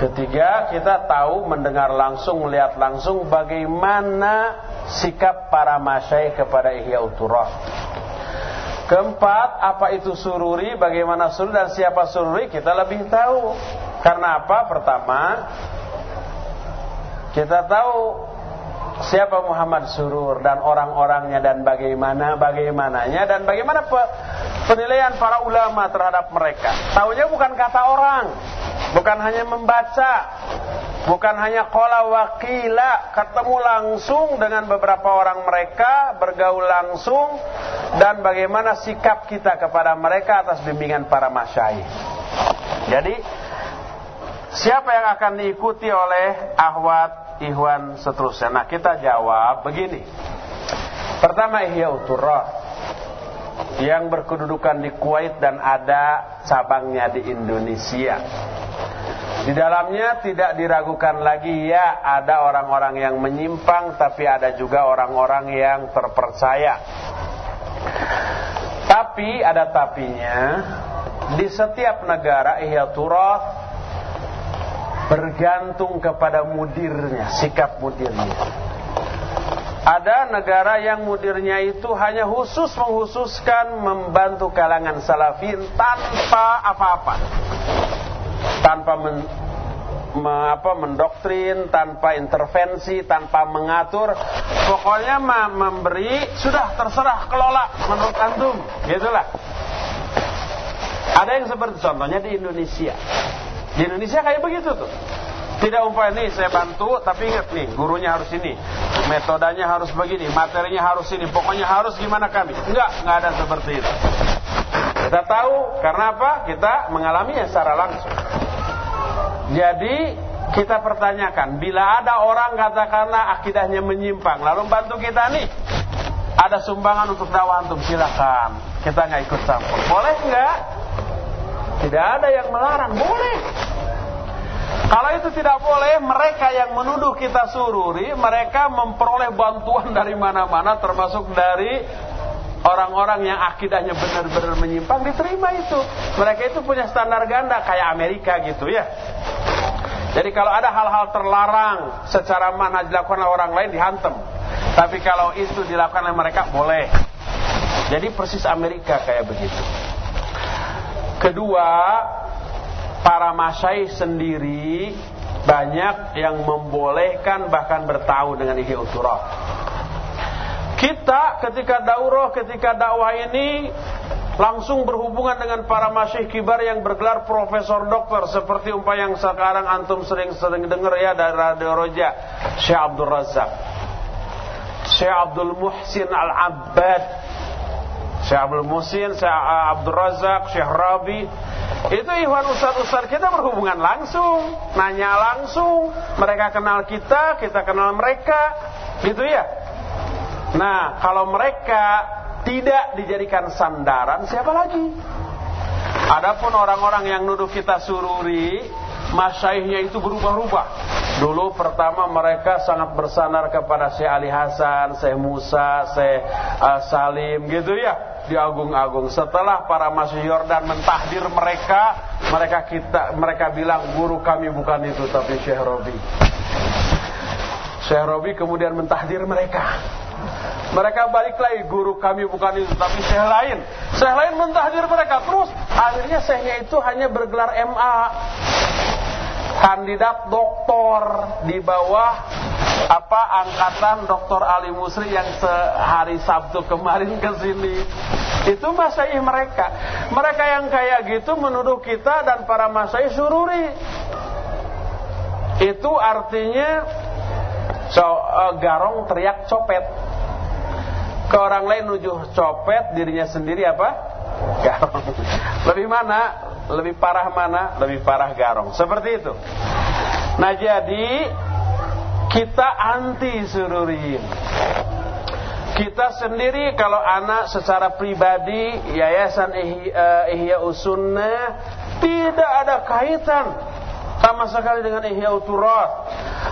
Ketiga, kita tahu mendengar langsung, melihat langsung bagaimana sikap para masyai kepada Ihya Uturah. Keempat, apa itu sururi, bagaimana sururi dan siapa sururi, kita lebih tahu. Karena apa? Pertama, kita tahu siapa Muhammad Surur dan orang-orangnya dan bagaimana bagaimananya dan bagaimana penilaian para ulama terhadap mereka. Tahunya bukan kata orang, bukan hanya membaca, bukan hanya kola wakila, ketemu langsung dengan beberapa orang mereka, bergaul langsung dan bagaimana sikap kita kepada mereka atas bimbingan para masyayikh. Jadi siapa yang akan diikuti oleh ahwat Ikhwan seterusnya. Nah kita jawab begini. Pertama Ihya Uturah yang berkedudukan di Kuwait dan ada cabangnya di Indonesia. Di dalamnya tidak diragukan lagi ya ada orang-orang yang menyimpang tapi ada juga orang-orang yang terpercaya. Tapi ada tapinya di setiap negara Ihya Turah bergantung kepada mudirnya, sikap mudirnya. Ada negara yang mudirnya itu hanya khusus menghususkan membantu kalangan salafin tanpa apa-apa. Tanpa men, me, apa, mendoktrin, tanpa intervensi, tanpa mengatur. Pokoknya memberi, sudah terserah kelola menurut antum. Gitulah. Ada yang seperti contohnya di Indonesia. Di Indonesia kayak begitu tuh. Tidak umpah ini saya bantu, tapi ingat nih, gurunya harus ini, metodenya harus begini, materinya harus ini, pokoknya harus gimana kami. Enggak, enggak ada seperti itu. Kita tahu karena apa? Kita mengalaminya secara langsung. Jadi kita pertanyakan, bila ada orang katakanlah akidahnya menyimpang, lalu bantu kita nih, ada sumbangan untuk dakwah antum silakan. Kita nggak ikut campur. Boleh nggak? Tidak ada yang melarang, boleh. Kalau itu tidak boleh, mereka yang menuduh kita sururi, mereka memperoleh bantuan <laughs> dari mana-mana, termasuk dari orang-orang yang akidahnya benar-benar menyimpang, diterima itu. Mereka itu punya standar ganda, kayak Amerika gitu ya. Jadi kalau ada hal-hal terlarang secara mana dilakukan oleh orang lain, dihantem. Tapi kalau itu dilakukan oleh mereka, boleh. Jadi persis Amerika kayak begitu. Kedua, para masyai sendiri banyak yang membolehkan bahkan bertahu dengan ihya uturah. Kita ketika daurah, ketika dakwah ini langsung berhubungan dengan para masyih kibar yang bergelar profesor dokter seperti umpah yang sekarang antum sering-sering dengar ya dari Radio Roja Syekh Abdul Razak Syekh Abdul Muhsin Al-Abbad Syekh Abdul Musin, Syekh Abdul Razak, Syekh Rabi. Itu Ikhwan Ustaz-Ustaz kita berhubungan langsung, nanya langsung. Mereka kenal kita, kita kenal mereka. Gitu ya. Nah, kalau mereka tidak dijadikan sandaran, siapa lagi? Adapun orang-orang yang nuduh kita sururi, masyaihnya itu berubah-ubah. Dulu pertama mereka sangat bersandar kepada Syekh Ali Hasan, Syekh Musa, Syekh uh, Salim gitu ya, diagung-agung. Setelah para masyaih Yordan mentahdir mereka, mereka kita mereka bilang guru kami bukan itu tapi Syekh Robi. Syekh Robi kemudian mentahdir mereka. Mereka balik lagi, guru kami bukan itu, tapi syekh lain. Syekh lain mentahdir mereka. Terus, akhirnya syekhnya itu hanya bergelar MA kandidat doktor di bawah apa angkatan Doktor Ali Musri yang sehari Sabtu kemarin ke sini. Itu masaih mereka. Mereka yang kayak gitu menuduh kita dan para masaih sururi. Itu artinya so, uh, garong teriak copet. Ke orang lain nuduh copet, dirinya sendiri apa? Garong. Lebih mana? Lebih parah mana? Lebih parah garong. Seperti itu. Nah jadi kita anti sururiyin. Kita sendiri kalau anak secara pribadi Yayasan Ihya, eh, Ihya Usunnah tidak ada kaitan sama sekali dengan Ihya Uturat.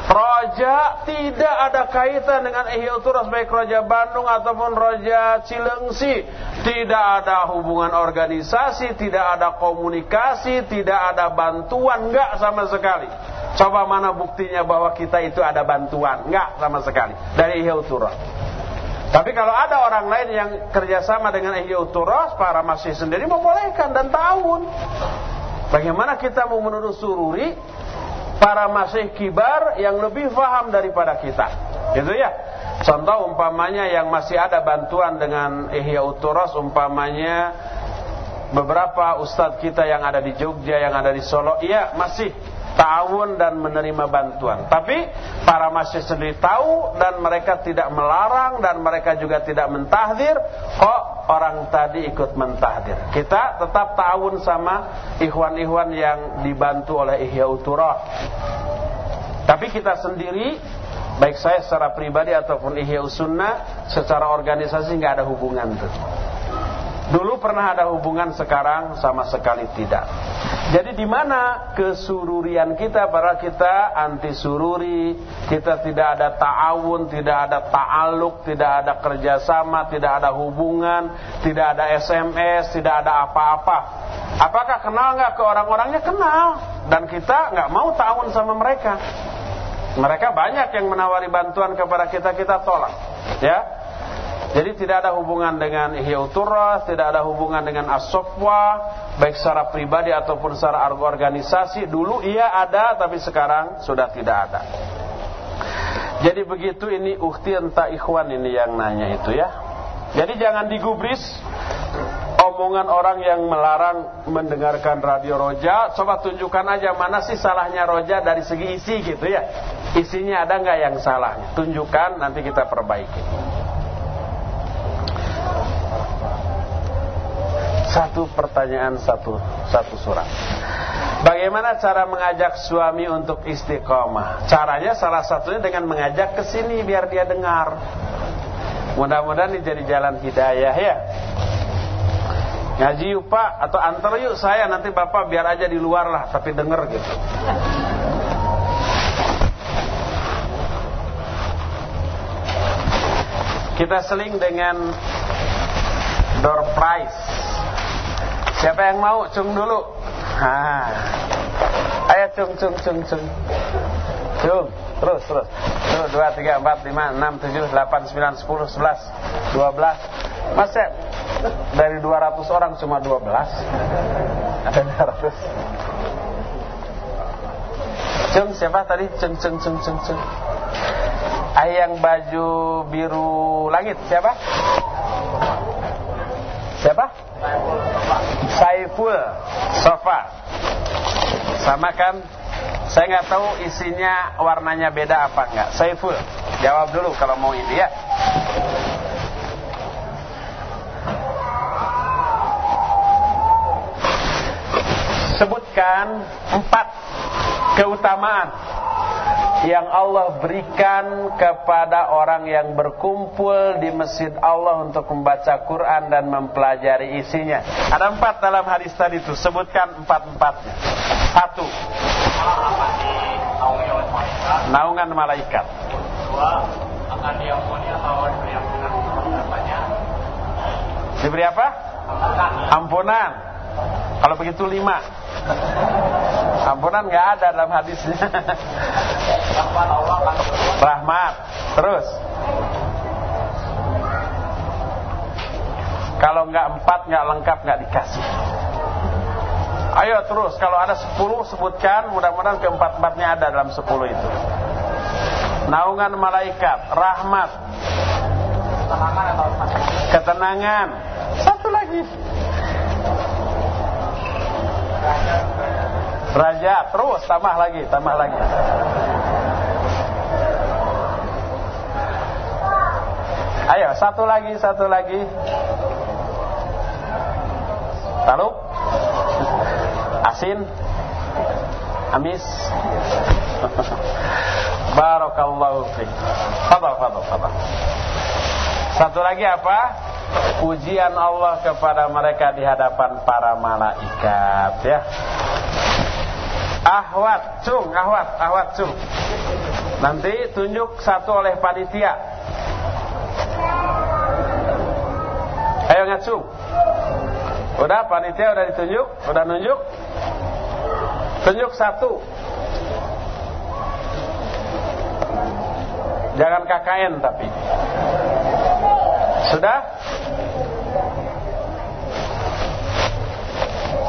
Raja tidak ada kaitan dengan Ihya Uturat baik Raja Bandung ataupun Raja Cilengsi. Tidak ada hubungan organisasi, tidak ada komunikasi, tidak ada bantuan, enggak sama sekali. Coba mana buktinya bahwa kita itu ada bantuan? Enggak sama sekali dari Ihya Uturat. Tapi kalau ada orang lain yang kerjasama dengan Ihya Uturat, para masih sendiri membolehkan dan tahun. Bagaimana kita mau menuduh sururi para masih kibar yang lebih faham daripada kita. Gitu ya. Contoh umpamanya yang masih ada bantuan dengan Ihya Uturas umpamanya beberapa ustadz kita yang ada di Jogja, yang ada di Solo, iya masih ta'awun dan menerima bantuan. Tapi para masjid sendiri tahu dan mereka tidak melarang dan mereka juga tidak mentahdir kok orang tadi ikut mentahdir. Kita tetap ta'awun sama ikhwan-ikhwan yang dibantu oleh Ihya Uturah. Tapi kita sendiri baik saya secara pribadi ataupun Ihya Sunnah secara organisasi nggak ada hubungan tuh. Dulu pernah ada hubungan, sekarang sama sekali tidak. Jadi di mana kesururian kita para kita anti sururi, kita tidak ada ta'awun, tidak ada ta'aluk, tidak ada kerjasama, tidak ada hubungan, tidak ada SMS, tidak ada apa-apa. Apakah kenal nggak ke orang-orangnya? Kenal. Dan kita nggak mau ta'awun sama mereka. Mereka banyak yang menawari bantuan kepada kita, kita tolak. Ya, jadi tidak ada hubungan dengan Ihyauturah, tidak ada hubungan dengan Asofwa, baik secara pribadi ataupun secara organisasi. Dulu ia ada, tapi sekarang sudah tidak ada. Jadi begitu ini ukti entah ikhwan ini yang nanya itu ya. Jadi jangan digubris omongan orang yang melarang mendengarkan radio Roja. Coba tunjukkan aja mana sih salahnya Roja dari segi isi gitu ya. Isinya ada nggak yang salahnya? Tunjukkan nanti kita perbaiki. Satu pertanyaan satu satu surat. Bagaimana cara mengajak suami untuk istiqomah? Caranya salah satunya dengan mengajak ke sini biar dia dengar. Mudah-mudahan ini jadi jalan hidayah ya. Ngaji yuk pak atau antar yuk saya nanti bapak biar aja di luar lah tapi denger gitu. Kita seling dengan door prize Siapa yang mau cung dulu? Ha. Ayo cung cung cung cung. Cung. Terus terus. Tuh 2 3 4 5 6 7 8 9 10 11 12. Mas dari 200 orang cuma 12. Ada 200. Cung siapa tadi? Cung cung cung cung cung. Ayang baju biru langit siapa? Siapa? Saiful Sofa. Sama kan? Saya nggak tahu isinya warnanya beda apa enggak Saiful Jawab dulu kalau mau ini ya. Sebutkan empat keutamaan yang Allah berikan kepada orang yang berkumpul di masjid Allah untuk membaca Quran dan mempelajari isinya. Ada empat dalam hadis tadi itu, sebutkan empat-empatnya. Satu, naungan malaikat. Dua, akan diampuni atau diberi ampunan Diberi apa? Ampunan. Kalau begitu lima. Ampunan nggak ada dalam hadisnya. Rahmat. Terus. Kalau nggak empat nggak lengkap nggak dikasih. Ayo terus. Kalau ada sepuluh sebutkan. Mudah-mudahan keempat empatnya ada dalam sepuluh itu. Naungan malaikat, rahmat, ketenangan. Satu lagi. Raja terus tambah lagi, tambah lagi. Ayo, satu lagi, satu lagi. Lalu Asin Amis <laughs> Barakallahu fiik. Fadal, fadal, fadal. Satu lagi apa? Ujian Allah kepada mereka di hadapan para malaikat ya. Ahwat, cung, ahwat, ahwat, cung. Nanti tunjuk satu oleh panitia. Ayo ngacung. Udah panitia udah ditunjuk, udah nunjuk. Tunjuk satu. Jangan KKN tapi. Sudah?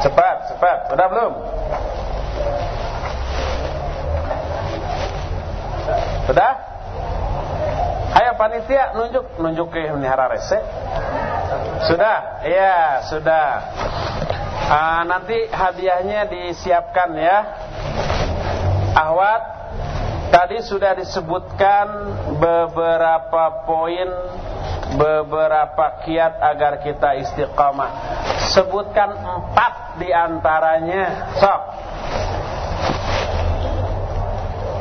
Cepat, cepat. Sudah belum? Sudah? Ayo panitia nunjuk, nunjuk ke Nihara Rese. Sudah? Iya, sudah. Uh, nanti hadiahnya disiapkan ya. Ahwat, tadi sudah disebutkan beberapa poin beberapa kiat agar kita istiqamah. Sebutkan empat di antaranya. Sok.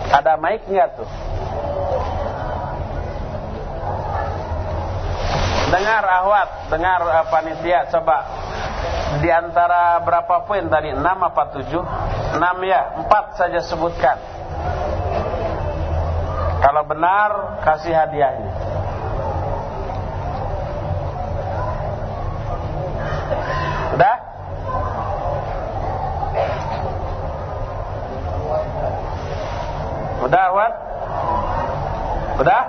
Ada mic nggak tuh? Dengar ahwat, dengar uh, panitia coba di antara berapa poin tadi? 6 apa 7? 6 ya, 4 saja sebutkan. Kalau benar kasih hadiahnya. Udah? Udah, Ahwat? Udah?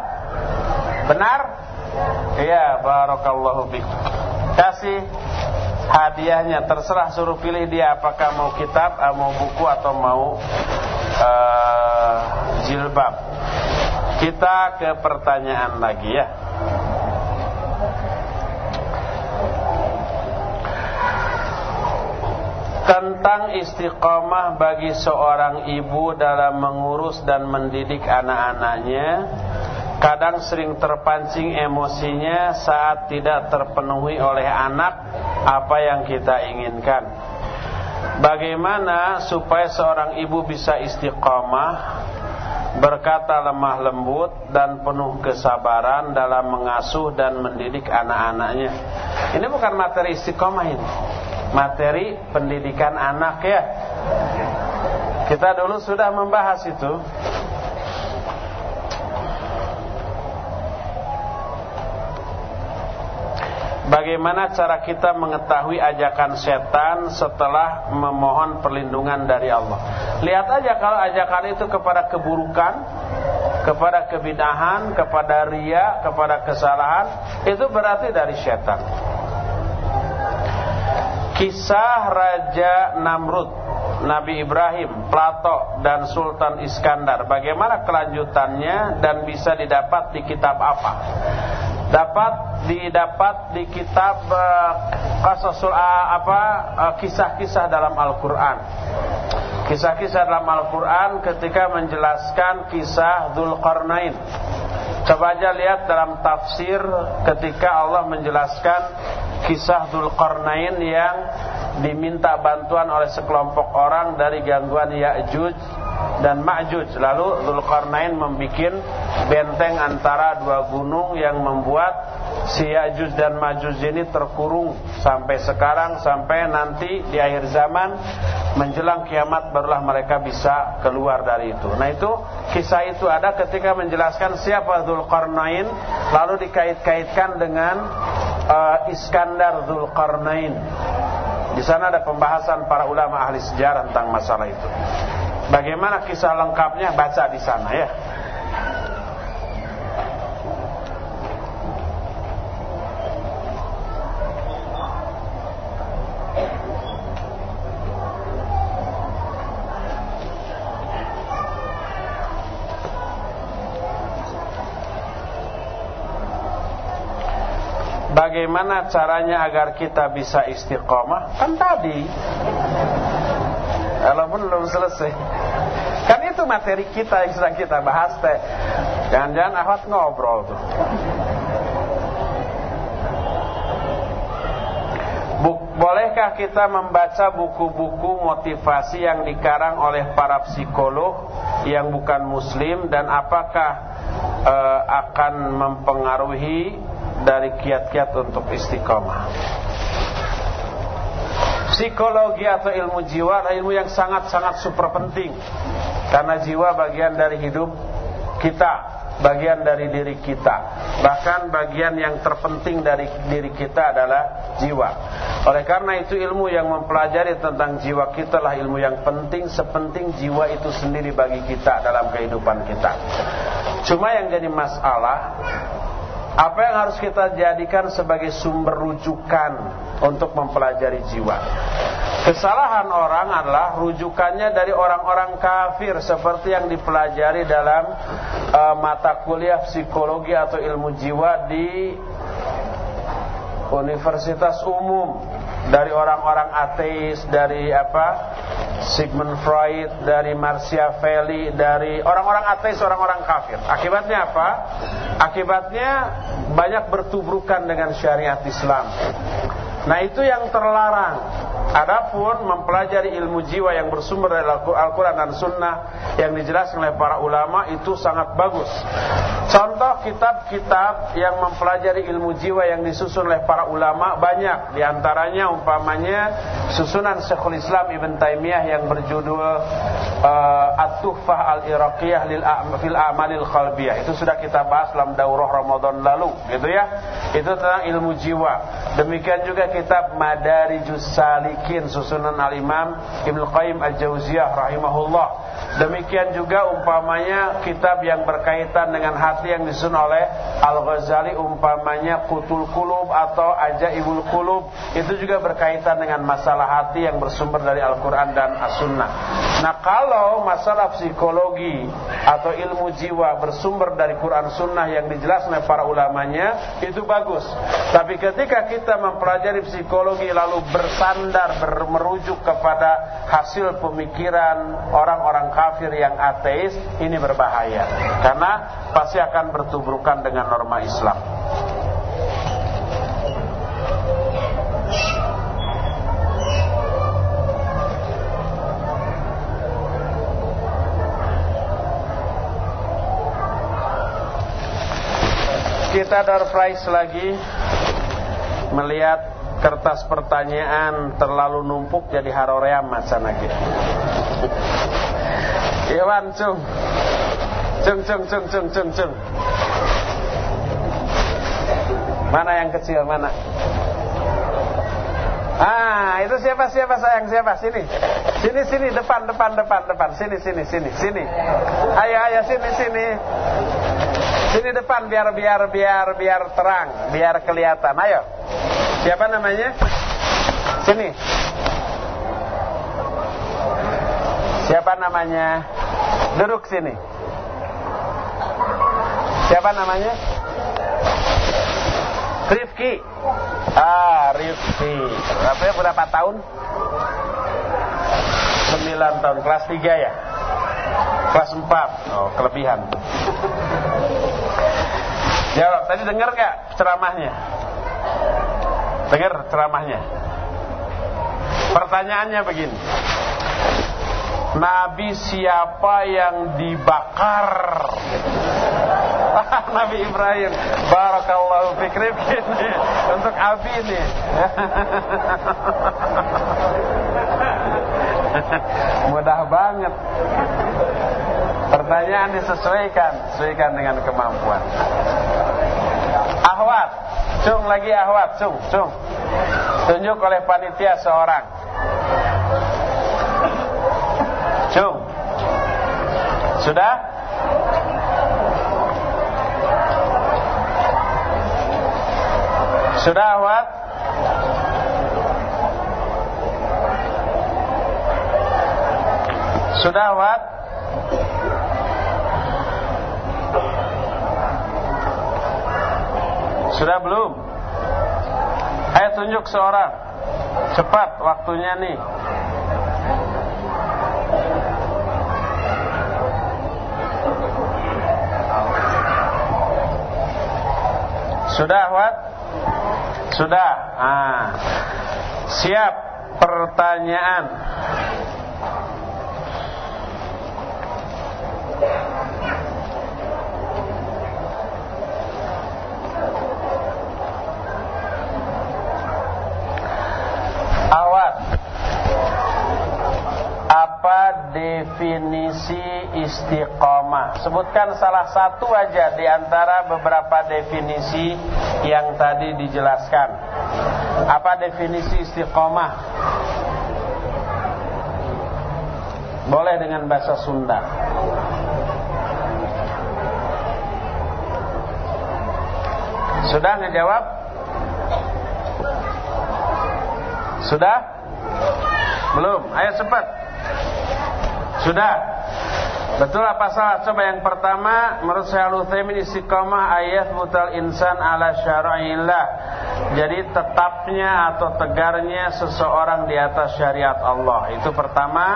Benar? Iya, barakallahu Kasih hadiahnya terserah suruh pilih dia apakah mau kitab, ah, mau buku atau mau uh, jilbab. Kita ke pertanyaan lagi ya. Tentang istiqomah bagi seorang ibu dalam mengurus dan mendidik anak-anaknya Kadang sering terpancing emosinya saat tidak terpenuhi oleh anak apa yang kita inginkan. Bagaimana supaya seorang ibu bisa istiqomah, berkata lemah lembut dan penuh kesabaran dalam mengasuh dan mendidik anak-anaknya. Ini bukan materi istiqomah ini. Materi pendidikan anak ya. Kita dulu sudah membahas itu. Bagaimana cara kita mengetahui ajakan setan setelah memohon perlindungan dari Allah? Lihat aja kalau ajakan itu kepada keburukan, kepada kebidahan, kepada ria, kepada kesalahan, itu berarti dari setan. Kisah Raja Namrud, Nabi Ibrahim, Plato, dan Sultan Iskandar. Bagaimana kelanjutannya dan bisa didapat di kitab apa? dapat didapat di kitab uh, uh, apa uh, kisah-kisah dalam Al-Qur'an. Kisah-kisah dalam Al-Qur'an ketika menjelaskan kisah Dzulqarnain. Coba aja lihat dalam tafsir ketika Allah menjelaskan kisah Dzulqarnain yang diminta bantuan oleh sekelompok orang dari gangguan Ya'juj dan Ma'juj. Lalu Zulkarnain membuat benteng antara dua gunung yang membuat si Ya'juj dan Ma'juj ini terkurung sampai sekarang sampai nanti di akhir zaman menjelang kiamat barulah mereka bisa keluar dari itu. Nah itu kisah itu ada ketika menjelaskan siapa Zulkarnain lalu dikait-kaitkan dengan uh, Iskandar Zulkarnain. Di sana ada pembahasan para ulama ahli sejarah tentang masalah itu. Bagaimana kisah lengkapnya baca di sana ya. Bagaimana caranya agar kita bisa istiqomah? Kan tadi Walaupun belum selesai. Kan itu materi kita yang sedang kita bahas teh. Jangan-jangan ahwat ngobrol tuh. Bolehkah kita membaca buku-buku motivasi yang dikarang oleh para psikolog yang bukan muslim dan apakah e, akan mempengaruhi dari kiat-kiat untuk istiqomah? Psikologi atau ilmu jiwa adalah ilmu yang sangat-sangat super penting Karena jiwa bagian dari hidup kita bagian dari diri kita. Bahkan bagian yang terpenting dari diri kita adalah jiwa. Oleh karena itu ilmu yang mempelajari tentang jiwa kita lah ilmu yang penting sepenting jiwa itu sendiri bagi kita dalam kehidupan kita. Cuma yang jadi masalah apa yang harus kita jadikan sebagai sumber rujukan untuk mempelajari jiwa? Kesalahan orang adalah rujukannya dari orang-orang kafir seperti yang dipelajari dalam uh, mata kuliah psikologi atau ilmu jiwa di universitas umum dari orang-orang ateis, dari apa? Sigmund Freud, dari Machiavelli, dari orang-orang ateis, orang-orang kafir. Akibatnya apa? Akibatnya banyak bertubrukan dengan syariat Islam. Nah, itu yang terlarang. Adapun mempelajari ilmu jiwa yang bersumber dari Al-Quran dan Sunnah yang dijelaskan oleh para ulama itu sangat bagus. Contoh kitab-kitab yang mempelajari ilmu jiwa yang disusun oleh para ulama banyak. Di antaranya umpamanya susunan Syekhul Islam Ibn Taimiyah yang berjudul uh, At-Tuhfah Al-Iraqiyah lil fil Amalil Qalbiyah. Itu sudah kita bahas dalam daurah Ramadan lalu, gitu ya. Itu tentang ilmu jiwa. Demikian juga kitab Madarijus Salikin susunan Al-Imam Ibnu Qayyim Al-Jauziyah rahimahullah. Demikian juga umpamanya kitab yang berkaitan dengan hati yang disusun oleh Al-Ghazali umpamanya Qutul Qulub atau Ajaibul Qulub itu juga berkaitan dengan masalah hati yang bersumber dari Al-Qur'an dan As-Sunnah. Nah, kalau masalah psikologi atau ilmu jiwa bersumber dari Quran Sunnah yang dijelaskan oleh para ulamanya itu bagus. Tapi ketika kita mempelajari psikologi lalu bersandar merujuk kepada hasil pemikiran orang-orang kafir yang ateis ini berbahaya karena pasti akan bertubrukan dengan norma Islam. Kita door prize lagi melihat kertas pertanyaan terlalu numpuk jadi haroream macana gitu. <laughs> Iwan cung. Cung cung cung cung cung cung. Mana yang kecil mana? Ah, itu siapa siapa sayang siapa? Sini. Sini sini depan depan depan depan. Sini sini sini sini. Ayo ayo sini sini. Sini depan biar biar biar biar terang, biar kelihatan. Ayo. Siapa namanya? Sini. Siapa namanya? Duduk sini. Siapa namanya? Rifki. Ah, Rifki. Berapa, berapa tahun? 9 tahun. Kelas 3 ya? Kelas 4. Oh, kelebihan. Jawab. Tadi dengar gak ceramahnya? Dengar ceramahnya? Pertanyaannya begini. Nabi siapa yang dibakar? <laughs> Nabi Ibrahim. Barakallahu fikri ini untuk Abi ini. <laughs> Mudah banget. Pertanyaan disesuaikan, sesuaikan dengan kemampuan. Ahwat, cung lagi ahwat, cung, cung. Tunjuk oleh panitia seorang. Cung. Sudah? Sudah Ahwat? Sudah Ahwat? Sudah belum? Ayo tunjuk seorang Cepat waktunya nih Sudah, Wat? Sudah. Ah. Siap pertanyaan Awat Apa definisi istiqomah Sebutkan salah satu aja di antara beberapa definisi yang tadi dijelaskan Apa definisi istiqomah Boleh dengan bahasa Sunda Sudah ngejawab? Sudah? Belum? Ayo cepat. Sudah? Betul apa salah? Coba yang pertama menurut saya Al-Utsaimin istiqamah ayat mutal insan ala syara'illah. Jadi tetapnya atau tegarnya seseorang di atas syariat Allah. Itu pertama.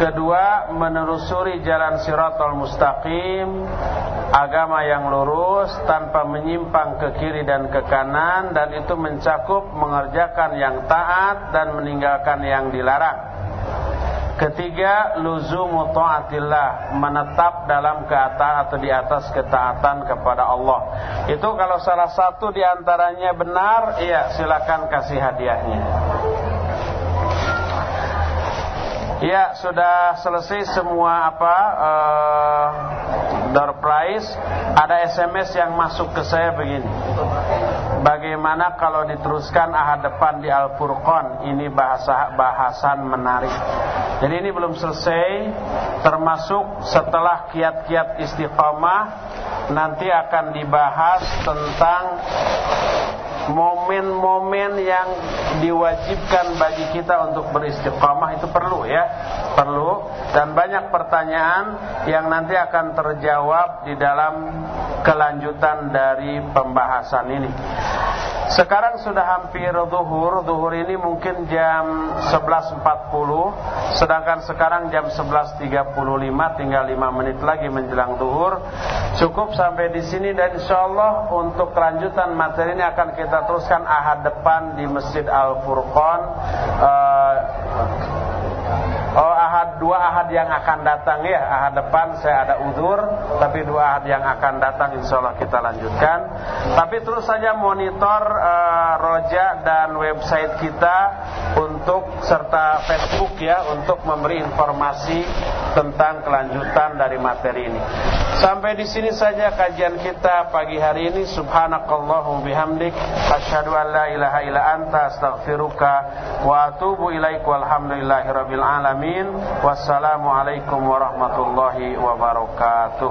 Kedua, menelusuri jalan siratal mustaqim, agama yang lurus tanpa menyimpang ke kiri dan ke kanan dan itu mencakup mengerjakan yang taat dan meninggalkan yang dilarang. Ketiga, luzumu taatillah, menetap dalam keata atau di atas ketaatan kepada Allah. Itu kalau salah satu di antaranya benar, iya silakan kasih hadiahnya. Ya sudah selesai semua apa uh, door prize. Ada SMS yang masuk ke saya begini. Bagaimana kalau diteruskan ahad depan di Al Furqan? Ini bahasa bahasan menarik. Jadi ini belum selesai. Termasuk setelah kiat-kiat istiqamah nanti akan dibahas tentang momen-momen yang diwajibkan bagi kita untuk beristiqamah itu perlu ya. Perlu. Dan banyak pertanyaan yang nanti akan terjawab di dalam kelanjutan dari pembahasan ini. Sekarang sudah hampir duhur. Duhur ini mungkin jam 11.40 Sedangkan sekarang jam 11.35 Tinggal 5 menit lagi menjelang duhur. Cukup sampai di sini Dan insya Allah untuk kelanjutan materi ini Akan kita teruskan ahad depan Di Masjid Al-Furqan uh, Oh ahad dua ahad yang akan datang ya. Ahad depan saya ada udur tapi dua ahad yang akan datang insya Allah kita lanjutkan. Tapi terus saja monitor uh, roja dan website kita untuk serta Facebook ya untuk memberi informasi tentang kelanjutan dari materi ini. Sampai di sini saja kajian kita pagi hari ini. Subhanakallahum bihamdik. Asyhadu an la ilaha illa anta astaghfiruka wa atubu ilaik. Walhamdulillahirabbil alamin Amin. Wassalamualaikum warahmatullahi wabarakatuh.